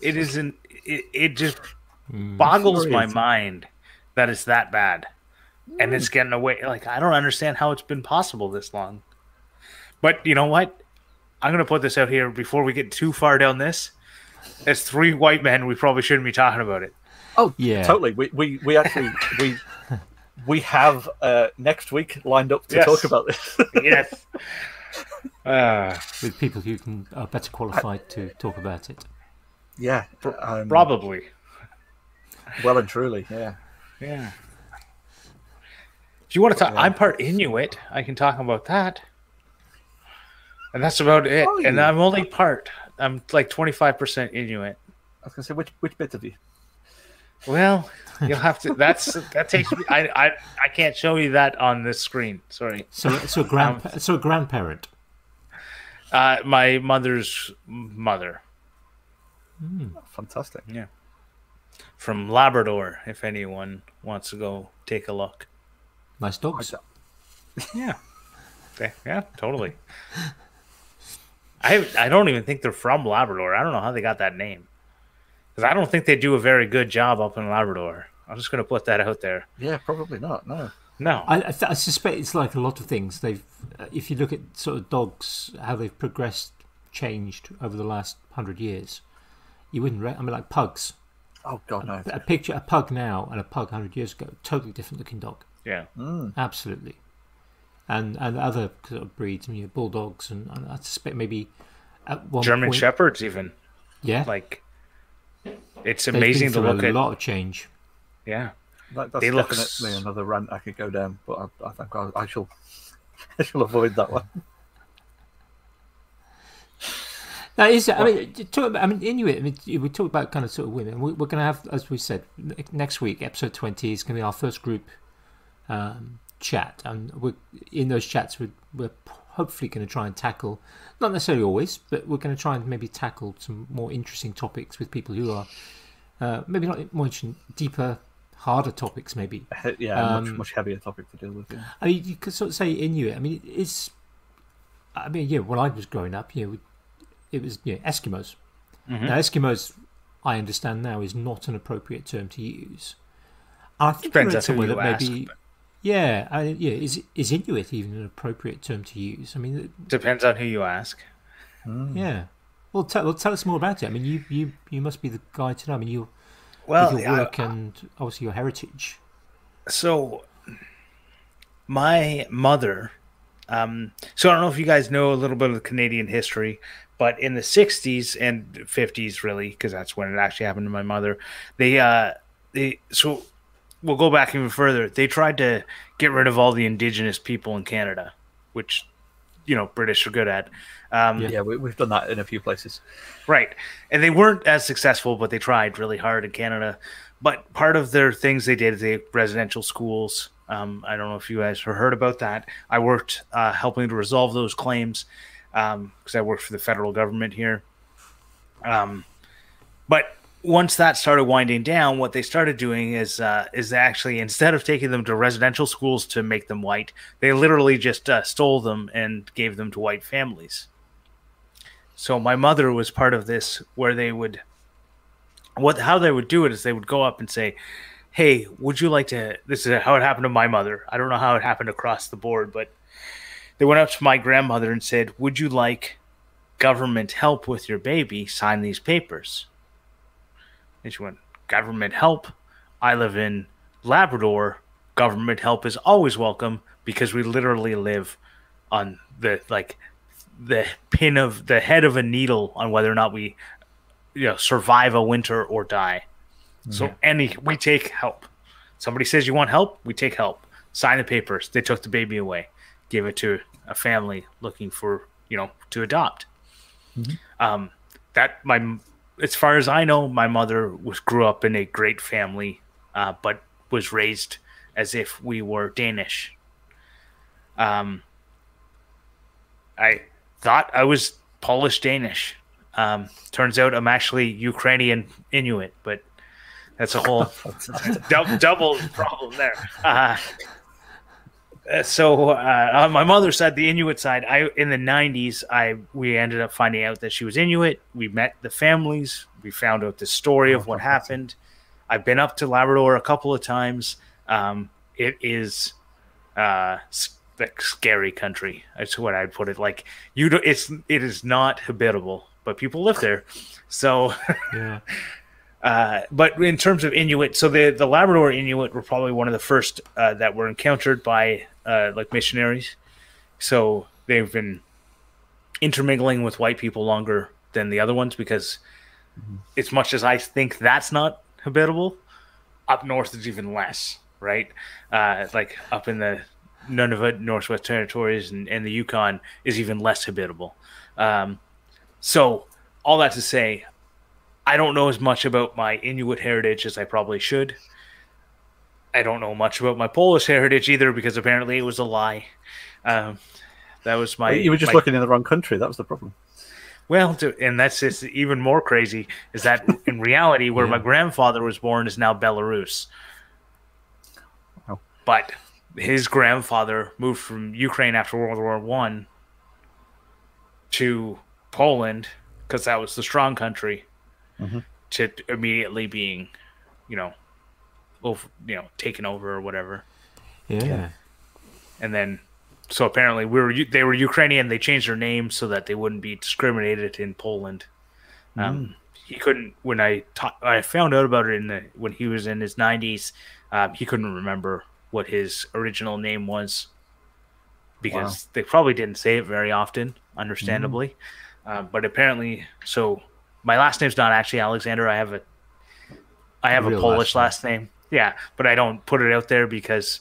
It isn't. It, it just Mm. boggles my mind that it's that bad, and it's getting away. Like I don't understand how it's been possible this long. But you know what? I'm gonna put this out here before we get too far down this. As three white men, we probably shouldn't be talking about it. Oh, Yeah. totally. We we, we actually we we have uh, next week lined up to Yes. talk about this. Yes. uh, with people who can are better qualified to talk about it. Yeah, um, probably. well and truly. Yeah, Yeah. If you want to talk, Yeah. I'm part Inuit. I can talk about that. And that's about it. Oh, and I'm only part. I'm like 25% Inuit. I was gonna say which which bit of you? Well, you'll have to. That's that takes me. I I I can't show you that on this screen. Sorry. So, so a grand, so grandparent. Uh, my mother's mother. Fantastic. Yeah. from Labrador. If anyone wants to go take a look. Nice dogs. Yeah, They- yeah, totally. I I don't even think they're from Labrador. I don't know how they got that name because I don't think they do a very good job up in Labrador. I'm just going to put that out there. Yeah, probably not. No. No, I, I, th- I suspect it's like a lot of things. They've, uh, if you look at sort of dogs, how they've progressed, changed over the last hundred years, you wouldn't. Re- I mean, like pugs. Oh God, no. A picture, a pug now and a pug hundred years ago, totally different looking dog. yeah, hmm. Absolutely. And and other sort of breeds, I mean, bulldogs, and, and I suspect maybe at one German point, Shepherds even Yeah, like. It's amazing to look a at. lot of change. Yeah, That, that's They look definitely s- another rant I could go down, but I, I think I, I shall. I shall avoid that one. That is, I mean, talk about, I mean, Inuit. I mean, we talk about kind of sort of women. We, we're going to have, as we said, next week, episode twenty is going to be our first group um, chat, and we're in those chats. We're, we're hopefully going to try and tackle, not necessarily always, but we're going to try and maybe tackle some more interesting topics with people who are uh, maybe not more interesting, deeper, harder topics, maybe. yeah, much Um, much heavier topic to deal with. Yeah. I mean, you could sort of say Inuit. I mean, it's. I mean, yeah. When I was growing up, you know, it was you know, Eskimos. Now, Eskimos, I understand now, is not an appropriate term to use. And I think I Depends read on who somewhere you that ask, maybe, but- yeah, I, yeah. Is is Inuit even an appropriate term to use? I mean, depends on who you ask. yeah. Well, tell well, tell us more about it. I mean, you you you must be the guy to know. I mean, you Well, with your I- work and obviously your heritage. so my mother um, so i don't know if you guys know a little bit of canadian history but in the 60s and 50s really because that's when it actually happened to my mother they uh they so we'll go back even further they tried to get rid of all the indigenous people in canada which you know british are good at um, Yeah, we, we've done that in a few places. Right. And they weren't as successful, but they tried really hard in Canada. But part of their things they did is they residential schools. Um, I don't know if you guys have heard about that. I worked uh, helping to resolve those claims because I worked for the federal government here. Um, but once that started winding down, what they started doing is uh, is actually instead of taking them to residential schools to make them white, they literally just uh, stole them and gave them to white families. So my mother was part of this where they would what how they would do it is they would go up and say, "Hey, would you like to this is how it happened to my mother. I don't know how it happened across the board, but they went up to my grandmother and said, "Would you like government help with your baby? Sign these papers." And she went, "Government help? I live in Labrador. Government help is always welcome because we literally live on the like the pin of the head of a needle on whether or not we you know survive a winter or die so mhm. any we take help somebody says you want help we take help sign the papers they took the baby away give it to a family looking for you know to adopt um that my as far as i know my mother was grew up in a great family uh, but was raised as if we were danish um I thought I was Polish Danish. Um, turns out I'm actually Ukrainian Inuit, but that's a whole double, double problem there. Uh, so uh, on my mother's side, the Inuit side, I in the '90s, I we ended up finding out that she was Inuit. We met the families. We found out the story of what happened. I've been up to Labrador a couple of times. Um, it is uh, like scary country. That's what I'd put it. Like you, do, it's it is not habitable, but people live there. So, Yeah. uh, but in terms of Inuit, so the the Labrador Inuit were probably one of the first uh, that were encountered by uh, like missionaries. So they've been intermingling with white people longer than the other ones because, as much as I think that's not habitable, up north is even less, right? Uh, like up in the Nunavut, Northwest Territories, and, and the Yukon is even less habitable. Um, so, all that to say, I don't know as much about my Inuit heritage as I probably should. I don't know much about my Polish heritage either because apparently it was a lie. Um, that was my. you were just my- looking in the wrong country. That was the problem. Well, to, and that's just even more crazy is that in reality, where Yeah. my grandfather was born is now Belarus. But his grandfather moved from Ukraine after World War One to Poland because that was the strong country. Mhm. To immediately being, you know, over, you know, taken over or whatever Yeah. and then so apparently we were they were Ukrainian. They changed their name so that they wouldn't be discriminated in Poland. Um, He couldn't when I ta- I found out about it in the when he was in his nineties. Um, he couldn't remember what his original name was because they probably didn't say it very often, understandably. Um, but apparently, so my last name's not actually Alexander. I have a I have a Real Polish last last name. Yeah, but I don't put it out there because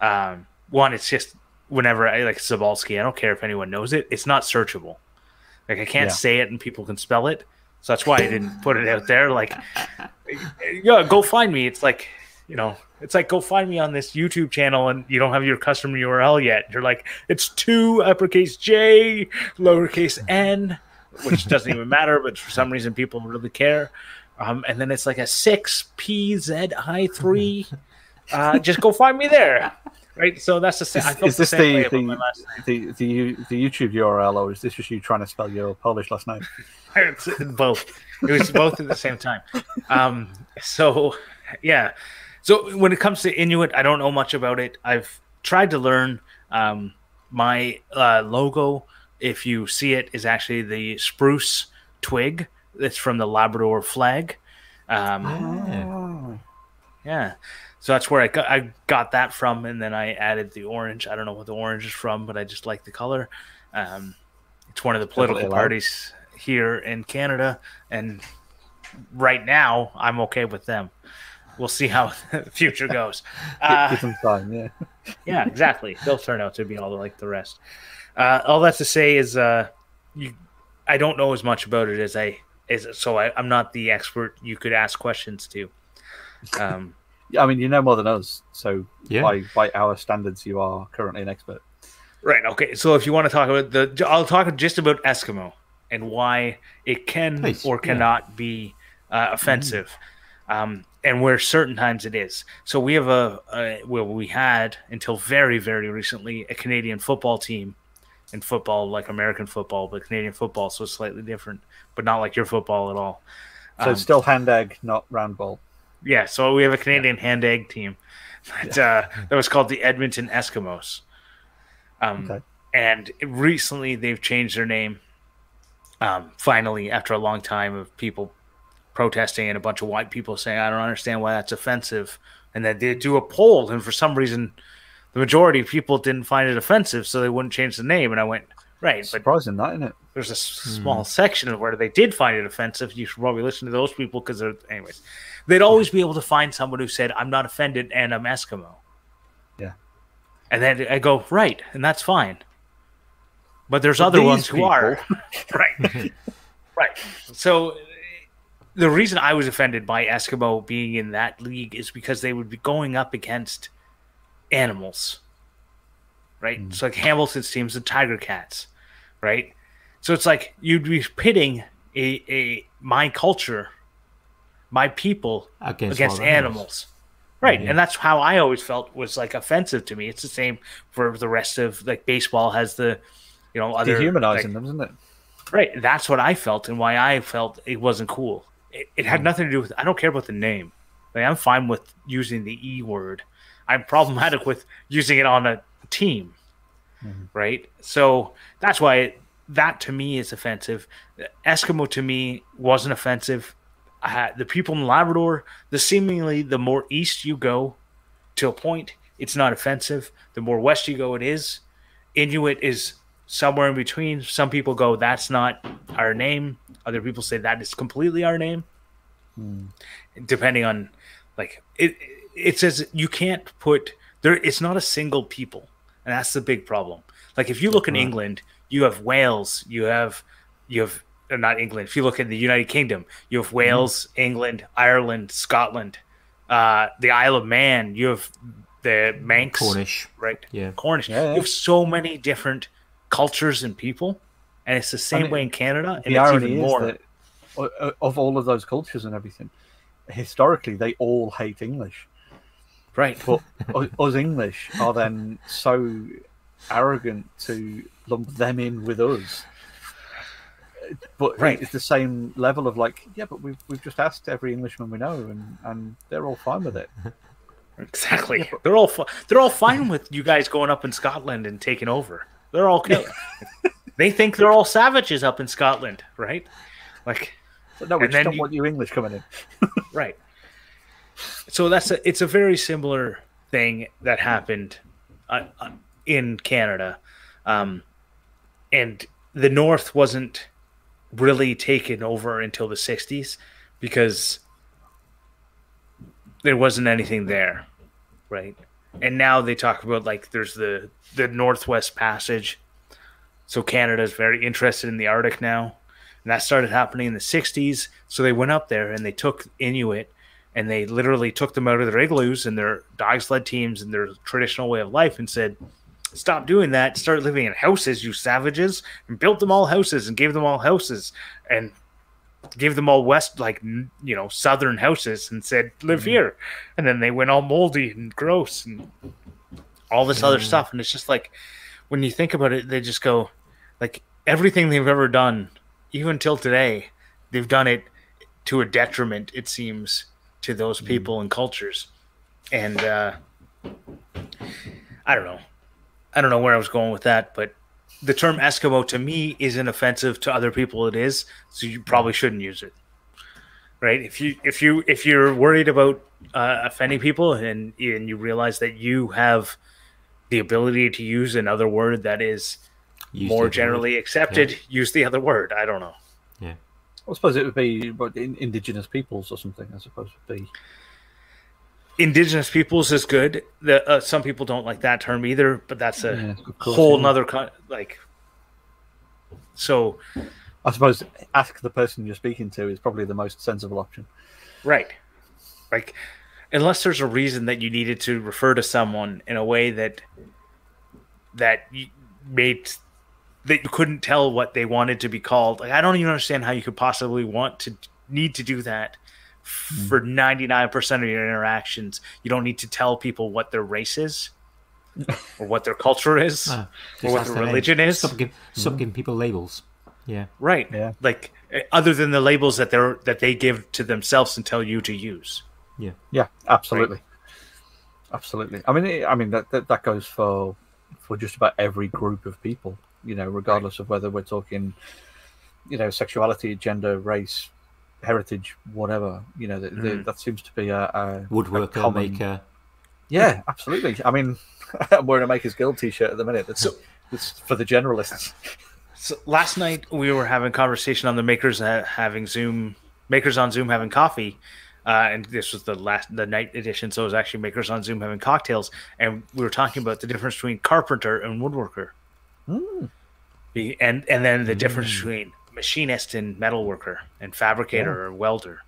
um, one, it's just whenever I like Zabalski, I don't care if anyone knows it. It's not searchable. Like I can't Yeah. say it and people can spell it. So that's why I didn't put it out there. Like, yeah, go find me. It's like, you know, it's like go find me on this YouTube channel and you don't have your customer URL yet. You're like, it's two uppercase J, lowercase N, which doesn't even matter, but for some reason people really care. Um, and then it's like a six P Z I three. Uh, just go find me there. Right. So that's the same. I Is, is this the, the my last name. the, the the the YouTube URL, or is this just you trying to spell your Polish last name? Both. It was both at the same time. Um, so, yeah. So when it comes to Inuit, I don't know much about it. I've tried to learn. Um, my uh, logo, if you see it, is actually the spruce twig. That's from the Labrador flag. Um, Oh. yeah. So that's where I got, I got that from, and then I added the orange. I don't know what the orange is from, but I just like the color. Um, it's one of the political allowed. parties here in Canada, and right now I'm okay with them. We'll see how the future goes. Uh, Give them time, yeah. yeah, exactly. They'll turn out to be all like the rest. Uh, all that to say is, uh, you, I don't know as much about it as I is. So I, I'm not the expert you could ask questions to. Um, Yeah, I mean, you know more than us, so Yeah. by by our standards, you are currently an expert. Right. Okay. So if you want to talk about the, I'll talk just about Eskimo and why it can Please, or yeah. cannot be uh, offensive, um, and where certain times it is. So we have a, a well, we had until very very recently a Canadian football team, in football like American football, but Canadian football so it's slightly different, but not like your football at all. So Um, it's still hand egg, not round ball. yeah, so we have a Canadian hand egg team that, uh, that was called the Edmonton Eskimos. Um, Okay. And recently they've changed their name. Um, finally, after a long time of people protesting and a bunch of white people saying, I don't understand why that's offensive. And then they do a poll, and for some reason, the majority of people didn't find it offensive, so they wouldn't change the name. And I went, right, but Surprising, that isn't it? there's a hmm. small section of where they did find it offensive. You should probably listen to those people because they're, anyways, they'd always be able to find someone who said, I'm not offended and I'm Eskimo. Yeah. And then I go, right, and that's fine. But there's other these ones who are. right. right. So the reason I was offended by Eskimo being in that league is because they would be going up against animals. Right? Mm. So like Hamilton's team's the Tiger Cats. Right? So it's like you'd be pitting a, a my culture, my people Against, against animals. Right. And that's how I always felt was like offensive to me. It's the same for the rest of like baseball has the you know other Dehumanizing like- them, isn't it? Right. That's what I felt and why I felt it wasn't cool. It, it had nothing to do with I don't care about the name. Like I'm fine with using the E word. I'm problematic with using it on a team. Right? So that's why it, that to me is offensive. Eskimo to me wasn't offensive. Uh, the people in Labrador, the seemingly the more east you go to a point, it's not offensive. The more west you go, it is. Inuit is somewhere in between. Some people go, that's not our name. Other people say that is completely our name. Depending on, like, it, it says you can't put there. It's not a single people, and that's the big problem. Like, if you look in England, you have Wales, you have, you have uh, not England. If you look in the United Kingdom, you have Wales, England, Ireland, Scotland, uh, the Isle of Man. You have the Manx, Cornish. right? Yeah. Cornish. Yeah, yeah. You have so many different cultures and people and it's the same it- way in Canada, and the it's irony even is more. that o- o- of all of those cultures and everything, historically they all hate English. Right? But us English are then so arrogant to lump them in with us. But Right. it's the same level of like, yeah, but we've we've just asked every Englishman we know, and and they're all fine with it. Exactly. They're all fi- they're all fine with you guys going up in Scotland and taking over. They're all they think they're all savages up in Scotland, right? Like But no, we just don't you- want you English coming in. right. So that's a it's a very similar thing that happened uh, uh, in Canada, um, and the North wasn't really taken over until the '60s because there wasn't anything there, right? And now they talk about like there's the the Northwest Passage, so Canada's very interested in the Arctic now, and that started happening in the '60s. So they went up there and they took Inuit and they literally took them out of their igloos and their dog sled teams and their traditional way of life and said, "Stop doing that! Start living in houses, you savages!" And built them all houses and gave them all houses and gave them all west like you know southern houses and said live mm-hmm. here and then they went all moldy and gross and all this other mm. stuff and it's just like when you think about it they just go like everything they've ever done even till today they've done it to a detriment it seems to those people and cultures. And uh i don't know. I don't know where i was going with that but the term eskimo to me isn't offensive to other people it is so you probably shouldn't use it. Right? If you if you if you're worried about uh, offending people and and you realize that you have the ability to use another word that is Used more every word. generally accepted use the other word. I don't know. Yeah. I suppose it would be what, in, indigenous peoples or something. I suppose would be. indigenous peoples is good the, uh, some people don't like that term either but that's a Yeah, course, whole yeah. nother like so I suppose ask the person you're speaking to is probably the most sensible option. Right. Like, unless there's a reason that you needed to refer to someone in a way that that made that you couldn't tell what they wanted to be called. Like, I don't even understand how you could possibly want to need to do that for 99% of your interactions. You don't need to tell people what their race is or what their culture is Ah, or what their their name. religion is. Stop, give, stop giving people labels. Yeah. Right. Yeah. Like, eh, other than the labels that they're that they give to themselves and tell you to use. Yeah. Yeah, absolutely, absolutely. I mean, it, I mean that, that that goes for for just about every group of people. You know, regardless of whether we're talking, you know, sexuality, gender, race, heritage, whatever. You know, that Mhm. that seems to be a, a a Woodworker, common- maker. Yeah, absolutely. I mean, I'm wearing a Makers Guild T-shirt at the minute. That's it's for the generalists. So last night we were having a conversation on the makers uh, having Zoom makers on Zoom having coffee, uh, and this was the last the night edition. So it was actually makers on Zoom having cocktails, and we were talking about the difference between carpenter and woodworker, Be- and and then the difference between machinist and metalworker and fabricator or welder,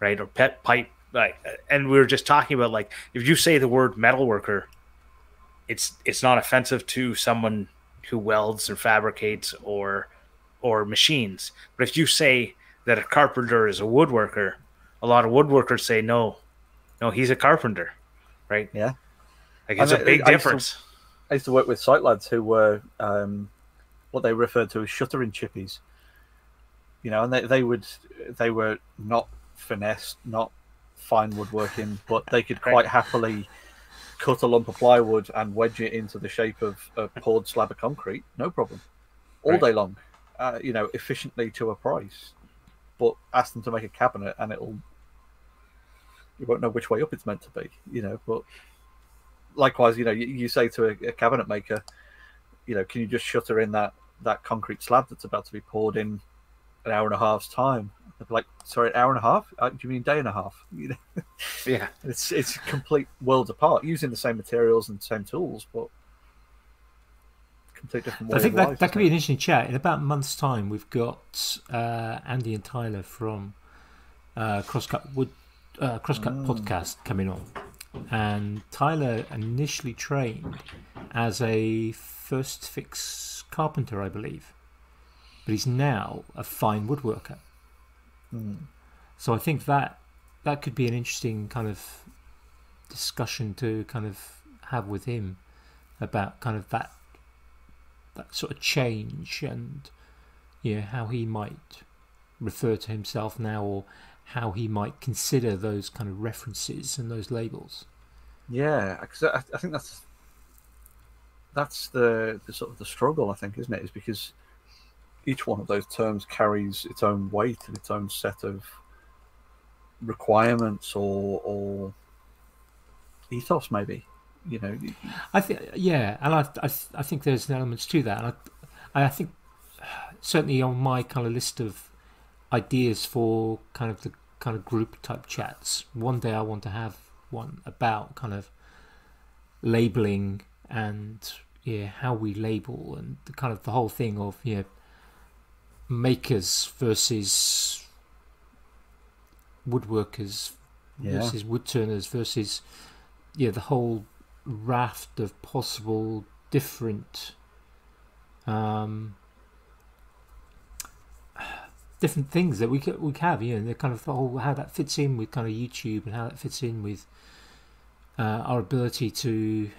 right? Or pet pipe. Like, and we were just talking about like if you say the word metalworker, it's it's not offensive to someone who welds or fabricates or or machines. But if you say that a carpenter is a woodworker, a lot of woodworkers say no, no, he's a carpenter, right? Yeah. Like it's And a I- big I difference. I used to work with site lads who were um, what they referred to as shuttering chippies. You know, and they, they would they were not finessed, not fine woodworking, but they could quite happily cut a lump of plywood and wedge it into the shape of a poured slab of concrete, no problem, all Right. day long. Uh, you know, efficiently to a price. But ask them to make a cabinet, and it'll you won't know which way up it's meant to be. You know, but likewise, you know, you, you say to a, a cabinet maker, you know, can you just shutter in that that concrete slab that's about to be poured in an hour and a half's time? Like, sorry, an hour and a half? Uh, do you mean day and a half? You know, Yeah. it's it's complete worlds apart, using the same materials and same tools, but complete different way I think that, life, that could be an interesting chat. In about a month's time, we've got uh, Andy and Tyler from uh, Crosscut Wood uh, Crosscut Mm. Podcast coming on, and Tyler initially trained as a first fix carpenter, I believe, but he's now a fine woodworker. Hmm. So I think that that could be an interesting kind of discussion to kind of have with him about kind of that that sort of change and you know how he might refer to himself now or how he might consider those kind of references and those labels. Yeah, because I, I think that's that's the, the sort of the struggle. I think, isn't it? Is because each one of those terms carries its own weight and its own set of requirements or or ethos, maybe. You know, I think, yeah, and I, I, I think there's elements to that. And I, I think uh, certainly on my kind of list of ideas for kind of the kind of group type chats, one day I want to have one about kind of labeling and yeah, how we label and the kind of the whole thing of you know makers versus woodworkers Yeah. versus woodturners versus yeah the whole raft of possible different um different things that we could we have you know the kind of the whole how that fits in with kind of YouTube and how that fits in with uh, our ability to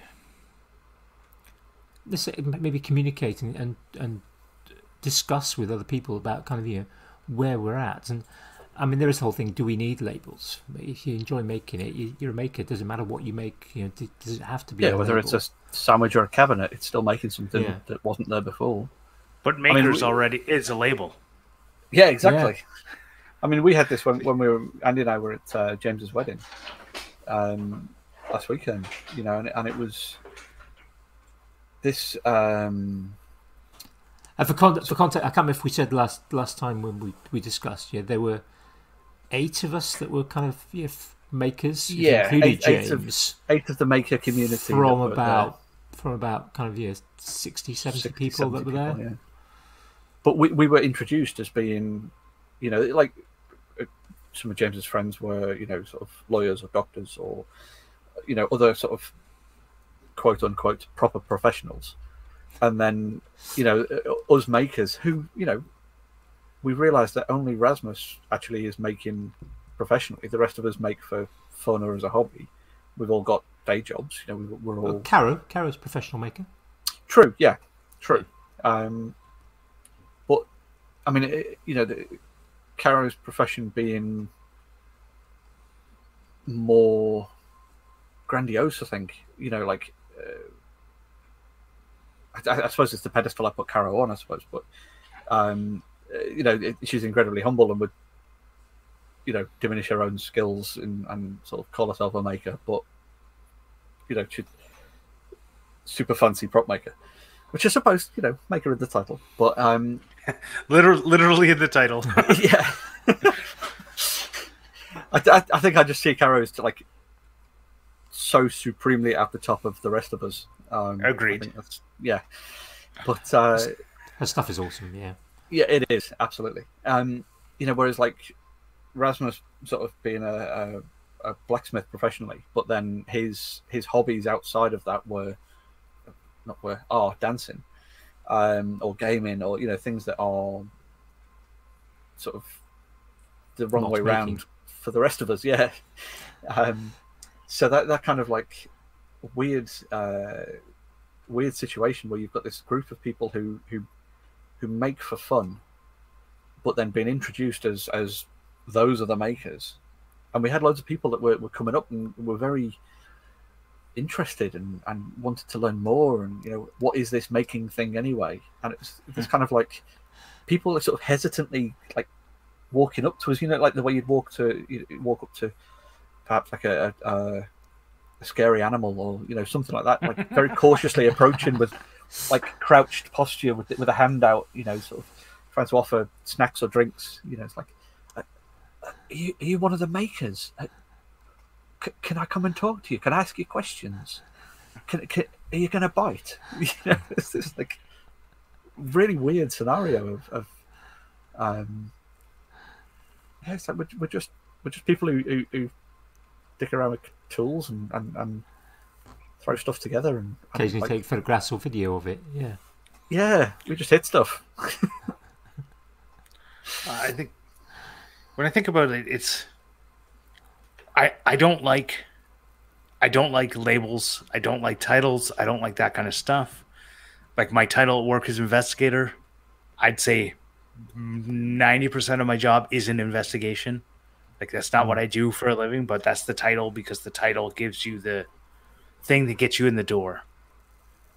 let's say maybe communicate and, and and discuss with other people about kind of you know where we're at and I mean there is the whole thing do we need labels if you enjoy making it you, you're a maker it doesn't matter what you make you know does it have to be yeah, a whether it's a sandwich or a cabinet, it's still making something Yeah. that wasn't there before. But mean, makers we- already is a label. Yeah, exactly. I mean, we had this when, when we were Andy and I were at uh, James's wedding um, last weekend, you know, and, and it was this. Um, And for, con- for context, I can't remember if we said last last time when we, we discussed. Yeah, there were eight of us that were kind of yeah, f- makers. Yeah, included eight- eight of James eight of the maker community from were there. about from about kind of yeah 60, 70 60, people that 70 were there. yeah. But we, we were introduced as being, you know, like uh, some of James's friends were, you know, sort of lawyers or doctors or, you know, other sort of quote unquote proper professionals. And then, you know, uh, us makers who, you know, we realised that only Rasmus actually is making professionally. The rest of us make for fun or as a hobby. We've all got day jobs. You know, we, we're all Well, Caro, Caro's professional maker. True. Yeah. True. Um, I mean, it, you know, the, Caro's profession being more grandiose, I think. You know, like uh, I, I suppose it's the pedestal I put Caro on, I suppose, but um, you know, it, she's incredibly humble and would, you know, diminish her own skills and, and sort of call herself a maker, but you know, she's super fancy prop maker, which I suppose you know, make her in the title, but um, Literally, literally in the title. yeah. I, I, I think I just see Caro as like so supremely at the top of the rest of us. Um, Agreed. that's, yeah, but uh, Her stuff is awesome. Yeah. yeah, it is absolutely. Um, you know, whereas like Rasmus sort of being a, a, a blacksmith professionally, but then his his hobbies outside of that were not were are dancing, um, or gaming, or you know things that are sort of the wrong Not way making. round for the rest of us. Yeah. Um, so that that kind of like weird uh, weird situation where you've got this group of people who who who make for fun, but then being introduced as as those are the makers. And we had loads of people that were, were coming up and were very interested and, and wanted to learn more and you know what is this making thing anyway? And it's it's kind of like people are sort of hesitantly like walking up to us you know like the way you'd walk to you walk up to perhaps like a, a, a scary animal or you know something like that like very cautiously approaching with like crouched posture with with a hand out you know sort of trying to offer snacks or drinks you know it's like uh, are, you, are you one of the makers? Uh, can I come and talk to you? Can I ask you questions? Can, can are you going to bite? You know, it's this like really weird scenario of, of um, yeah, it's like we're, we're just we're just people who, who, who dick around with tools and, and, and throw stuff together and, and, Occasionally like, take photographs or video of it. Yeah. yeah, we just hit stuff. I think when I think about it, it's I I don't like I don't like labels. I don't like titles. I don't like that kind of stuff. Like my title at work is investigator. I'd say ninety percent of my job is an investigation. Like that's not what I do for a living, but that's the title because the title gives you the thing that gets you in the door.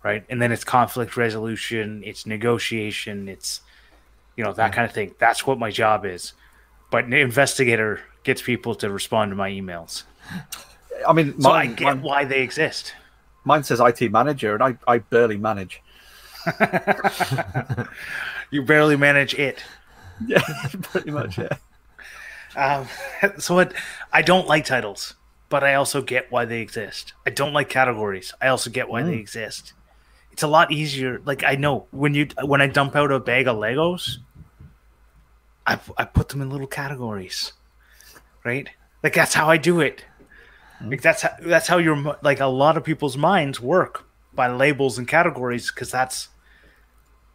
Right? And then it's conflict resolution, it's negotiation, it's you know, that kind of thing. That's what my job is. But an investigator gets people to respond to my emails. I mean, So mine, I get mine, why they exist. mine says IT manager, and I, I barely manage. You barely manage it. Yeah, pretty much. Yeah. Um, so it, I don't like titles, but I also get why they exist. I don't like categories. I also get why they exist. It's a lot easier. Like I know when you when I dump out a bag of Legos, I I put them in little categories, right? Like that's how I do it. Hmm. Like that's how, that's how your like a lot of people's minds work by labels and categories because that's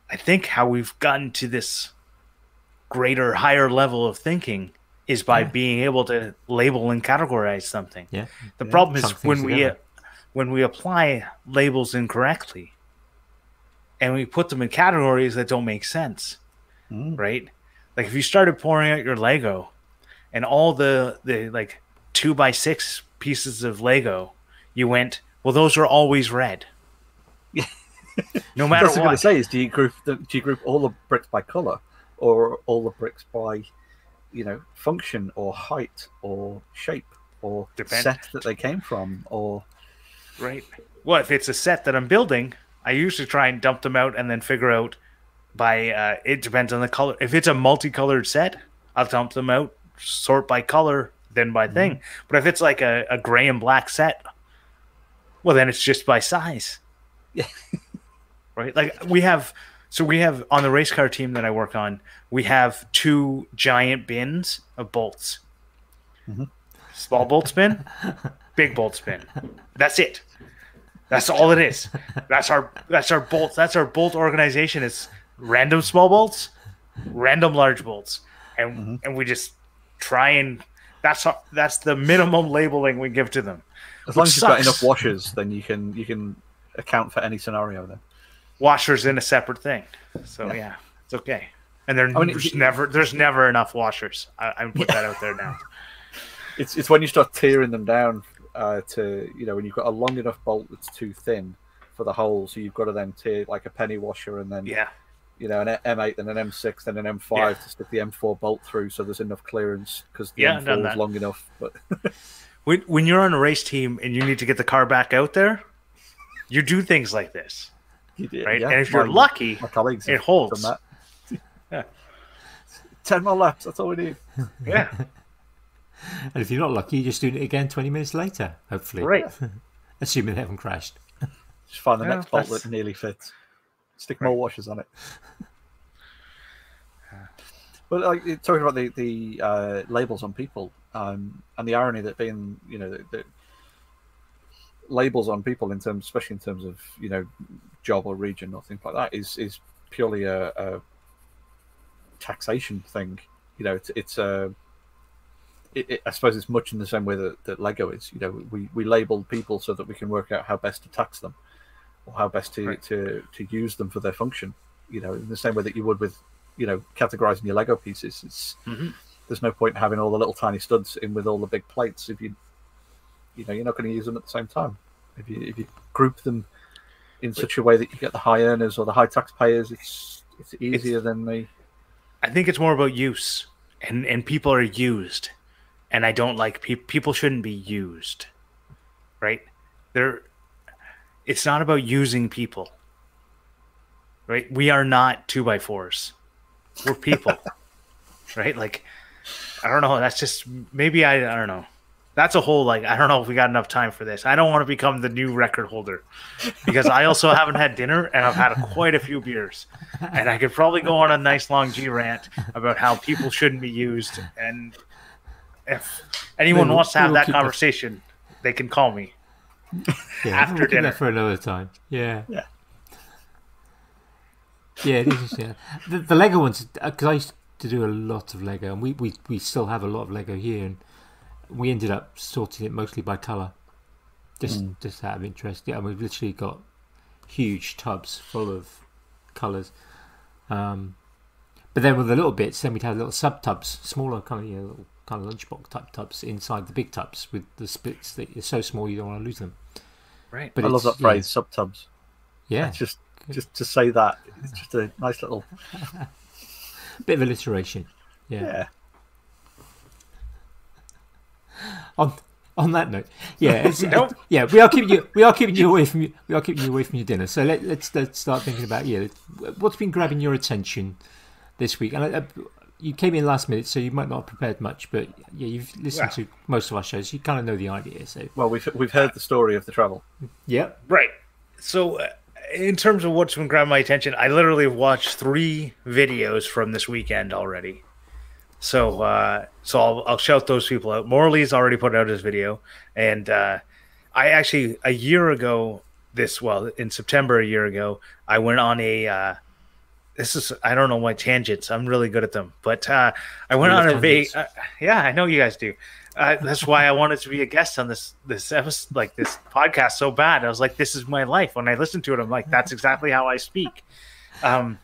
I think how we've gotten to this greater higher level of thinking is by being able to label and categorize something. Yeah. The problem is when we together. Uh, when we apply labels incorrectly and we put them in categories that don't make sense, hmm. right? Like if you started pouring out your Lego and all the the like two by six pieces of Lego, you went, well, those are always red. no matter That's what I was going to say is, do you group the, do you group all the bricks by color, or all the bricks by, you know, function or height or shape or Depend- set that they came from, or Right. Well, if it's a set that I'm building, I usually try and dump them out and then figure out by uh, it depends on the color. If it's a multicolored set, I'll dump them out, sort by color, then by mm-hmm. thing. But if it's like a, a gray and black set, well, then it's just by size. Yeah. right. Like we have, so we have on the race car team that I work on, we have two giant bins of bolts. Mm-hmm. Small bolt spin, big bolt spin. That's it. That's all it is. That's our that's our bolt that's our bolt organization. It's random small bolts, random large bolts, and mm-hmm. and we just try and that's that's the minimum labeling we give to them. as long as you've got enough washers, then you can you can account for any scenario. Then Washers in a separate thing, so yeah, it's okay. And there, mean, there's it- never there's never enough washers. I, I put that out there now. it's it's when you start tearing them down uh, to you know when you've got a long enough bolt that's too thin for the hole, so you've got to then tear like a penny washer and then Yeah, you know, an M8, then an M6, then an M5 Yeah. to stick the M4 bolt through, so there's enough clearance because the Yeah, M4 is long enough. But when when you're on a race team and you need to get the car back out there, you do things like this. you did, Right? yeah, And if you're my- lucky, my colleagues it holds. Done that. Yeah. Ten more laps. That's all we need. Yeah, And if you're not lucky, you're just doing it again 20 minutes later, hopefully. right. Assuming they haven't crashed. Just find the Yeah, next bolt that nearly fits. Stick more washers on it. But like talking about the the uh, labels on people, um, and the irony that being you know the, the labels on people in terms, especially in terms of you know job or region or things like that, is is purely a, a taxation thing. You know, it's it's a it, it, I suppose it's much in the same way that, that Lego is. You know, we, we label people so that we can work out how best to tax them or how best to, Right. to, to use them for their function. You know, in the same way that you would with, you know, categorizing your Lego pieces. It's Mhm. there's no point in having all the little tiny studs in with all the big plates if you, you know, you're not going to use them at the same time. If you if you group them in such a way that you get the high earners or the high taxpayers, it's it's easier than the I think it's more about use, and and people are used, and I don't like people. People shouldn't be used, right? They're. It's not about using people, right? We are not two by fours. We're people, right? Like, I don't know. That's just maybe I. I don't know. That's a whole like I don't know if we got enough time for this. I don't want to become the new record holder because I also haven't had dinner and I've had quite a few beers, and I could probably go on a nice long G rant about how people shouldn't be used. And if anyone We'll- wants to have we'll that keep that- conversation, they can call me. Yeah, After dinner. that for another time. Yeah. Yeah. Yeah, yeah. The, the Lego ones, because I used to do a lot of Lego, and we, we, we still have a lot of Lego here, and we ended up sorting it mostly by color, just Mm. just out of interest. Yeah, and we've literally got huge tubs full of colors. Um, but then with the little bits, then we'd have little sub tubs, smaller kind of you know, little kind of lunchbox type tubs inside the big tubs with the splits that are so small you don't want to lose them. Right. But I love that phrase, subtubs. Yeah, It's just just to say that it's just a nice little bit of alliteration. Yeah. yeah. On on that note, yeah, it's, Nope. yeah, we are keeping you we are keeping you away from you, we are keeping you away from your dinner. So let, let's let's start thinking about yeah, what's been grabbing your attention this week. And I, I, you came in last minute, so you might not have prepared much, but yeah, you've listened Well. to most of our shows. You kind of know the idea. So Well, we've we've heard the story of the travel. yeah, Right. So, uh, in terms of what's been grabbing my attention, I literally have watched three videos from this weekend already. So, uh, so I'll, I'll shout those people out. Morley's already put out his video, and uh, I actually a year ago, this well in September a year ago, I went on a. This is I don't know my tangents. I'm really good at them, but uh, I went on a va- uh, yeah, I know you guys do. Uh, that's why I wanted to be a guest on this this episode, like this podcast so bad. I was like, this is my life. When I listened to it, I'm like, that's exactly how I speak. Um,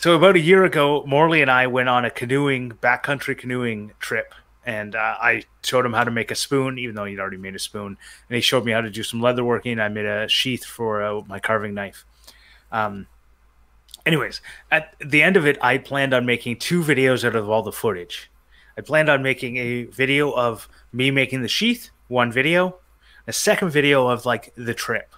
so about a year ago, Morley and I went on a canoeing backcountry canoeing trip, and uh, I showed him how to make a spoon, even though he'd already made a spoon, and he showed me how to do some leatherworking. I made a sheath for uh, my carving knife. Um, anyways, at the end of it, I planned on making two videos out of all the footage. I planned on making a video of me making the sheath, one video, a second video of like the trip,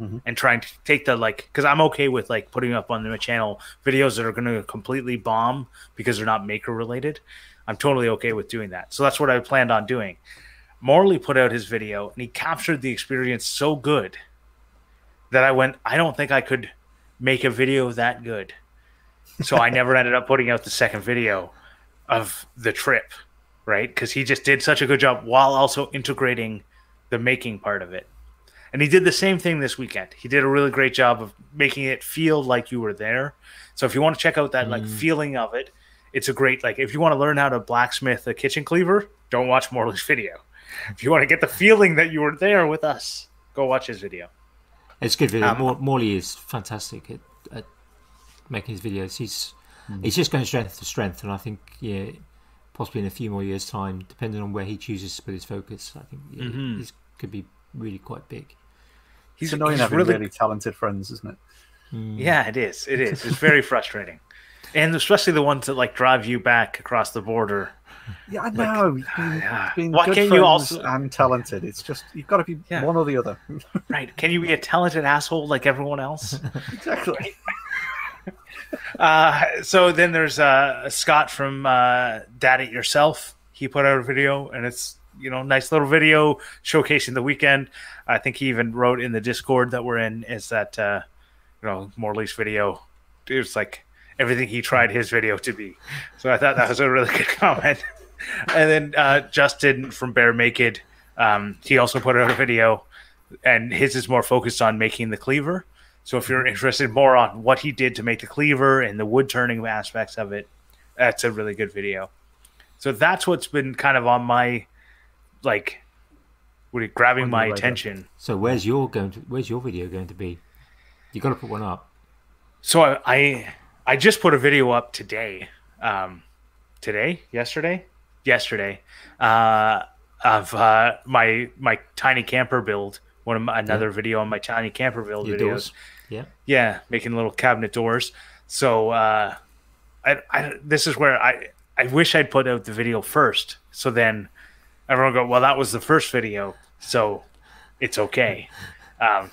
Mhm. and trying to take the like because I'm okay with like putting up on the channel videos that are going to completely bomb because they're not maker related. I'm totally okay with doing that. So that's what I planned on doing. Morley put out his video and he captured the experience so good that I went, I don't think I could make a video that good. So I never ended up putting out the second video of the trip, right? Because he just did such a good job while also integrating the making part of it. And he did the same thing this weekend. He did a really great job of making it feel like you were there. So if you want to check out that like mm. feeling of it, it's a great like if you want to learn how to blacksmith a kitchen cleaver, don't watch Morley's video. If you want to get the feeling that you were there with us, go watch his video. It's good video. Um, Morley is fantastic at, at making his videos. He's he's just going strength to strength, and I think yeah, possibly in a few more years' time, depending on where he chooses to put his focus, I think yeah, Mhm. he's could be really quite big. It's annoying having really... talented friends, isn't it? Yeah, it is. It is. It's very frustrating. And especially the ones that like drive you back across the border. Yeah, I know. Being, yeah. being Why good can't you also- and talented? It's just you've got to be Yeah. one or the other. Right. Can you be a talented asshole like everyone else? exactly. uh, so then there's uh, Scott from uh, Dad It Yourself. He put out a video and it's, you know, nice little video showcasing the weekend. I think he even wrote in the Discord that we're in is that, uh, you know, Morley's video. It was like everything he tried his video to be. So I thought that was a really good comment. And then uh, Justin from Bear Naked, um, he also put out a video, and his is more focused on making the cleaver. So if you're interested more on what he did to make the cleaver and the wood turning aspects of it, that's a really good video. So that's what's been kind of on my like what are you- grabbing my attention. So where's your going to where's your video going to be? You got to put one up. So I, I I just put a video up today. Um today? Yesterday? Yesterday. Uh of uh my my tiny camper build. One of my, another video on my tiny camper build Your videos. doors. Yeah. Yeah, making little cabinet doors. So uh, I, I, this is where I, I wish I'd put out the video first. So then everyone go, well, that was the first video, so it's okay, um,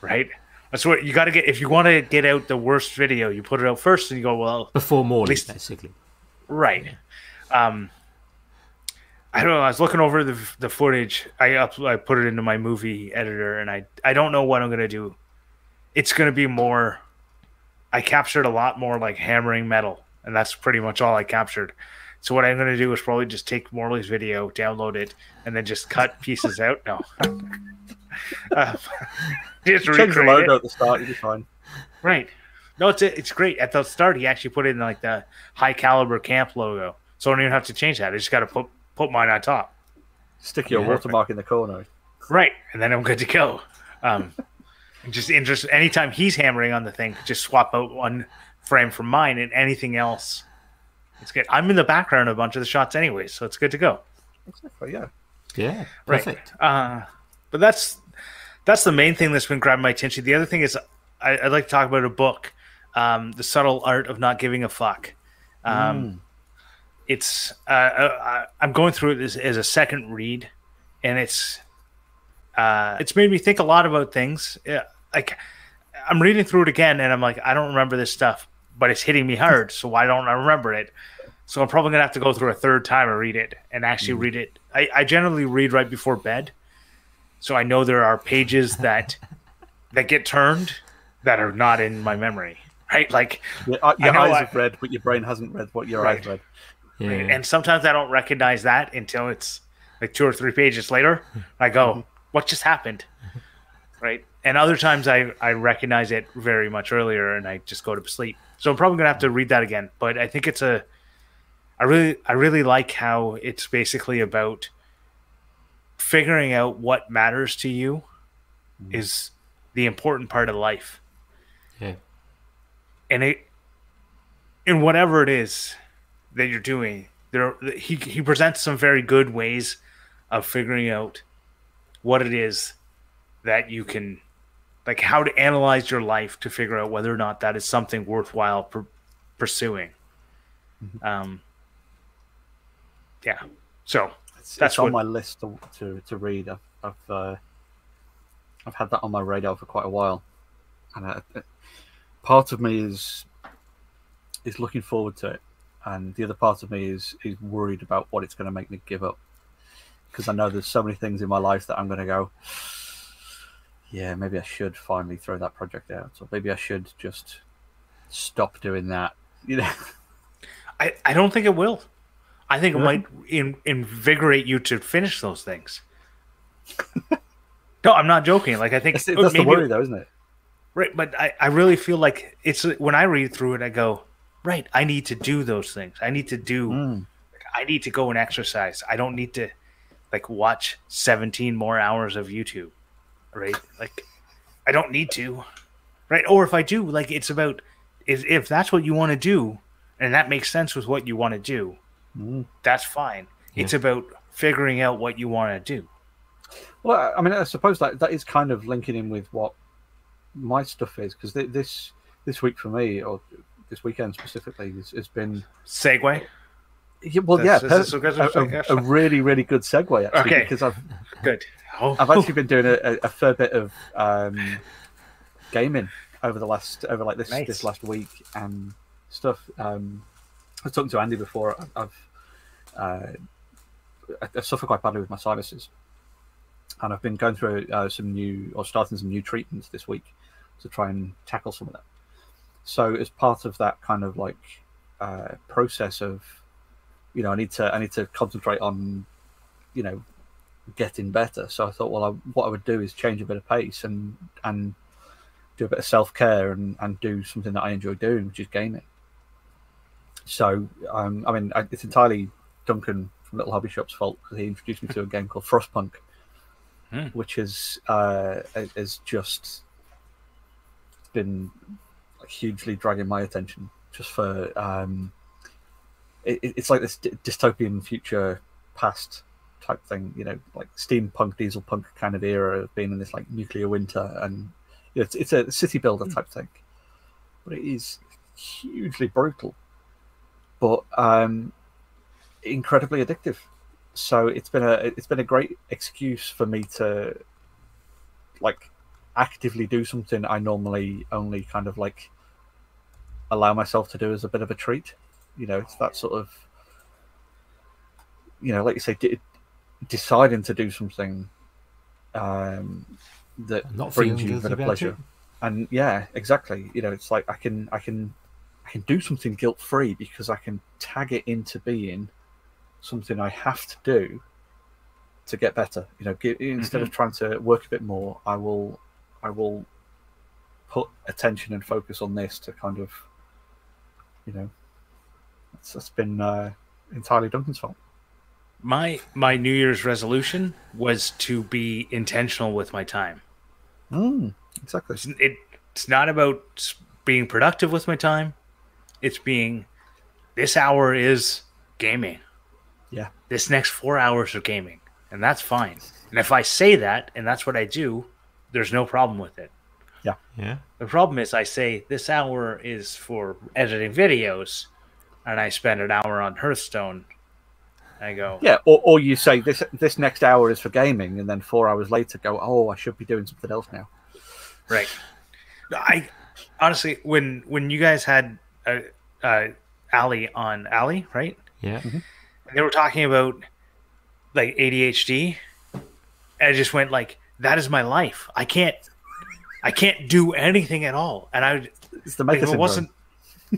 right? That's what you got to get. If you want to get out the worst video, you put it out first, and you go, well, Before least- basically. Right. Um, I don't know. I was looking over the the footage. I up, I put it into my movie editor, and I I don't know what I'm gonna do. It's gonna be more. I captured a lot more like hammering metal, and that's pretty much all I captured. So what I'm gonna do is probably just take Morley's video, download it, and then just cut pieces out. No. Um, just Change the it. logo at the start, you'll be fine. Right. No, it's it's great. At the start, he actually put in like the high caliber camp logo, so I don't even have to change that. I just got to put put mine on top. Stick your Yeah. watermark in the corner. Right, and then I'm good to go. Um, just interest. Anytime he's hammering on the thing, just swap out one frame from mine, and anything else, it's good. I'm in the background of a bunch of the shots anyway, so it's good to go. Exactly. Yeah. Yeah, Right. perfect. Uh, but that's that's the main thing that's been grabbing my attention. The other thing is I, I'd like to talk about a book, um, "The Subtle Art of Not Giving a Fuck." Um, It's uh, uh, I'm going through it as, as a second read, and it's uh, it's made me think a lot about things. Yeah, like I'm reading through it again, and I'm like, I don't remember this stuff, but it's hitting me hard. So why don't I remember it? So I'm probably gonna have to go through a third time and read it, and actually read it. I, I generally read right before bed, so I know there are pages that that get turned that are not in my memory. Right, like Your, uh, your eyes I- have read, but your brain hasn't read what your Right. eyes read. Yeah. and sometimes I don't recognize that until it's like two or three pages later. I go, mm-hmm. "What just happened?" Right, and other times I I recognize it very much earlier, and I just go to sleep. So I'm probably gonna have to read that again. But I think it's a, I really I really like how it's basically about figuring out what matters to you mm-hmm. is the important part of life yeah. and it in whatever it is that you're doing. There he he presents some very good ways of figuring out what it is that you can like how to analyze your life to figure out whether or not that is something worthwhile pur- pursuing. Um yeah. So It's, That's it's on my list to to, to read. I've I've, uh, I've had that on my radar for quite a while, and uh, part of me is is looking forward to it, and the other part of me is is worried about what it's going to make me give up, because I know there's so many things in my life that I'm going to go. Yeah, maybe I should finally throw that project out, or maybe I should just stop doing that. You know, i i don't think it will i think it might in, invigorate you to finish those things no i'm not joking like i think that's, that's the maybe- worry, though, isn't it? Right, but I, I really feel like it's when I read through it, I go, right, I need to do those things. I need to do, Mm. I need to go and exercise. I don't need to like watch 17 more hours of YouTube, right? Like, I don't need to, right? Or if I do, like, it's about if, if that's what you want to do and that makes sense with what you want to do, Mm. that's fine. It's about figuring out what you want to do. Well, I- I mean, I suppose that that is kind of linking in with what my stuff is because this this week for me, or this weekend specifically, has, has been Segue. yeah, well, yeah, That's- per- that's- that's- a, a, a really really good segue actually Okay. because I've Good. Oh, I've actually been doing a, a, fair bit of um, gaming over the last over like this Nice. this last week and stuff. Um, I was talking to Andy before. I've uh, I, I suffer quite badly with my sinuses, and I've been going through uh, some new or starting some new treatments this week to try and tackle some of that. So as part of that kind of like uh, process of, you know, I need to I need to concentrate on, you know, getting better. So I thought, well, I, what I would do is change a bit of pace and and do a bit of self care and and do something that I enjoy doing, which is gaming. So um, I mean, I, it's entirely Duncan from Little Hobby Shop's fault because he introduced me to a game called Frostpunk, Hmm. which is uh, is just been hugely dragging my attention just for um, it, it- it's like this dy- dystopian future past type thing, you know, like steampunk, diesel punk kind of era of being in this like nuclear winter, and you know, it's, it's a city builder type thing, but it is hugely brutal, but um, incredibly addictive. So it's been a it's been a great excuse for me to like actively do something I normally only kind of like allow myself to do as a bit of a treat. You know, it's that sort of you know, like you say, de- deciding to do something um, that Not brings feeling you a bit of pleasure. it. And yeah, exactly. You know, it's like I can, I can, I can do something guilt free because I can tag it into being something I have to do to get better. You know, gi- instead of trying to work a bit more, I will, I will put attention and focus on this to kind of, you know, that's, that's been uh, entirely Duncan's fault. My my New Year's resolution was to be intentional with my time. Mm, exactly. It's, it, it's not about being productive with my time. It's being this hour is gaming. Yeah. This next four hours of gaming, and that's fine. And if I say that and that's what I do, there's no problem with it. Yeah. Yeah. The problem is I say this hour is for editing videos, and I spend an hour on Hearthstone. I go, Yeah, or, or you say this this next hour is for gaming, and then four hours later go, oh, I should be doing something else now. Right. I honestly, when when you guys had uh, uh, Ali on Ali, right? Yeah. They were talking about like ADHD. And I just went like, that is my life. I can't, I can't do anything at all. And I, It's the if it wasn't,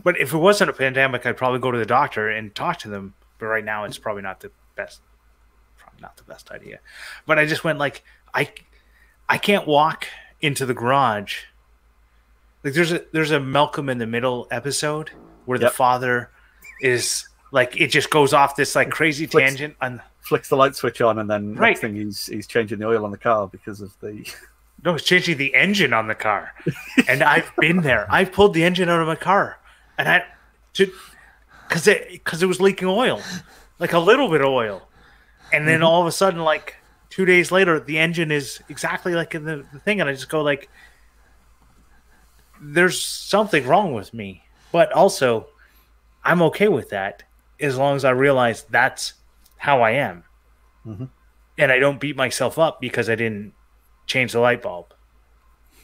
but if it wasn't a pandemic, I'd probably go to the doctor and talk to them. But right now, it's probably not the best, probably not the best idea. But I just went like, I, I can't walk into the garage. Like there's a there's a Malcolm in the Middle episode where the father is like it just goes off this like crazy Flicks- tangent and flicks the light switch on, and then Right. next thing he's he's changing the oil on the car because of the. no, it's changing the engine on the car. and I've been there. I've pulled the engine out of my car and I to because it because it was leaking oil, like a little bit of oil, and then mm-hmm. all of a sudden, like two days later, the engine is exactly like in the, the thing, and I just go like, "There's something wrong with me," but also, I'm okay with that as long as I realize that's how I am, Mhm. and I don't beat myself up because I didn't change the light bulb,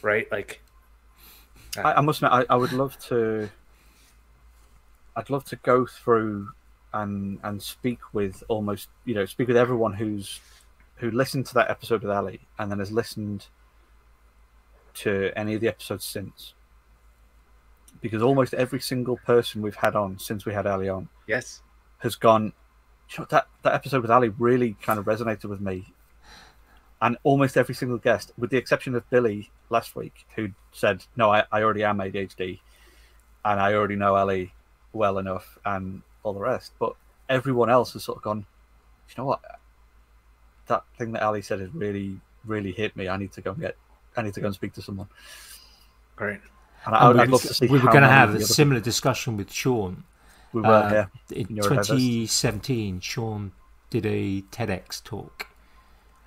right? Like, I, I must admit, I, I would love to. I'd love to go through and and speak with almost you know speak with everyone who's who listened to that episode with Ali and then has listened to any of the episodes since. Because almost every single person we've had on since we had Ali on yes, has gone. "You know, that that episode with Ali really kind of resonated with me, and almost every single guest, with the exception of Billy last week, who said, "No, I, I already am ADHD, and I already know Ali well enough, and all the rest." But everyone else has sort of gone. You know what? That thing that Ali said has really, really hit me. I need to go and get. I need to go and speak to someone. great. And I, And I'd we- love to see. we were going to have a the other similar discussion with Sean. People We were, Uh, yeah. In 2017, Sean did a TEDx talk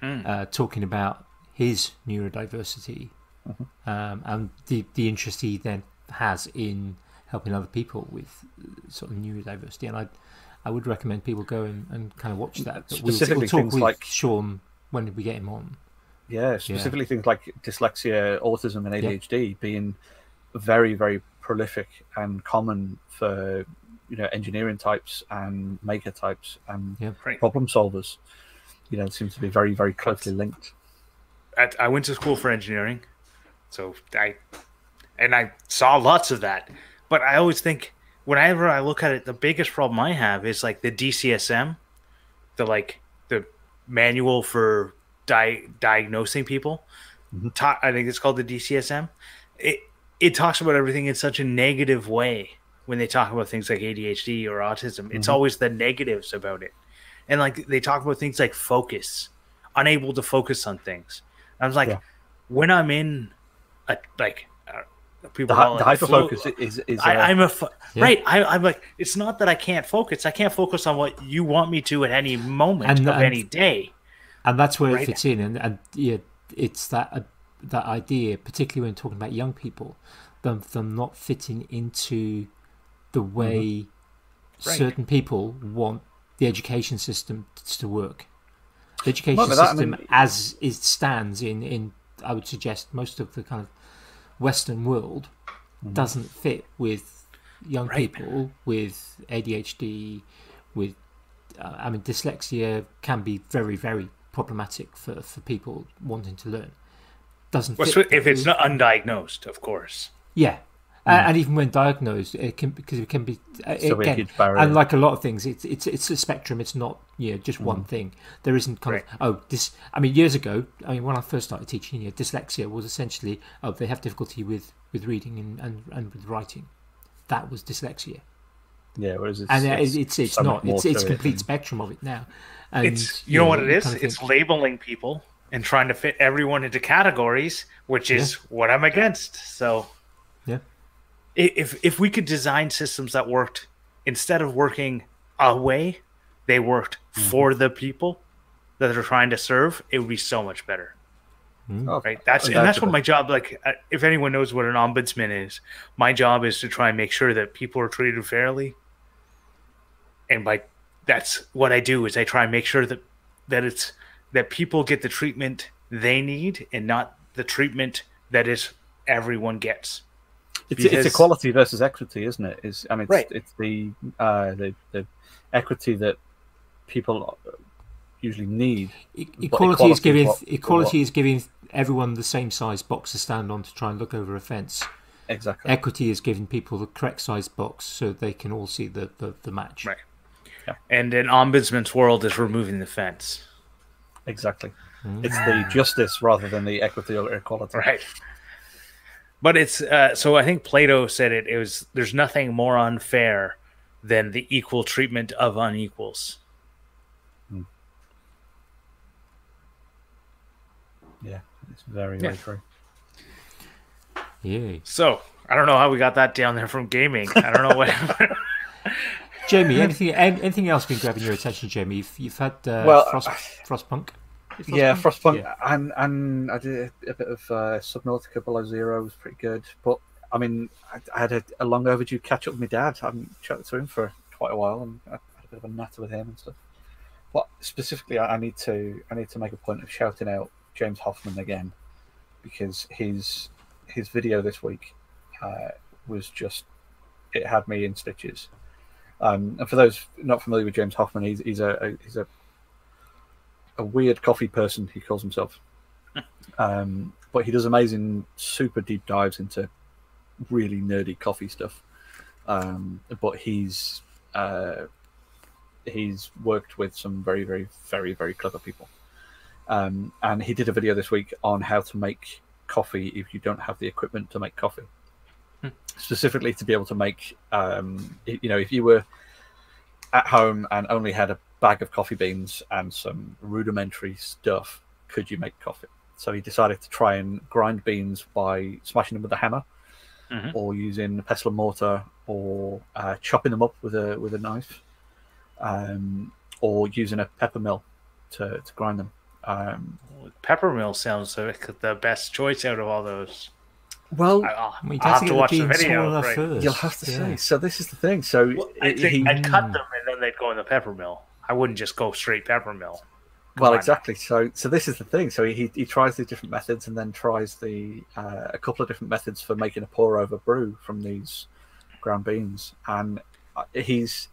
Mm. uh, talking about his neurodiversity Mm-hmm. um, and the, the interest he then has in helping other people with uh, sort of neurodiversity. And I, I would recommend people go and, and kind of watch that. But we'll, Specifically we'll talk things with like- Sean when we get him on. Yeah, specifically things like dyslexia, autism, and ADHD being very, very prolific and common for you know engineering types and maker types and Yeah. Problem solvers. You know, it seems to be very, very closely linked. I, I went to school for engineering, so I and I saw lots of that. But I always think whenever I look at it, the biggest problem I have is like the DCSM, the like the manual for di- diagnosing people. Mm-hmm. Ta- I think it's called the DCSM. It it talks about everything in such a negative way when they talk about things like ADHD or autism. It's always the negatives about it, and like they talk about things like focus, unable to focus on things. I was like, Yeah. when I'm in a like uh, people The, call the a flow- hyperfocus is is I, uh, I'm a fo- Yeah. right. I, I'm like, it's not that I can't focus. I can't focus on what you want me to at any moment And- of and- any day. and that's where Right. it fits in and, and yeah it's that uh, that idea particularly when talking about young people them, them not fitting into the way Right. certain people want the education system to work the education only that, I system mean- as it stands in in i would suggest most of the kind of western world doesn't fit with young Right. people with adhd with uh, I mean, dyslexia can be very, very problematic for, for people wanting to learn. Doesn't Well, fit so if it's not undiagnosed, of course. yeah, Uh, and even when diagnosed, it can because it can be uh, Still be a again, and like a lot of things, it's it's it's a spectrum. It's not you know just Mm. one thing. There isn't kind Right. of oh this. I mean, years ago, I mean when I first started teaching, you know, dyslexia was essentially oh they have difficulty with with reading and and, and with writing. That was dyslexia, Yeah, whereas it's, and it's it's, it's not. It's to it's complete than- spectrum of it now. And It's you know what it is? kind of It's think- labeling people and trying to fit everyone into categories, which is what I'm against. So yeah. I- if if we could design systems that worked instead of working away, they worked Mm-hmm. for the people that they're trying to serve, it would be so much better. Oh, Right. That's and that's what my job. Like, uh, if anyone knows what an ombudsman is, my job is to try and make sure that people are treated fairly. And by that's what I do is I try and make sure that that it's that people get the treatment they need and not the treatment that is everyone gets. It's, Because- it's equality versus equity, isn't it? Is I mean, it's, Right. it's the, uh, the the equity that people usually need. E- But Equality is giving what- equality is giving everyone the same size box to stand on to try and look over a fence. Exactly. Equity is giving people the correct size box so they can all see the, the, the match. Right. Yeah. And an ombudsman's world is removing the fence. Exactly. It's the justice rather than the equity or equality. Right. But it's uh, so I think Plato said it. It was there's nothing more unfair than the equal treatment of unequals. Yeah, it's very Yeah. very true. Yeah. So I don't know how we got that down there from gaming. I don't know what. Jamie, anything anything else been grabbing your attention, Jamie? You've, you've had uh, Well, Frost, Frostpunk. Is it Yeah, Frostpunk, Yeah. and and I did a bit of uh, Subnautica Below Zero was pretty good. But I mean, I, I had a, a long overdue catch up with my dad. I haven't chatted to him for quite a while, and I had a bit of a natter with him and stuff. But specifically, I, I need to I need to make a point of shouting out James Hoffmann again because his his video this week uh, was just it had me in stitches. Um, and for those not familiar with James Hoffmann, he's he's a, a he's a a weird coffee person he calls himself. Um, but he does amazing super deep dives into really nerdy coffee stuff. Um, but he's uh, he's worked with some very very very very clever people. Um, and he did a video this week on how to make coffee if you don't have the equipment to make coffee. Specifically to be able to make um, you know if you were at home and only had a bag of coffee beans and some rudimentary stuff, could you make coffee? So he decided to try and grind beans by smashing them with a hammer, Mhm. or using a pestle and mortar, or uh, chopping them up with a with a knife, um, or using a pepper mill to, to grind them. Um, Peppermill sounds like the best choice out of all those. well, I, I'll, you I'll have have to to watch the the beans small video. right. first. you'll have to yeah. say. So this is the thing. So Well, I think he- I'd cut them and then they'd go in the peppermill. I wouldn't just go straight peppermill. Well, on. exactly. So, so this is the thing. So he, he tries these different methods, and then tries the uh, a couple of different methods for making a pour over brew from these ground beans, and uh, he's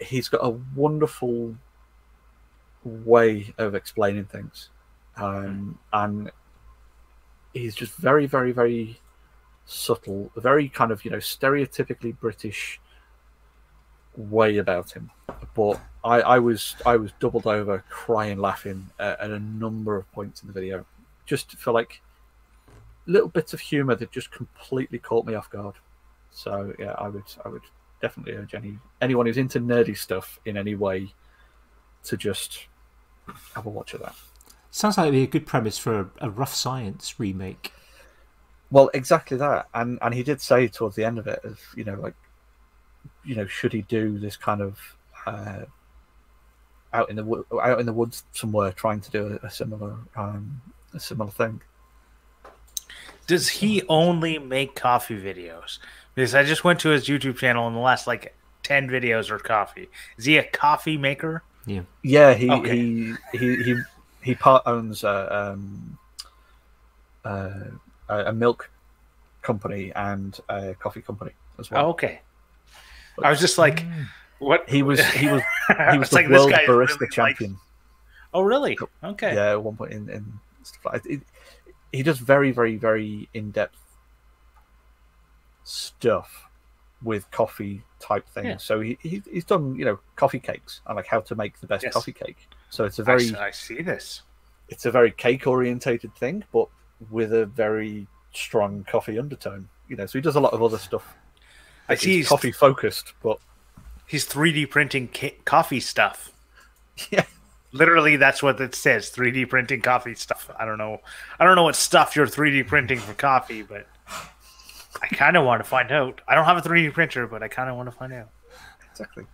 he's got a wonderful way of explaining things, um, and he's just very, very, very subtle, very kind of you know stereotypically British way about him. But I, I was I was doubled over crying laughing at, at a number of points in the video. Just for like little bits of humor that just completely caught me off guard. So yeah I would I would definitely urge any anyone who's into nerdy stuff in any way to just have a watch of that. Sounds like it'd be a good premise for a, a rough science remake. Well, exactly that, and and he did say towards the end of it, of you know, like, you know, should he do this kind of uh, out in the out in the woods somewhere, trying to do a, a similar um, a similar thing? Does he only make coffee videos? Because I just went to his YouTube channel and the last like ten videos are coffee. Is he a coffee maker? Yeah. Yeah, he Okay. he, he he he part owns a um, uh, a a milk company and a coffee company as well. Oh, okay. I was just like, what? He was he was he was the like, world barista really champion. Oh, really? Okay. yeah at one point in, in stuff like it, he does very very very in-depth stuff with coffee type things. Yeah. So he, he he's done you know coffee cakes and like how to make the best Yes. coffee cake. So it's a very I see this. it's a very cake orientated thing, but with a very strong coffee undertone. You know, so he does a lot of other stuff. I see he's- coffee focused, but He's 3D printing ca- coffee stuff. yeah, Literally, that's what it says. 3D printing coffee stuff. I don't know. I don't know what stuff you're 3D printing for coffee, but I kind of want to find out. I don't have a 3D printer, but I kind of want to find out. exactly.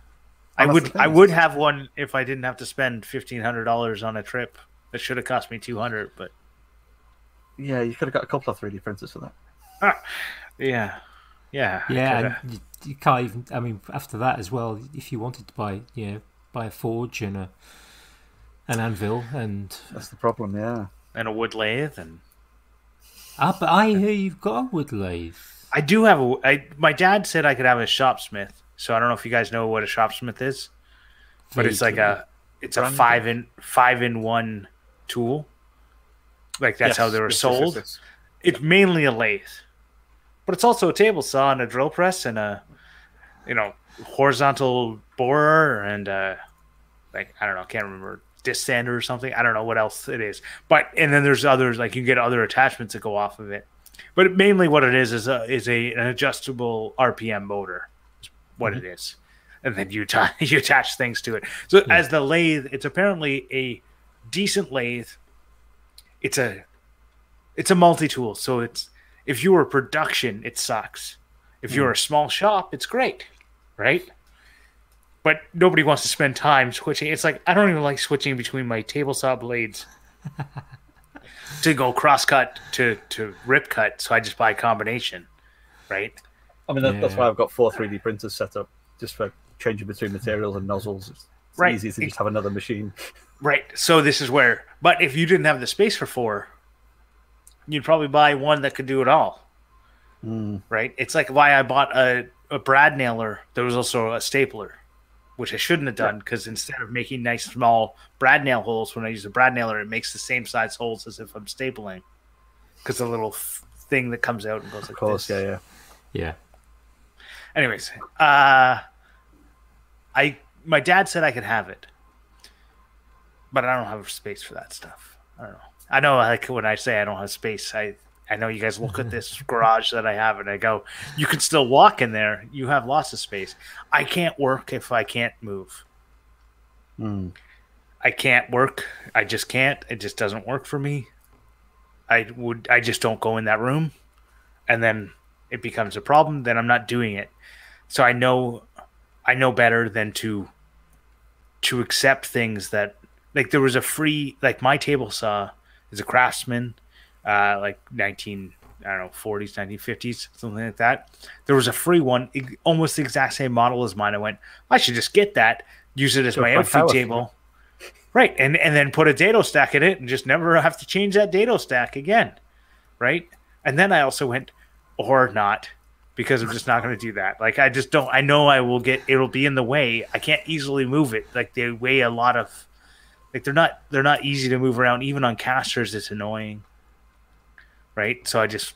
I would. thing, I would have one if I didn't have to spend fifteen hundred dollars on a trip. That should have cost me two hundred, but Yeah, you could have got a couple of 3D printers for that. yeah, yeah, Yeah, and you, you can't even. I mean, after that as well, if you wanted to buy, you know, buy a forge and a an anvil, and That's the problem. Yeah. and a wood lathe, and ah, but I hear you've got a wood lathe. I do have a. I my dad said I could have a shopsmith, so I don't know if you guys know what a shopsmith is, but it's like a it's a five in five in one tool. Like that's how they were yes, yes, yes, sold. yes. it's mainly a lathe, but it's also a table saw and a drill press and a, you know, horizontal borer and uh like I don't know, can't remember disc sander or something. I don't know what else it is, but and then there's others like you can get other attachments that go off of it. But mainly what it is is a is a an adjustable RPM motor, is what it is, and then you tie you attach things to it. So as the lathe, it's apparently a decent lathe. It's a it's a multi-tool so it's if you were production it sucks if you're hmm. a small shop it's great right but nobody wants to spend time switching it's like i don't even like switching between my table saw blades to go cross cut to to rip cut so i just buy a combination right I mean, that, that's why I've got four 3D printers set up just for changing between materials and nozzles. It's, it's Right. easy to just have another machine. Right. So this is where, but if you didn't have the space for four, you'd probably buy one that could do it all. Right. It's like why I bought a, a brad nailer. There was also a stapler, which I shouldn't have done because instead of making nice small brad nail holes when I use a brad nailer, it makes the same size holes as if I'm stapling. Because the little f- thing that comes out and goes like Of course, this. yeah, yeah. Yeah, Anyways, uh, I my dad said I could have it, but I don't have space for that stuff. I don't know. I know, like when I say I don't have space, I I know you guys look at this garage that I have and I go, you can still walk in there. You have lots of space. I can't work if I can't move. Hmm. I can't work. I just can't. It just doesn't work for me. I would. I just don't go in that room, and then it becomes a problem. Then I'm not doing it. So I know, I know better than to to accept things that like there was a free like my table saw is a craftsman, uh, like 19 I don't know 40s 1950s something like that. There was a free one, almost the exact same model as mine. I went, I should just get that, use it as So my outfit table. Right, and and then put a dado stack in it, and just never have to change that dado stack again, right? And then I also went, or not, because I'm just not going to do that. Like I just don't. I know I will get. It'll be in the way. I can't easily move it. Like they weigh a lot of. Like they're not. They're not easy to move around. Even on casters, it's annoying. Right. So I just.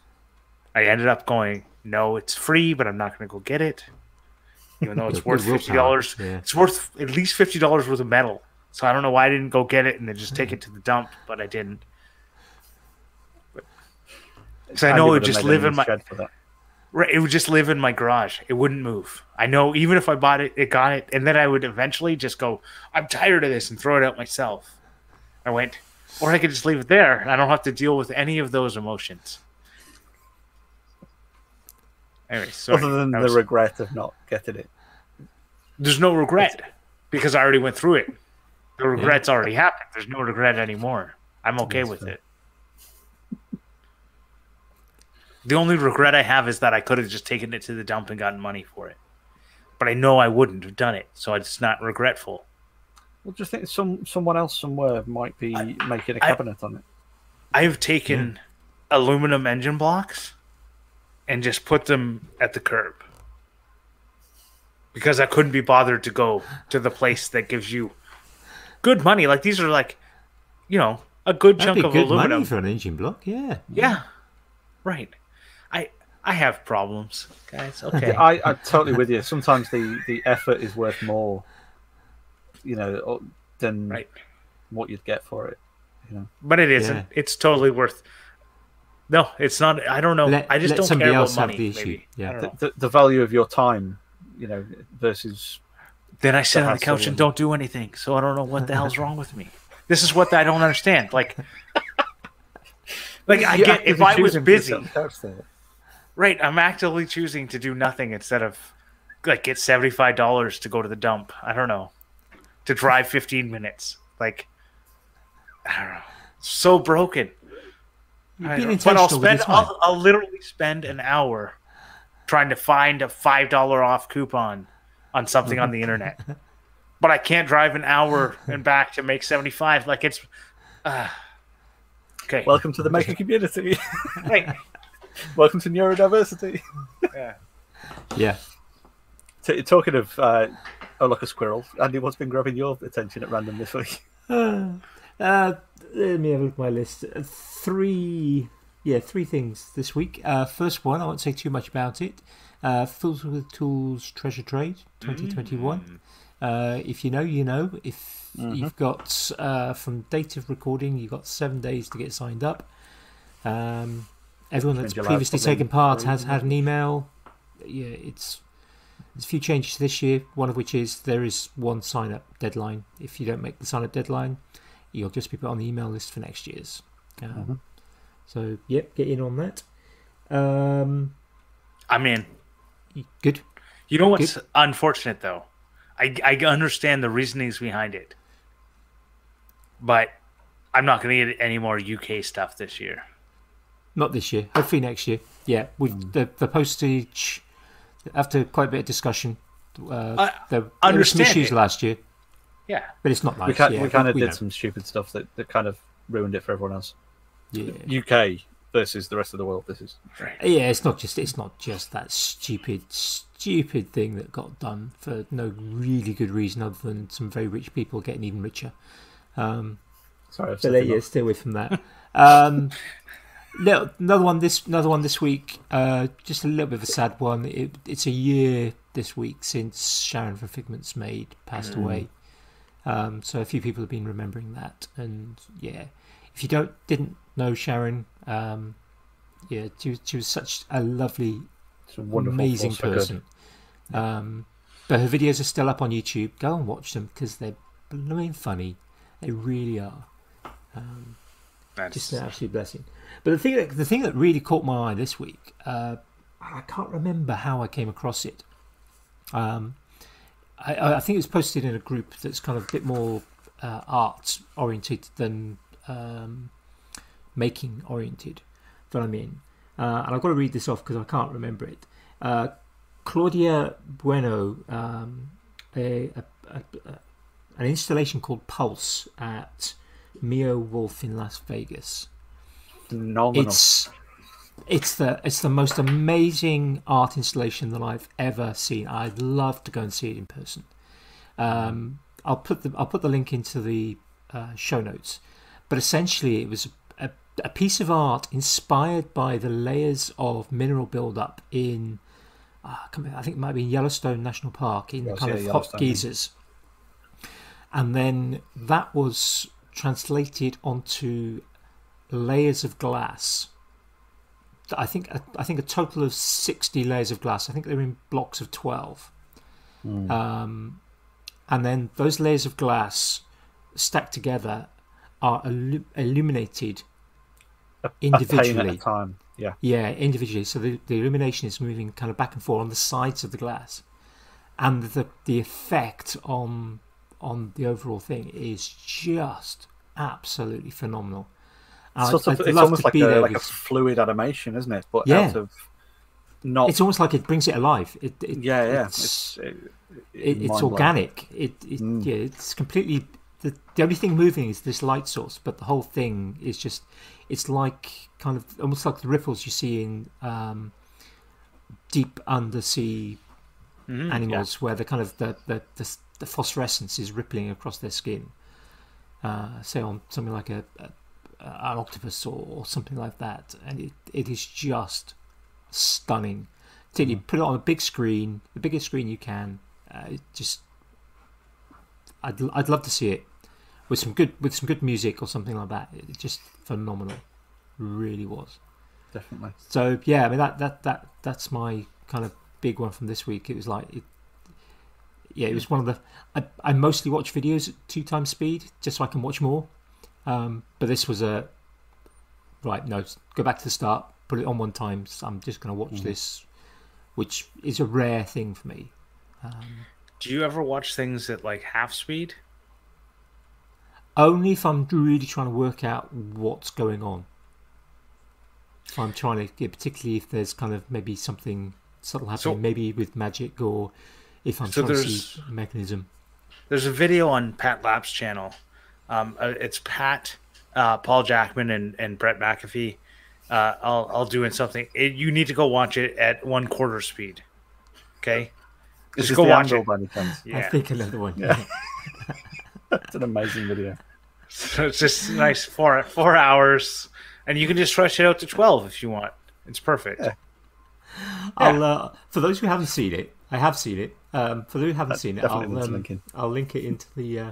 I ended up going. No, it's free, but I'm not going to go get it. Even though it's worth fifty dollars. yeah. It's worth at least fifty dollars worth of metal. So I don't know why I didn't go get it and then just take it to the dump, but I didn't. Because I know it would would just live in my It would just live in my garage. It wouldn't move. I know even if I bought it, it got it, and then I would eventually just go, "I'm tired of this," and throw it out myself. I went, or I could just leave it there, and I don't have to deal with any of those emotions. Anyway, sorry. Other than I the regret of not getting it. there's no regret because I already went through it. The regret's already happened. There's no regret anymore. I'm okay That's with fair. it. The only regret I have is that I could have just taken it to the dump and gotten money for it. But I know I wouldn't have done it, so it's not regretful. Well, just think some someone else somewhere might be making a cabinet on it. I have taken hmm. aluminum engine blocks and just put them at the curb because I couldn't be bothered to go to the place that gives you good money. Like these are like, you know, a good that'd chunk be of good aluminum. money for an engine block. Yeah, Yeah, right. I I have problems, guys. Okay. I, I'm totally with you. Sometimes the, the effort is worth more, you know, than Right. what you'd get for it. You know, but it isn't. Yeah. It's totally worth. No, it's not. I don't know. Let- I just don't care about have money. the issue. Maybe. Yeah. The, the, the value of your time, you know, versus Then I sit the on the couch and and- don't do anything. So I don't know what the hell's wrong with me. This is what I don't understand. Like, like I You're get if I was choosing to busy, right? I'm actively choosing to do nothing instead of like get seventy five dollars to go to the dump. I don't know to drive fifteen minutes. Like, I don't know. So broken. But I'll spend. I'll, I'll literally spend an hour trying to find a five dollar off coupon on something on the internet. But I can't drive an hour and back to make seventy five. Like it's. Uh, okay. Welcome to the maker community. right. Welcome to neurodiversity. Yeah. Yeah. T- talking of uh, oh look a squirrel, Andy, what's been grabbing your attention at random this week? Uh, uh, let me have a look at my list. Uh, Three, yeah, three things this week. Uh, first one, I won't say too much about it. Uh, Fools with Tools Treasure Trade 2021. Uh, if you know, you know. If you've got uh, from date of recording, you've got seven days to get signed up. Um, everyone that's previously taken part has had an email. Yeah, it's there's a few changes this year. One of which is there is one sign up deadline. If you don't make the sign up deadline, you'll just be put on the email list for next year's. Um, Mm-hmm. So, yep, get in on that. Um, I'm in. good. You know what's unfortunate though? I I understand the reasonings behind it, but I'm not going to get any more UK stuff this year. Not this year. Hopefully next year. Yeah, we Mm. the the postage. After quite a bit of discussion, uh, I there, there were some issues it. last year, Yeah. but it's not nice. we kind, yeah, we kind of we did know. some stupid stuff that, that kind of ruined it for everyone else. Yeah. UK versus the rest of the world. This is Yeah, it's not just it's not just that stupid stupid thing that got done for no really good reason other than some very rich people getting even richer. Um, sorry. I've so said there you go, stay away from that. Um, no, another one this another one this week. Uh, just a little bit of a sad one. It, it's a year this week since Sharon from Figments Made passed away. Um, so a few people have been remembering that, and yeah, if you don't didn't know Sharon, um, yeah, she was, she was such a lovely a amazing force for good. person. Um, but her videos are still up on YouTube. Go and watch them because they're blooming funny. They really are. Um, just an absolute blessing. But the thing that the thing that really caught my eye this week, uh, I can't remember how I came across it. Um, I, I think it was posted in a group that's kind of a bit more uh, art oriented than um, making oriented that I'm in. Uh, and I've got to read this off because I can't remember it. Uh, Claudia Bueno, um, a, a, a, an installation called Pulse at Meow Wolf in Las Vegas. Phenomenal. It's it's the it's the most amazing art installation that I've ever seen. I'd love to go and see it in person. Um, I'll put the I'll put the link into the uh, show notes. But essentially, it was a, a piece of art inspired by the layers of mineral buildup in. Uh, I can't remember, I think it might be in Yellowstone National Park in kind of hot geysers, and then that was translated onto layers of glass. I think I think a total of sixty layers of glass. I think they're in blocks of twelve, um, and then those layers of glass stacked together are illu- illuminated a at a individually. time. Yeah. Yeah, individually. So the, the illumination is moving kind of back and forth on the sides of the glass, and the the effect on on the overall thing is just absolutely phenomenal. And Sort of, it's almost like a, like a fluid animation, isn't it? But Yeah. out of not. it's almost like it brings it alive. It, it yeah, yeah. It's, It's, it, it, it's organic. It, it Mm. yeah, it's completely the the only thing moving is this light source, but the whole thing is just it's like kind of almost like the ripples you see in um, deep undersea Mhm, animals, where the kind of the, the the the phosphorescence is rippling across their skin. Uh, say on something like a, a Uh, an octopus or, or something like that, and it, it is just stunning. Particularly hmm. put it on a big screen, the biggest screen you can. Uh, it just, I'd I'd love to see it with some good with some good music or something like that. It's just phenomenal, really was. Definitely. So yeah, I mean that that that that's my kind of big one from this week. It was like, it, yeah, it was hmm. one of the. I, I mostly watch videos at two times speed just so I can watch more. Um, but this was a right. No, go back to the start. Put it on one time. So I'm just going to watch this, which is a rare thing for me. Do you ever watch things at like half speed? Only if I'm really trying to work out what's going on. If I'm trying to, yeah, particularly if there's kind of maybe something subtle happening, So- maybe with magic, or if I'm So trying to see a mechanism. There's a video on Pat Lap's channel. Um, uh, it's Pat, uh, Paul Jackman, and, and Brett McAfee. Uh, I'll I'll doing something. It, you need to go watch it at one quarter speed. Okay. Just go watch it. by any chance. I think another one. Yeah. It's an amazing video. So it's just nice four four hours, and you can just stretch it out to twelve if you want. It's perfect. Yeah. I'll uh, for those who haven't seen it, I have seen it. Um, for those who haven't seen it, I'll, um. I'll link it into the. Uh,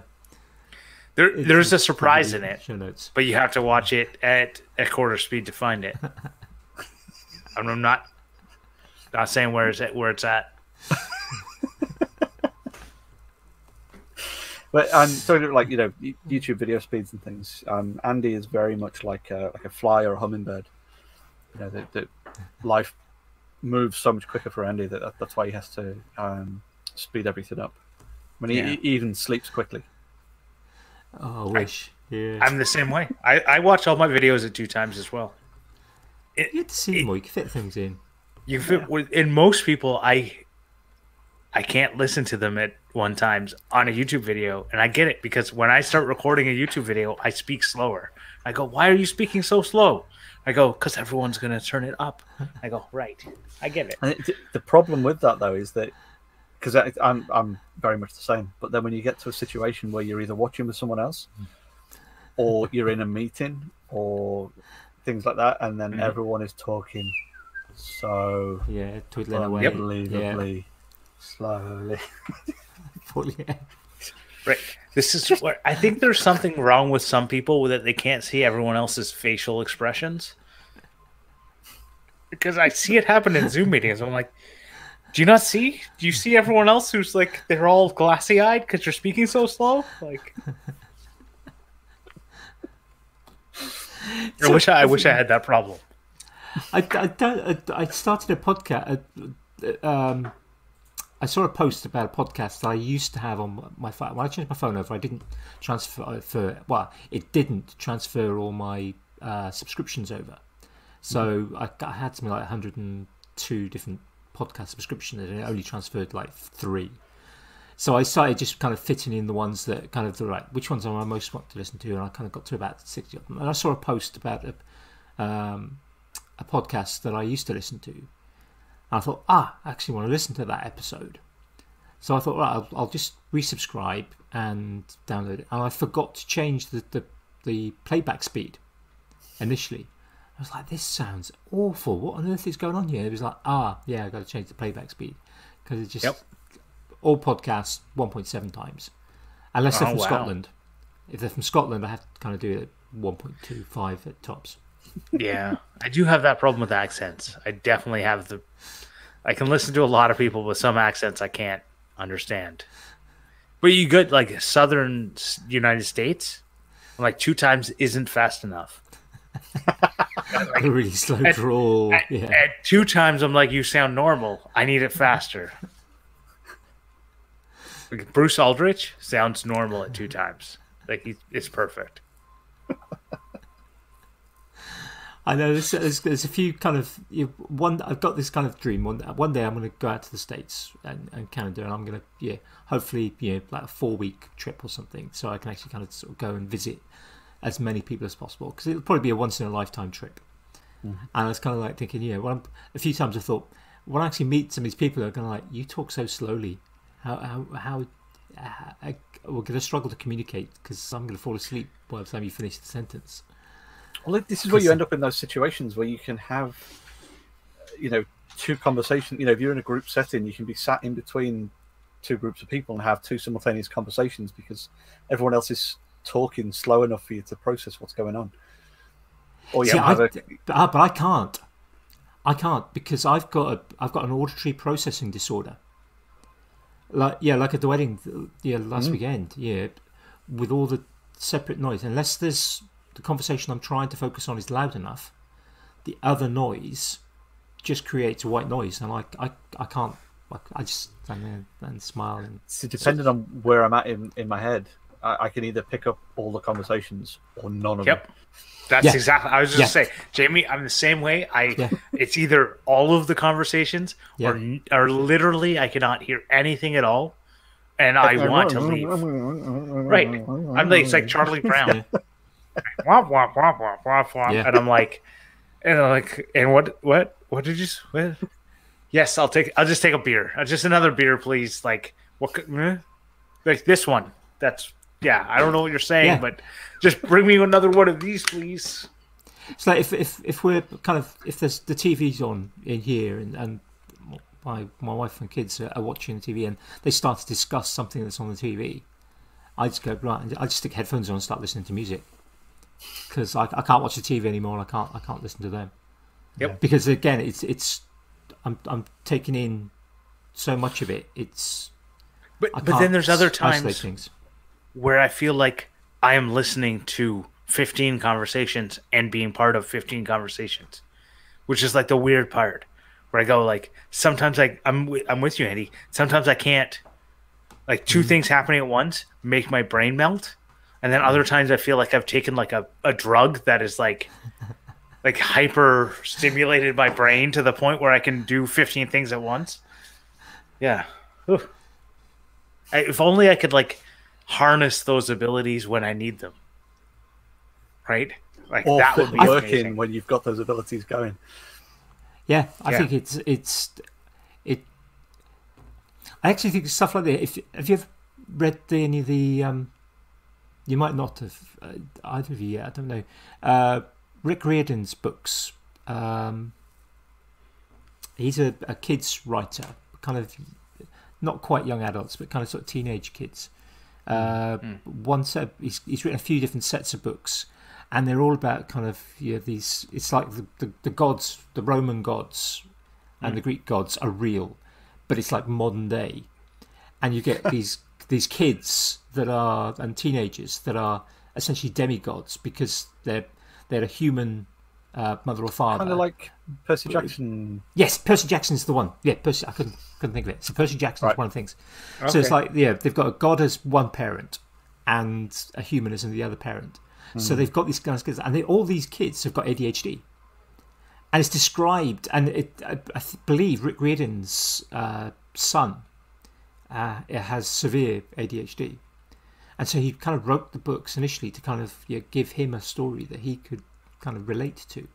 There into there's a surprise in it, but you have to watch it at a quarter speed to find it. I'm not not saying where it's at, where it's at. But um, so like you know YouTube video speeds and things. Um, Andy is very much like a, like a fly or a hummingbird. You know that, that life moves so much quicker for Andy that, that that's why he has to um, speed everything up. When he, Yeah. he even sleeps quickly. Oh, I wish. Yeah. I'm the same way. I, I watch all my videos at two times as well. you had to see more. You can fit things in. You fit with in most people I I can't listen to them at one times on a YouTube video and I get it because when I start recording a YouTube video I speak slower. I go, "Why are you speaking so slow?" I go, "Cuz everyone's going to turn it up." I go, "Right. I get it." And it, the problem with that though is that because I'm I'm very much the same. But then when you get to a situation where you're either watching with someone else, or you're in a meeting, or things like that, and then Mhm. everyone is talking so Yeah, twiddling away. unbelievably slowly. Yeah. Right. This is where I think there's something wrong with some people that they can't see everyone else's facial expressions. Because I see it happen in Zoom meetings. I'm like, do you not see? Do you see everyone else who's like they're all glassy eyed because you're speaking so slow? Like, I wish I, I wish I had that problem. I, I don't. I, I started a podcast. Uh, um, I saw a post about a podcast that I used to have on my phone. When I changed my phone over, I didn't transfer. For, well, it didn't transfer all my uh, subscriptions over. So I, I had something like 102 different podcast subscription and it only transferred like three. So I started just kind of fitting in the ones that kind of the right. Which ones am I most want to listen to? And I kind of got to about 60 of them. And I saw a post about a. Um, a podcast that I used to listen to. And I thought, ah, I actually want to listen to that episode. So I thought, right, I'll, I'll just resubscribe and download it. And I forgot to change the, the, the playback speed initially. I was like, this sounds awful. What on earth is going on here? It was like, ah, yeah, I've got to change the playback speed. Because it's just, Yep. all podcasts 1.7 times. Unless they're Oh, from wow. Scotland. If they're from Scotland, I have to kind of do it at 1.25 at tops. Yeah, I do have that problem with accents. I definitely have the. I can listen to a lot of people with some accents I can't understand. But you good like Southern United States, like two times isn't fast enough. A really slow at- drawl. At, yeah. at two times, I'm like, you sound normal. I need it faster. Like, Bruce Aldrich sounds normal at two times. Like he, it's perfect. I know there's, there's, there's a few kind of you, one. I've got this kind of dream. One one day I'm going to go out to the states and, and Canada, and I'm going to yeah, hopefully you know like a four week trip or something, so I can actually kind of sort of go and visit as many people as possible because it'll probably be a once in a lifetime trip. Mm-hmm. And I was kind of like thinking, you know, I'm, a few times I thought when I actually meet some of these people, they're going to like, you talk so slowly. How how how uh, I, we're going to struggle to communicate because I'm going to fall asleep by the time you finish the sentence. Well, this is where you end up in those situations where you can have, you know, two conversations. You know, if you're in a group setting, you can be sat in between two groups of people and have two simultaneous conversations because everyone else is talking slow enough for you to process what's going on. Or you See, I, a, uh, but, I- can't. I can't because I've got a I've got an auditory processing disorder. Like yeah, like at the wedding, yeah, last mm. weekend, yeah, with all the separate noise. Unless there's the conversation I'm trying to focus on is loud enough, the other noise just creates a white noise, and I I, I can't. I, I just stand there and smile and so depending on where I'm at in, in my head, I, I can either pick up all the conversations or none of Yep. them. That's Yeah. exactly. I was just Yeah. saying, Jamie. I'm the same way. I. Yeah. It's either all of the conversations Yeah. or n- or literally I cannot hear anything at all, and I want to leave. Right. I'm like it's like Charlie Brown. womp womp womp womp womp womp, Yeah. and I'm like, and I'm like, and what what what did you what? Yes, I'll take. I'll just take a beer. Just another beer, please. Like what? could- eh? Like this one. That's yeah. I don't know what you're saying, Yeah. but just bring me another one of these, please. So like if if if we're kind of if there's the TV's on in here and and my my wife and kids are, are watching the TV and they start to discuss something that's on the TV, I just go right. I just stick headphones on and start listening to music because I, I can't watch the TV anymore. I can't I can't listen to them. Yep. Because again, it's it's I'm I'm taking in so much of it. It's But but then there's other times. Where I feel like I am listening to 15 conversations and being part of 15 conversations, which is like the weird part where I go like sometimes I I'm I'm with you Andy. Sometimes I can't like 2 mm-hmm. things happening at once make my brain melt, and then other mm-hmm. times I feel like I've taken like a, a drug that is like like hyper stimulated my brain to the point where I can do 15 things at once. Yeah. I, if only I could like harness those abilities when I need them. Right? Like Or that would be work amazing. when you've got those abilities going. Yeah, I Yeah. think it's it's it. I actually think stuff like that. If have you ever read the, any of the? Um, you might not have uh, either of you yet. I don't know. Uh, Rick Riordan's books. Um, he's a, a kids writer, kind of not quite young adults, but kind of sort of teenage kids. Uh, One set, he's, he's written a few different sets of books, and they're all about kind of yeah these. It's like the, the, the gods, the Roman gods, and the Greek gods are real, but it's like modern day, and you get these these kids that are and teenagers that are essentially demigods because they're they're a human uh, mother or father. Kind of like Percy Jackson. Yes, Percy Jackson's the one. Yeah, Percy. I couldn't couldn't think of it. So Percy Jackson's Right. one of the things. So it's like yeah, they've got a god as one parent and a human as the other parent. So they've got these guys, kids, and they, all these kids have got ADHD, and it's described. And it, I, I believe Rick Riordan's uh, son uh, has severe ADHD, and so he kind of wrote the books initially to kind of yeah, give him a story that he could kind of relate to.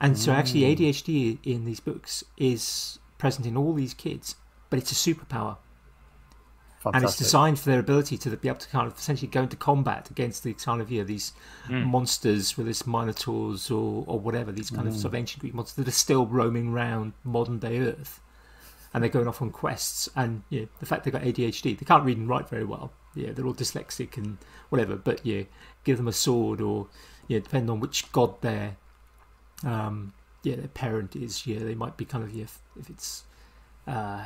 And so actually mm. ADHD in these books is present in all these kids, but it's a superpower. And it's designed for their ability to be able to kind of essentially go into combat against the kind of you know, these mm. monsters, whether it's minotaurs or, or whatever, these kind of mm. sort of ancient Greek monsters that are still roaming around modern day Earth. And they're going off on quests. And yeah, the fact they've got ADHD, they can't read and write very well. Yeah, they're all dyslexic and whatever. But yeah, give them a sword or yeah, depending on which god they're um, yeah, their parent is. Yeah, they might be kind of yeah, if, if it's uh,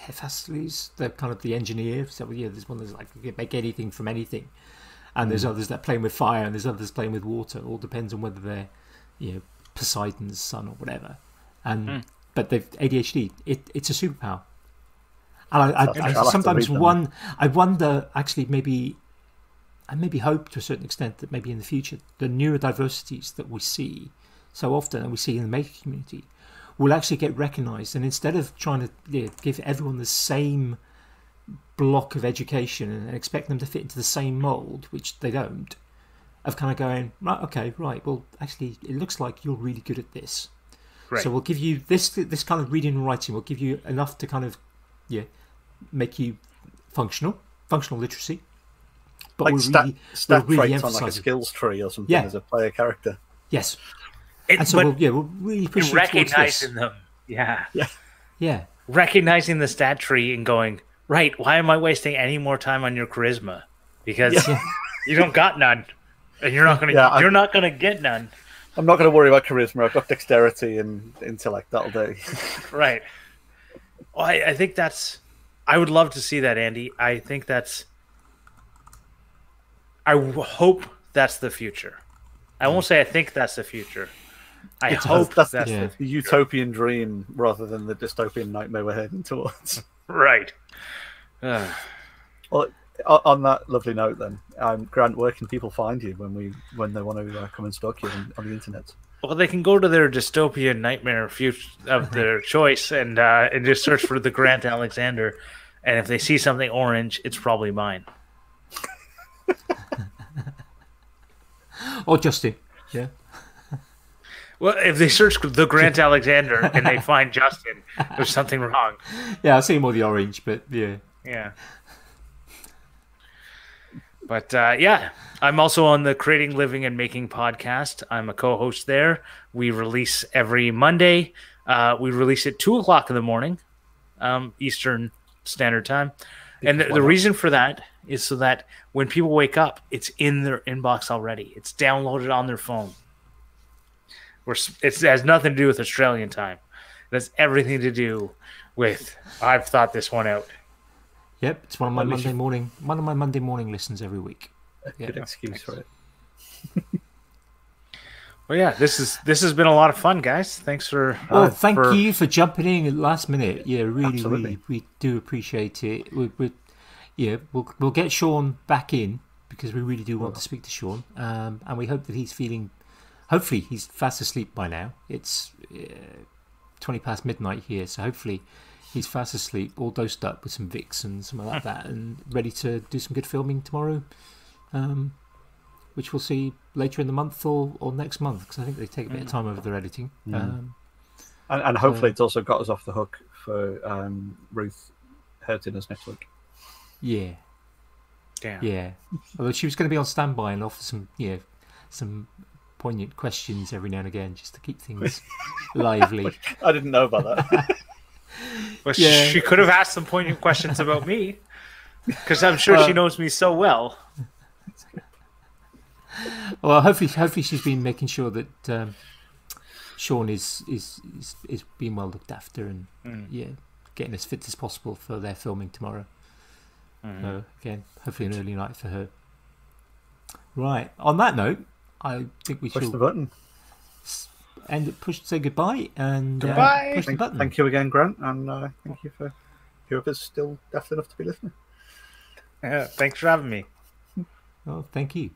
Hephaestus, they're kind of the engineer. So yeah, there's one that's like you can make anything from anything, and there's others that playing with fire, and there's others playing with water. It all depends on whether they're you know Poseidon's son or whatever. And but they've ADHD. It, it's a superpower. And I, I, I have sometimes one I wonder actually maybe I maybe hope to a certain extent that maybe in the future the neurodiversities that we see so often and we see in the maker community will actually get recognised and instead of trying to yeah, give everyone the same block of education and expect them to fit into the same mould, which they don't, of kind of going, right, okay, right, well, actually, it looks like you're really good at this. Right. So we'll give you this this kind of reading and writing. We'll give you enough to kind of, yeah, make you functional, functional literacy. But Like we're stat, really, stat we're really traits on like a skills tree or something Yeah. as a player character. yes, It- and so we'll, yeah, we'll really push in you towards this. recognizing them Yeah. Yeah, yeah. Recognizing the stat tree and going, right, why am I wasting any more time on your charisma? Because Yeah. you don't got none. And you're not gonna Yeah, you're not gonna get none. I'm not going to worry about charisma. I've got dexterity and intellect. That'll do. Right. Well, I, I think that's. I would love to see that, Andy. I think that's. I w- hope that's the future. I won't say I think that's the future. I It's- hope that's, that's, yeah. the utopian dream rather than the dystopian nightmare we're heading towards. right. Ugh. Well, on that lovely note, then, um, Grant, where can people find you when we when they want to uh, come and stalk you on, on the internet? well, they can go to their dystopian nightmare future of their choice and uh, and just search for the Grant Alexander. And if they see something orange, it's probably mine. Or Justin. Yeah, Well, if they search the Grant Alexander and they find Justin, there's something wrong. yeah. I see more the orange, but yeah, Yeah. But uh, yeah, I'm also on the Creating, Living, and Making podcast. I'm a co-host there. We release every Monday. Uh, we release at two o'clock in the morning, um, Eastern Standard Time. And the, the reason for that is so that when people wake up, it's in their inbox already. It's downloaded on their phone. We're, it's, it has nothing to do with Australian time. It has everything to do with I've thought this one out. yep. It's one of my At Monday you- morning, one of my Monday morning listens every week. Yeah. Good excuse for it. Well, yeah, this is this has been a lot of fun, guys. Thanks for. Well, uh, thank for- you for jumping in at the last minute. Yeah, really, Absolutely. really, we do appreciate it. We, we, yeah, we'll we'll get Sean back in because we really do want to speak to Sean, um, and we hope that he's feeling. Hopefully, he's fast asleep by now. It's uh, twenty past midnight here, so hopefully, he's fast asleep, all dosed up with some Vicks and something like that, and ready to do some good filming tomorrow. Um, which we'll see later in the month or, or next month because I think they take a bit of time over their editing. Um, And, and hopefully, it's also got us off the hook for um, Ruth hurting us next week. Yeah, Damn. yeah. Although she was going to be on standby and offer some, yeah, some poignant questions every now and again just to keep things lively. I didn't know about that. But Yeah. she could have asked some poignant questions about me, because I'm sure she knows me so well. Well, hopefully, hopefully she's been making sure that um, Sean is, is is is being well looked after and yeah, getting as fit as possible for their filming tomorrow. So again, hopefully an early night for her. Right. On that note, I think we Push should the button. end it. Push say goodbye and uh, Goodbye. push the Thank, button. thank you again, Grant, and uh, thank you for whoever's still deaf enough to be listening. Yeah, thanks for having me. Oh, thank you.